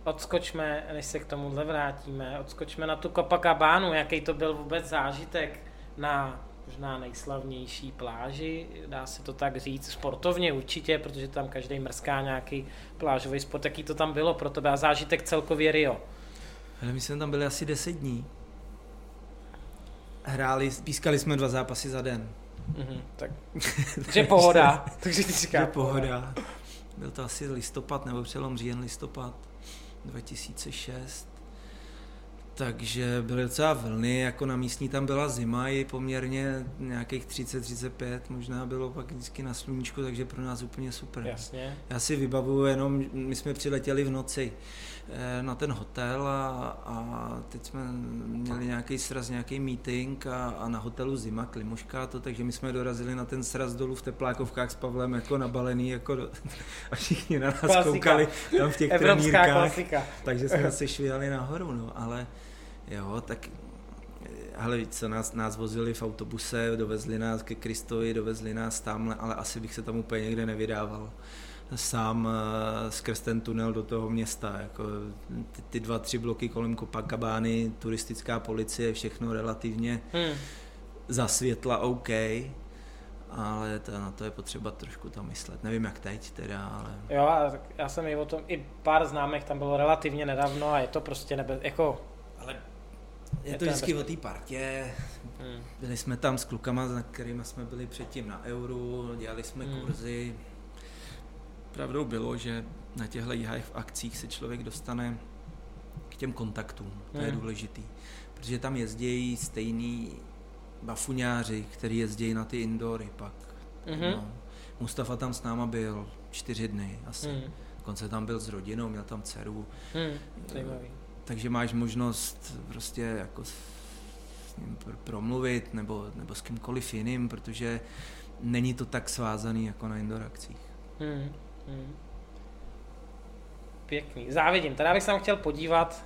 Odskočme, než se k tomuhle vrátíme, odskočme na tu Copacabánu, jaký to byl vůbec zážitek na možná nejslavnější pláži, dá se to tak říct, sportovně určitě, protože tam každý mrská nějaký plážový sport, jaký to tam bylo pro tebe a zážitek celkově Rio. Ale my jsme tam byli asi 10 dní. Hráli, pískali jsme dva zápasy za den. Mm-hmm, tak, <laughs> takže pohoda. takže ty říkáš pohoda. Byl to asi listopad nebo přelom říjen listopad 2006 takže byly docela vlny, jako na místní tam byla zima i poměrně nějakých 30-35, možná bylo pak vždycky na sluníčku, takže pro nás úplně super. Jasně. Já si vybavuju jenom, my jsme přiletěli v noci na ten hotel a, a teď jsme měli nějaký sraz, nějaký meeting a, a na hotelu zima, klimoška to, takže my jsme dorazili na ten sraz dolů v teplákovkách s Pavlem jako nabalený, jako do, <laughs> a všichni na nás klasika. koukali tam v těch Evropská klasika. takže jsme <laughs> se švihali nahoru, no, ale Jo, tak ale co nás, nás vozili v autobuse, dovezli nás ke Kristovi, dovezli nás tamhle, ale asi bych se tam úplně někde nevydával sám uh, skrz ten tunel do toho města. Jako ty, ty dva, tři bloky kolem Copacabány, turistická policie, všechno relativně hmm. za světla OK, ale to, na to je potřeba trošku tam myslet. Nevím jak teď teda, ale... Jo, já jsem i o tom, i pár známek tam bylo relativně nedávno a je to prostě nebe, jako... Ale je, je to vždycky o té partě. Hmm. Byli jsme tam s klukama, na kterými jsme byli předtím na euru, dělali jsme hmm. kurzy. Pravdou bylo, že na těchto jíhách v akcích se člověk dostane k těm kontaktům. To hmm. je důležitý. Protože tam jezdí stejný bafuňáři, který jezdí na ty indory pak. Hmm. No. Mustafa tam s náma byl čtyři dny asi. Hmm. Dokonce tam byl s rodinou, měl tam dceru. Hmm. Zajímavý takže máš možnost prostě jako s ním promluvit nebo, nebo s kýmkoliv jiným, protože není to tak svázaný jako na indoor akcích. Hmm, hmm. Pěkný. Závidím. Teda bych se chtěl podívat,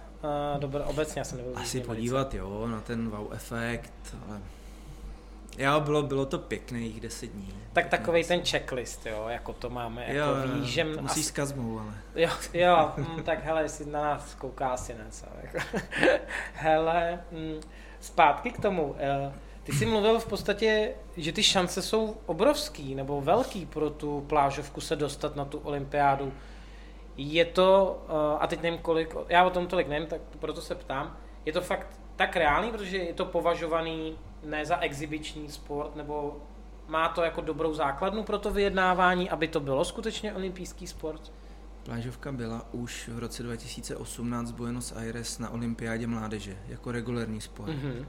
uh, dobře, obecně já jsem nebyl Asi podívat, jo, na ten wow efekt, ale Jo, bylo, bylo to pěkných deset dní. Tak takový ten checklist, jo, jako to máme, jako jo, že... To musíš s ale... Jo, jo, mm, tak hele, jestli na nás kouká asi ne, co, jako. <laughs> hele, mm, zpátky k tomu, eh, ty jsi mluvil v podstatě, že ty šance jsou obrovský nebo velký pro tu plážovku se dostat na tu olympiádu. Je to, eh, a teď nevím kolik, já o tom tolik nevím, tak proto se ptám, je to fakt tak reálný, protože je to považovaný ne za exibiční sport, nebo má to jako dobrou základnu pro to vyjednávání, aby to bylo skutečně olympijský sport? Plážovka byla už v roce 2018 v Buenos Aires na olympiádě mládeže jako regulární sport. Mm-hmm.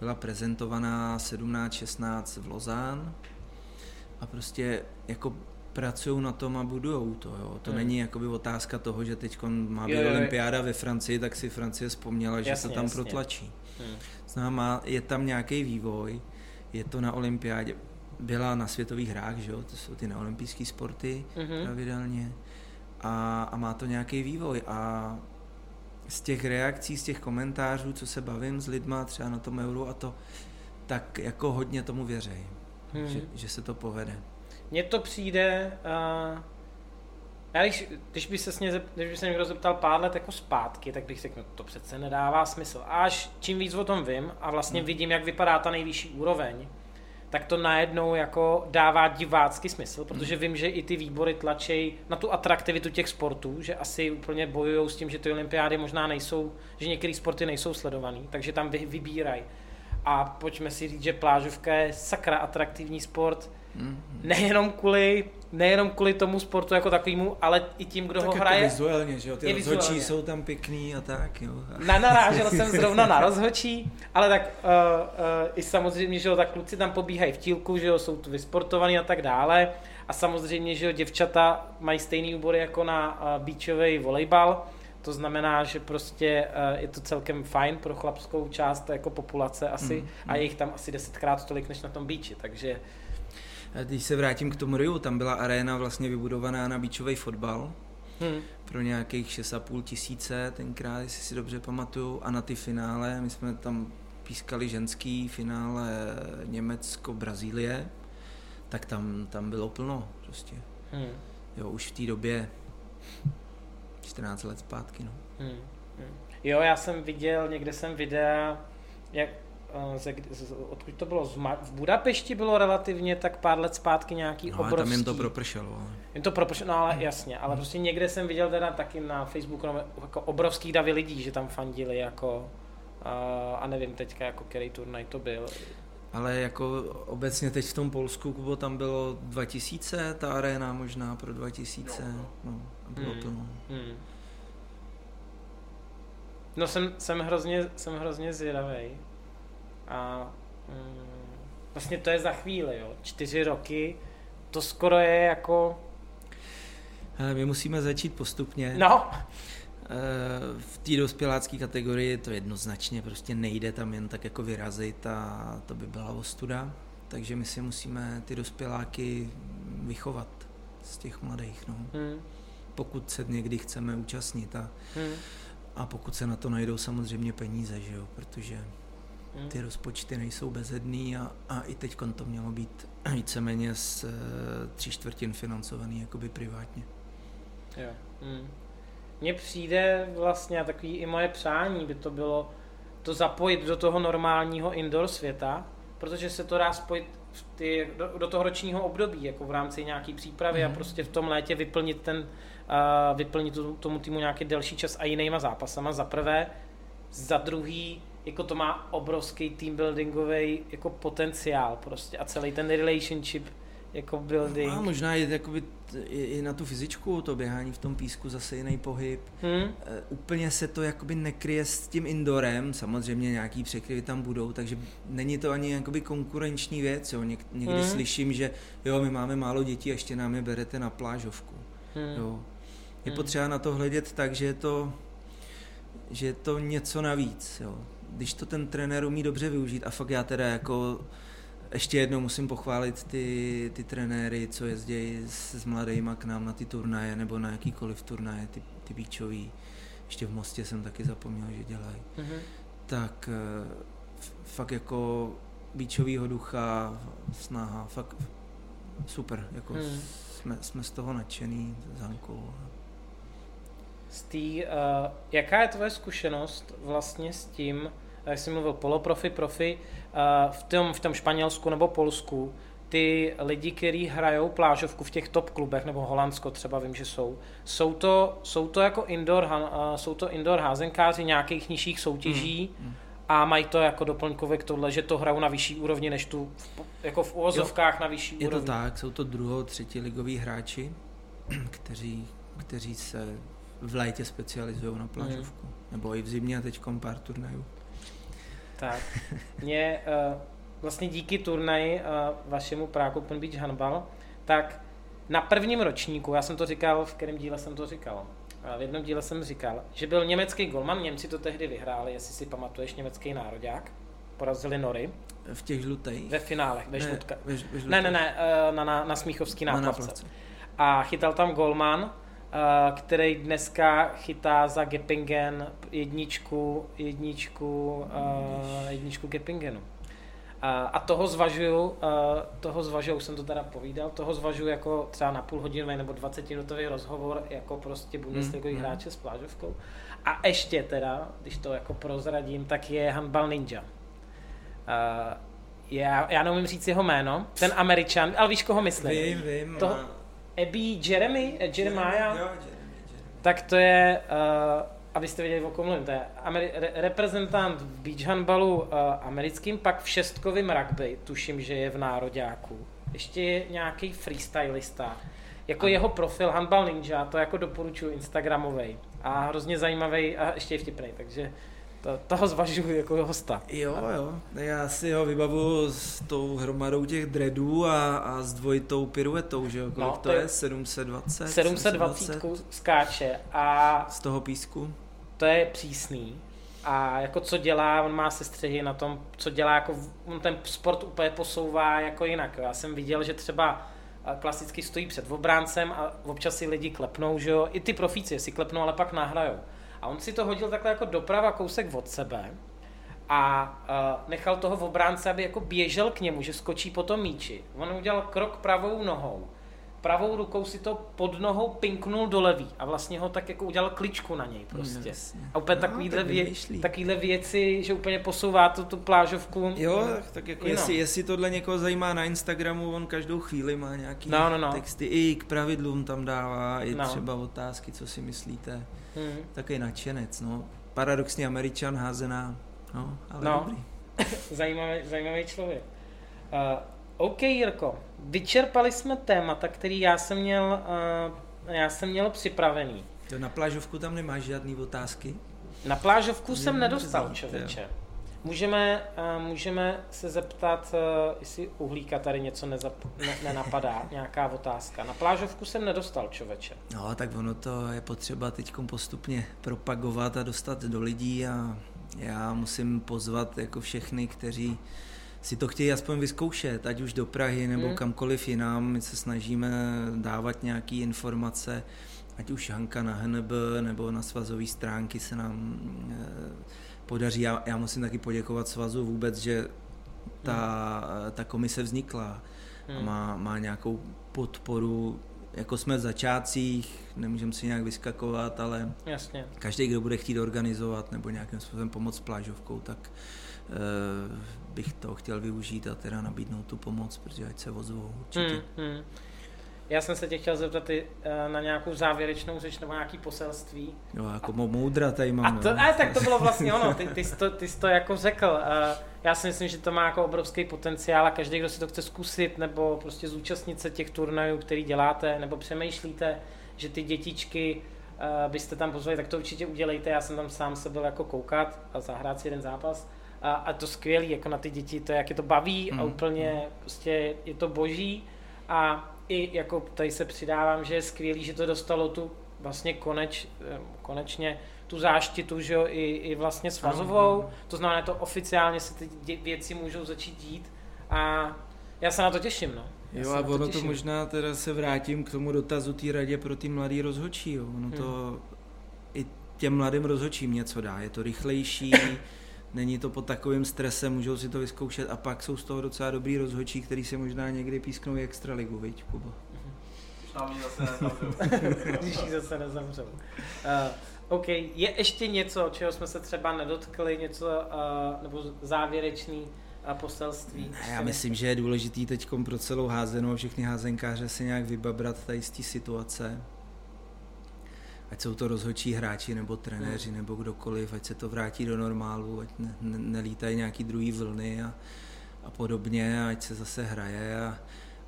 Byla prezentovaná 17-16 v Lozán a prostě jako pracují na tom a budujou to. Jo. To hmm. není jakoby otázka toho, že teď má být olympiáda ve Francii, tak si Francie vzpomněla, že jasně, se tam jasně. protlačí. Hmm. Znamená, je tam nějaký vývoj, je to na olympiádě, byla na světových hrách, že jo? to jsou ty neolympijské sporty hmm. pravidelně a, a má to nějaký vývoj a z těch reakcí, z těch komentářů, co se bavím s lidma třeba na tom euru a to, tak jako hodně tomu věřej, hmm. že, že se to povede. Mně to přijde, uh, já když, když by se mě, když by se někdo zeptal pár let jako zpátky, tak bych řekl, no to přece nedává smysl. A až čím víc o tom vím a vlastně hmm. vidím, jak vypadá ta nejvyšší úroveň, tak to najednou jako dává divácky smysl, protože vím, že i ty výbory tlačí na tu atraktivitu těch sportů, že asi úplně bojují s tím, že ty olympiády možná nejsou, že některé sporty nejsou sledovaný, takže tam vy, vybírají. A pojďme si říct, že plážovka je sakra atraktivní sport, Nejenom kvůli, nejenom kvůli tomu sportu jako takovému, ale i tím, kdo tak ho jako hraje. vizuálně, že jo, ty rozhočí jsou tam pěkný a tak, jo. Na, narážel jsem zrovna na rozhočí, ale tak uh, uh, i samozřejmě, že jo, tak kluci tam pobíhají v tílku, že jo, jsou tu vysportovaní a tak dále. A samozřejmě, že jo, děvčata mají stejný úbory jako na uh, beachový volejbal, to znamená, že prostě uh, je to celkem fajn pro chlapskou část jako populace asi mm, a je jich tam asi desetkrát tolik než na tom beachi, takže když se vrátím k tomu Riu, tam byla aréna vlastně vybudovaná na beachový fotbal hmm. pro nějakých 6,5 tisíce tenkrát, jestli si dobře pamatuju. A na ty finále, my jsme tam pískali ženský finále Německo-Brazílie, tak tam, tam bylo plno prostě. Hmm. Jo, už v té době 14 let zpátky, no. Hmm. Hmm. Jo, já jsem viděl, někde jsem videa, jak, ze, z, odkud to bylo, z, v Budapešti bylo relativně tak pár let zpátky nějaký no, obrovský. tam jim to propršelo. Jim to propršelo, no ale jasně, ale prostě někde jsem viděl teda taky na Facebooku no, jako obrovský davy lidí, že tam fandili jako a, a nevím teďka jako který turnaj to byl. Ale jako obecně teď v tom Polsku, Kubo, tam bylo 2000, ta arena možná pro 2000, no, no bylo hmm. plno. Hmm. No jsem, jsem hrozně, jsem hrozně zvědavý. A mm, vlastně to je za chvíli, jo. Čtyři roky, to skoro je jako... Ale my musíme začít postupně. No. Eh, v té dospělácké kategorii to jednoznačně prostě nejde tam jen tak jako vyrazit a to by byla ostuda. Takže my si musíme ty dospěláky vychovat z těch mladých. No. Hmm. Pokud se někdy chceme účastnit. A, hmm. a pokud se na to najdou samozřejmě peníze, že jo? protože. Ty rozpočty nejsou bezedný a, a i teď to mělo být víceméně z uh, tři čtvrtin financovaný jakoby privátně. Jo. Hmm mně přijde vlastně a takový i moje přání by to bylo to zapojit do toho normálního indoor světa, protože se to dá spojit v ty, do, do toho ročního období, jako v rámci nějaký přípravy mm. a mhm. prostě v tom létě vyplnit ten, uh, vyplnit tomu týmu nějaký delší čas a jinýma zápasama za prvé, za druhý, jako to má obrovský team buildingový jako potenciál prostě a celý ten relationship jako building. A možná je jakoby i, na tu fyzičku, to běhání v tom písku, zase jiný pohyb. Hmm. Uh, úplně se to jakoby nekryje s tím indorem, samozřejmě nějaký překryvy tam budou, takže není to ani jakoby konkurenční věc. Jo. Něk, někdy hmm. slyším, že jo, my máme málo dětí a ještě nám je berete na plážovku. Hmm. Jo. Je hmm. potřeba na to hledět tak, že je to, že je to něco navíc. Jo. Když to ten trenér umí dobře využít a fakt já teda jako ještě jednou musím pochválit ty, ty trenéry, co jezdí s, s mladýma k nám na ty turnaje nebo na jakýkoliv turnaje, ty, ty bíčový. Ještě v Mostě jsem taky zapomněl, že dělají. Mm-hmm. Tak eh, fakt jako bíčovýho ducha, snaha, fakt super. Jako mm. jsme, jsme z toho nadšený s Hankou. Z tý, uh, jaká je tvoje zkušenost vlastně s tím, jak jsi mluvil poloprofi, profi, v tom, v tom Španělsku nebo Polsku, ty lidi, kteří hrajou plážovku v těch top klubech, nebo Holandsko třeba vím, že jsou, jsou to, jsou to jako indoor, jsou to indoor házenkáři nějakých nižších soutěží mm. a mají to jako doplňkové k tohle, že to hrajou na vyšší úrovni než tu, jako v uvozovkách jo, na vyšší je úrovni. Je to tak, jsou to druho, třetí ligoví hráči, <clears throat> kteří, kteří se v létě specializují na plážovku. Mm. Nebo i v zimě a teď pár turnajů. Tak. Mě uh, vlastně díky turnaji uh, vašemu Prague Open Beach Handball, tak na prvním ročníku, já jsem to říkal, v kterém díle jsem to říkal, v jednom díle jsem říkal, že byl německý golman, Němci to tehdy vyhráli, jestli si pamatuješ, německý národák, porazili Nory. V těch žlutých? Ve finálech, ve, žlutka. Ve, ve ne, ne, ne, eh, na, na, na Smíchovský náplavce. A chytal tam golman, který dneska chytá za Geppingen jedničku, jedničku, jedničku Geppingenu. Uh, a toho zvažuju, toho zvažuju, už jsem to teda povídal, toho zvažuju jako třeba na půl hodinový nebo 20 minutový rozhovor jako prostě bundesligový mm, hráče s plážovkou. A ještě teda, když to jako prozradím, tak je handball ninja. Já, já neumím říct jeho jméno, ten američan, ale víš, koho myslím? Vím, vím. Toho, Abby Jeremy, eh, Jeremiah, jo, Jeremy, Jeremy. tak to je, uh, abyste věděli, o kom mluvím, to je Ameri- re- reprezentant v beach handballu uh, americkým, pak v šestkovém rugby, tuším, že je v nároďáku. Ještě je nějaký freestylista. Jako jeho profil Handball Ninja, to jako doporučuji Instagramovej. A hrozně zajímavý a ještě je vtipný, takže to, toho zvažuji jako hosta. Jo, jo. Já si ho vybavu s tou hromadou těch dreadů a, a s dvojitou piruetou, že jo? Kolik no, to je? 720? 720 skáče a... Z toho písku? To je přísný. A jako co dělá, on má sestřihy na tom, co dělá, jako on ten sport úplně posouvá jako jinak. Já jsem viděl, že třeba a klasicky stojí před obráncem a občas si lidi klepnou, že jo, i ty profíci si klepnou, ale pak nahrajou. A on si to hodil takhle jako doprava kousek od sebe a uh, nechal toho v obránce, aby jako běžel k němu, že skočí po tom míči. On udělal krok pravou nohou pravou rukou si to pod nohou pinknul do levý a vlastně ho tak jako udělal kličku na něj prostě. No, a úplně no, takovýhle, tak vě, takovýhle věci, že úplně posouvá tu, tu plážovku. Jo, tak jako jestli, jestli tohle někoho zajímá na Instagramu, on každou chvíli má nějaký no, no, no. texty i k pravidlům tam dává, i no. třeba otázky, co si myslíte. Hmm. Takový nadšenec, no. Paradoxní američan házená, no, ale no. dobrý. <laughs> zajímavý, zajímavý člověk. Uh, OK, Jirko, vyčerpali jsme témata, který já jsem měl, uh, já jsem měl připravený. To na plážovku tam nemáš žádný otázky? Na plážovku jsem nedostal, člověče. Můžeme, uh, můžeme se zeptat, uh, jestli uhlíka tady něco nezap, ne, nenapadá, <laughs> nějaká otázka. Na plážovku jsem nedostal, člověče. No, tak ono to je potřeba teď postupně propagovat a dostat do lidí a já musím pozvat jako všechny, kteří si to chtějí aspoň vyzkoušet, ať už do Prahy nebo mm. kamkoliv jinam. My se snažíme dávat nějaké informace, ať už Hanka na HNB nebo na svazové stránky se nám eh, podaří. Já, já musím taky poděkovat svazu vůbec, že ta, mm. ta komise vznikla mm. a hmm. má, má nějakou podporu jako jsme v začátcích, nemůžeme si nějak vyskakovat, ale Jasně. každý, kdo bude chtít organizovat nebo nějakým způsobem pomoct plážovkou, tak uh, bych to chtěl využít a teda nabídnout tu pomoc, protože ať se ozvou určitě. Hmm, hmm. Já jsem se tě chtěl zeptat i uh, na nějakou závěrečnou řeč nebo nějaký poselství. No, jako a, moudra tady mám. A, to, no. a tak to bylo vlastně ono, ty, ty, jsi, to, ty jsi to jako řekl. Uh, já si myslím, že to má jako obrovský potenciál a každý, kdo si to chce zkusit nebo prostě zúčastnit se těch turnajů, který děláte, nebo přemýšlíte, že ty dětičky uh, byste tam pozvali, tak to určitě udělejte. Já jsem tam sám se byl jako koukat a zahrát si jeden zápas a, a to skvělý, jako na ty děti, to jak je to baví mm. a úplně prostě je to boží a i jako tady se přidávám, že je skvělý, že to dostalo tu vlastně koneč, konečně tu záštitu, že jo, i, i vlastně svazovou, to znamená, to oficiálně se ty věci můžou začít dít a já se na to těším, no. Já jo a ono to, to možná teda se vrátím k tomu dotazu té radě pro ty mladý rozhočí, jo. ono hmm. to i těm mladým rozhočím něco dá, je to rychlejší, <coughs> není to pod takovým stresem, můžou si to vyzkoušet a pak jsou z toho docela dobrý rozhodčí, který se možná někdy písknou i extraligu, viď, Kubo? Nám ji zase nezavřou. <laughs> Když ji zase nezavřou. Uh, OK, je ještě něco, čeho jsme se třeba nedotkli, něco, uh, nebo závěrečný a poselství? Já myslím, že je důležitý teď pro celou házenou a všechny házenkáře se nějak vybabrat tady z té situace ať jsou to rozhodčí hráči nebo trenéři hmm. nebo kdokoliv, ať se to vrátí do normálu, ať ne, ne, nelítají nějaký druhý vlny a, a podobně, ať se zase hraje a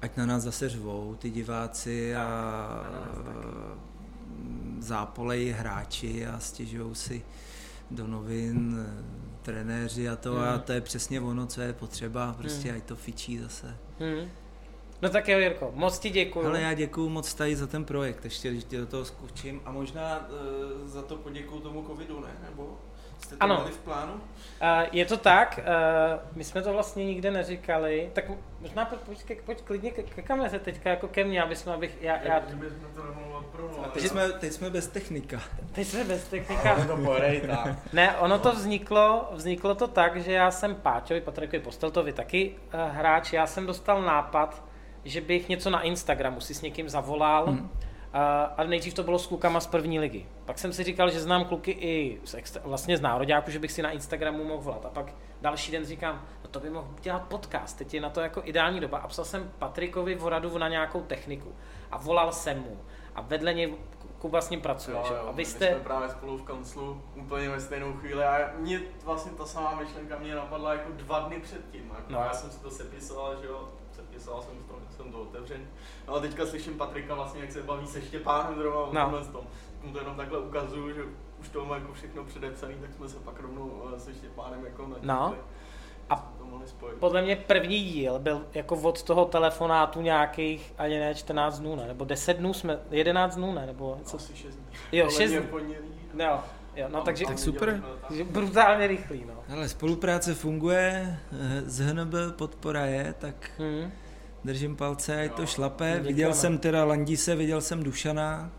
ať na nás zase řvou ty diváci a, a zápolej hráči a stěžují si do novin trenéři a to hmm. a to je přesně ono, co je potřeba, prostě hmm. ať to fičí zase. Hmm. No tak jo, Jirko, moc ti děkuju. Ale já děkuju moc tady za ten projekt, ještě když tě do toho zkučím a možná uh, za to poděkuju tomu covidu, ne? Nebo jste to ano. měli v plánu? Uh, je to tak, uh, my jsme to vlastně nikde neříkali, tak možná pojď, pojď, pojď klidně ke, ke kameře teďka jako ke mně, aby jsme, abych, já, já... A teď jsme, teď jsme bez technika. Teď jsme bez technika. No, to tak. Ne, ono to vzniklo, vzniklo to tak, že já jsem Páťovi, Patrikovi Posteltovi taky uh, hráč, já jsem dostal nápad, že bych něco na Instagramu si s někým zavolal, hmm. a, a nejdřív to bylo s klukama z první ligy. Pak jsem si říkal, že znám kluky i z extra, vlastně z nároďáku, že bych si na Instagramu mohl volat. A pak další den říkám, no to by mohl dělat podcast, teď je na to jako ideální doba. A psal jsem Patrikovi Voradu na nějakou techniku a volal jsem mu. A vedle něj Kuba s ním pracuje, jo, že? Jo, My jsme právě spolu v kanclu úplně ve stejnou chvíli a mě vlastně ta samá myšlenka mě napadla jako dva dny předtím. Jako no. Já jsem si to sepisoval, že jo, sepisoval jsem to, jsem to otevřen. No a teďka slyším Patrika vlastně, jak se baví se Štěpánem zrovna o no. tomhle tom. Mu to jenom takhle ukazuju, že už to má jako všechno předepsaný, tak jsme se pak rovnou eh, se Štěpánem jako načítli. No. A podle mě první díl byl jako od toho telefonátu nějakých ani ne 14 dnů, ne, nebo 10 dnů jsme, 11 dnů, ne, nebo co? Asi 6 dní. Jo, 6 dní. Jo, jo, no, takže, tak super. Takže brutálně rychlý, no. Ale spolupráce funguje, z HNB podpora je, tak hmm Držím palce, ať to šlape. děkujeme. Viděl jsem teda Landise, viděl jsem Dušana.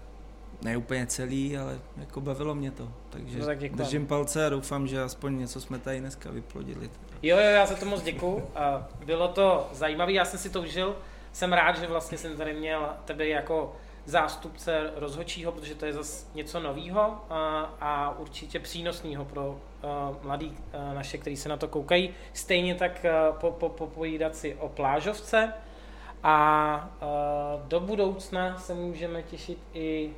Ne úplně celý, ale jako bavilo mě to. Takže No tak děkujeme. držím palce a doufám, že aspoň něco jsme tady dneska vyplodili. Jo, jo, já za to moc děkuju. Bylo to zajímavé, já jsem si to užil. Jsem rád, že vlastně jsem tady měl tebe jako zástupce rozhodčího, protože to je zase něco nového a, a určitě přínosného pro uh, mladý uh, naše, kteří se na to koukají. Stejně tak uh, po, po, popovídat si o plážovce a uh, do budoucna se můžeme těšit i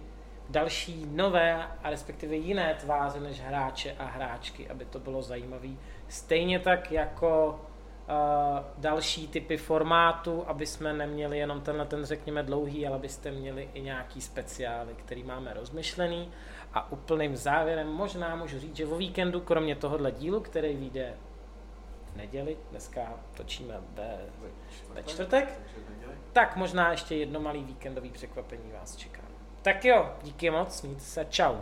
další nové a respektive jiné tváře než hráče a hráčky, aby to bylo zajímavé. Stejně tak jako uh, další typy formátu, aby jsme neměli jenom tenhle ten řekněme dlouhý, ale abyste měli i nějaký speciály, který máme rozmyšlený. A úplným závěrem možná můžu říct, že o víkendu, kromě tohohle dílu, který vyjde v neděli, dneska točíme ve, ve čtvrtek. Tak možná ještě jedno malý víkendový překvapení vás čeká. Tak jo, díky moc, mějte se, čau.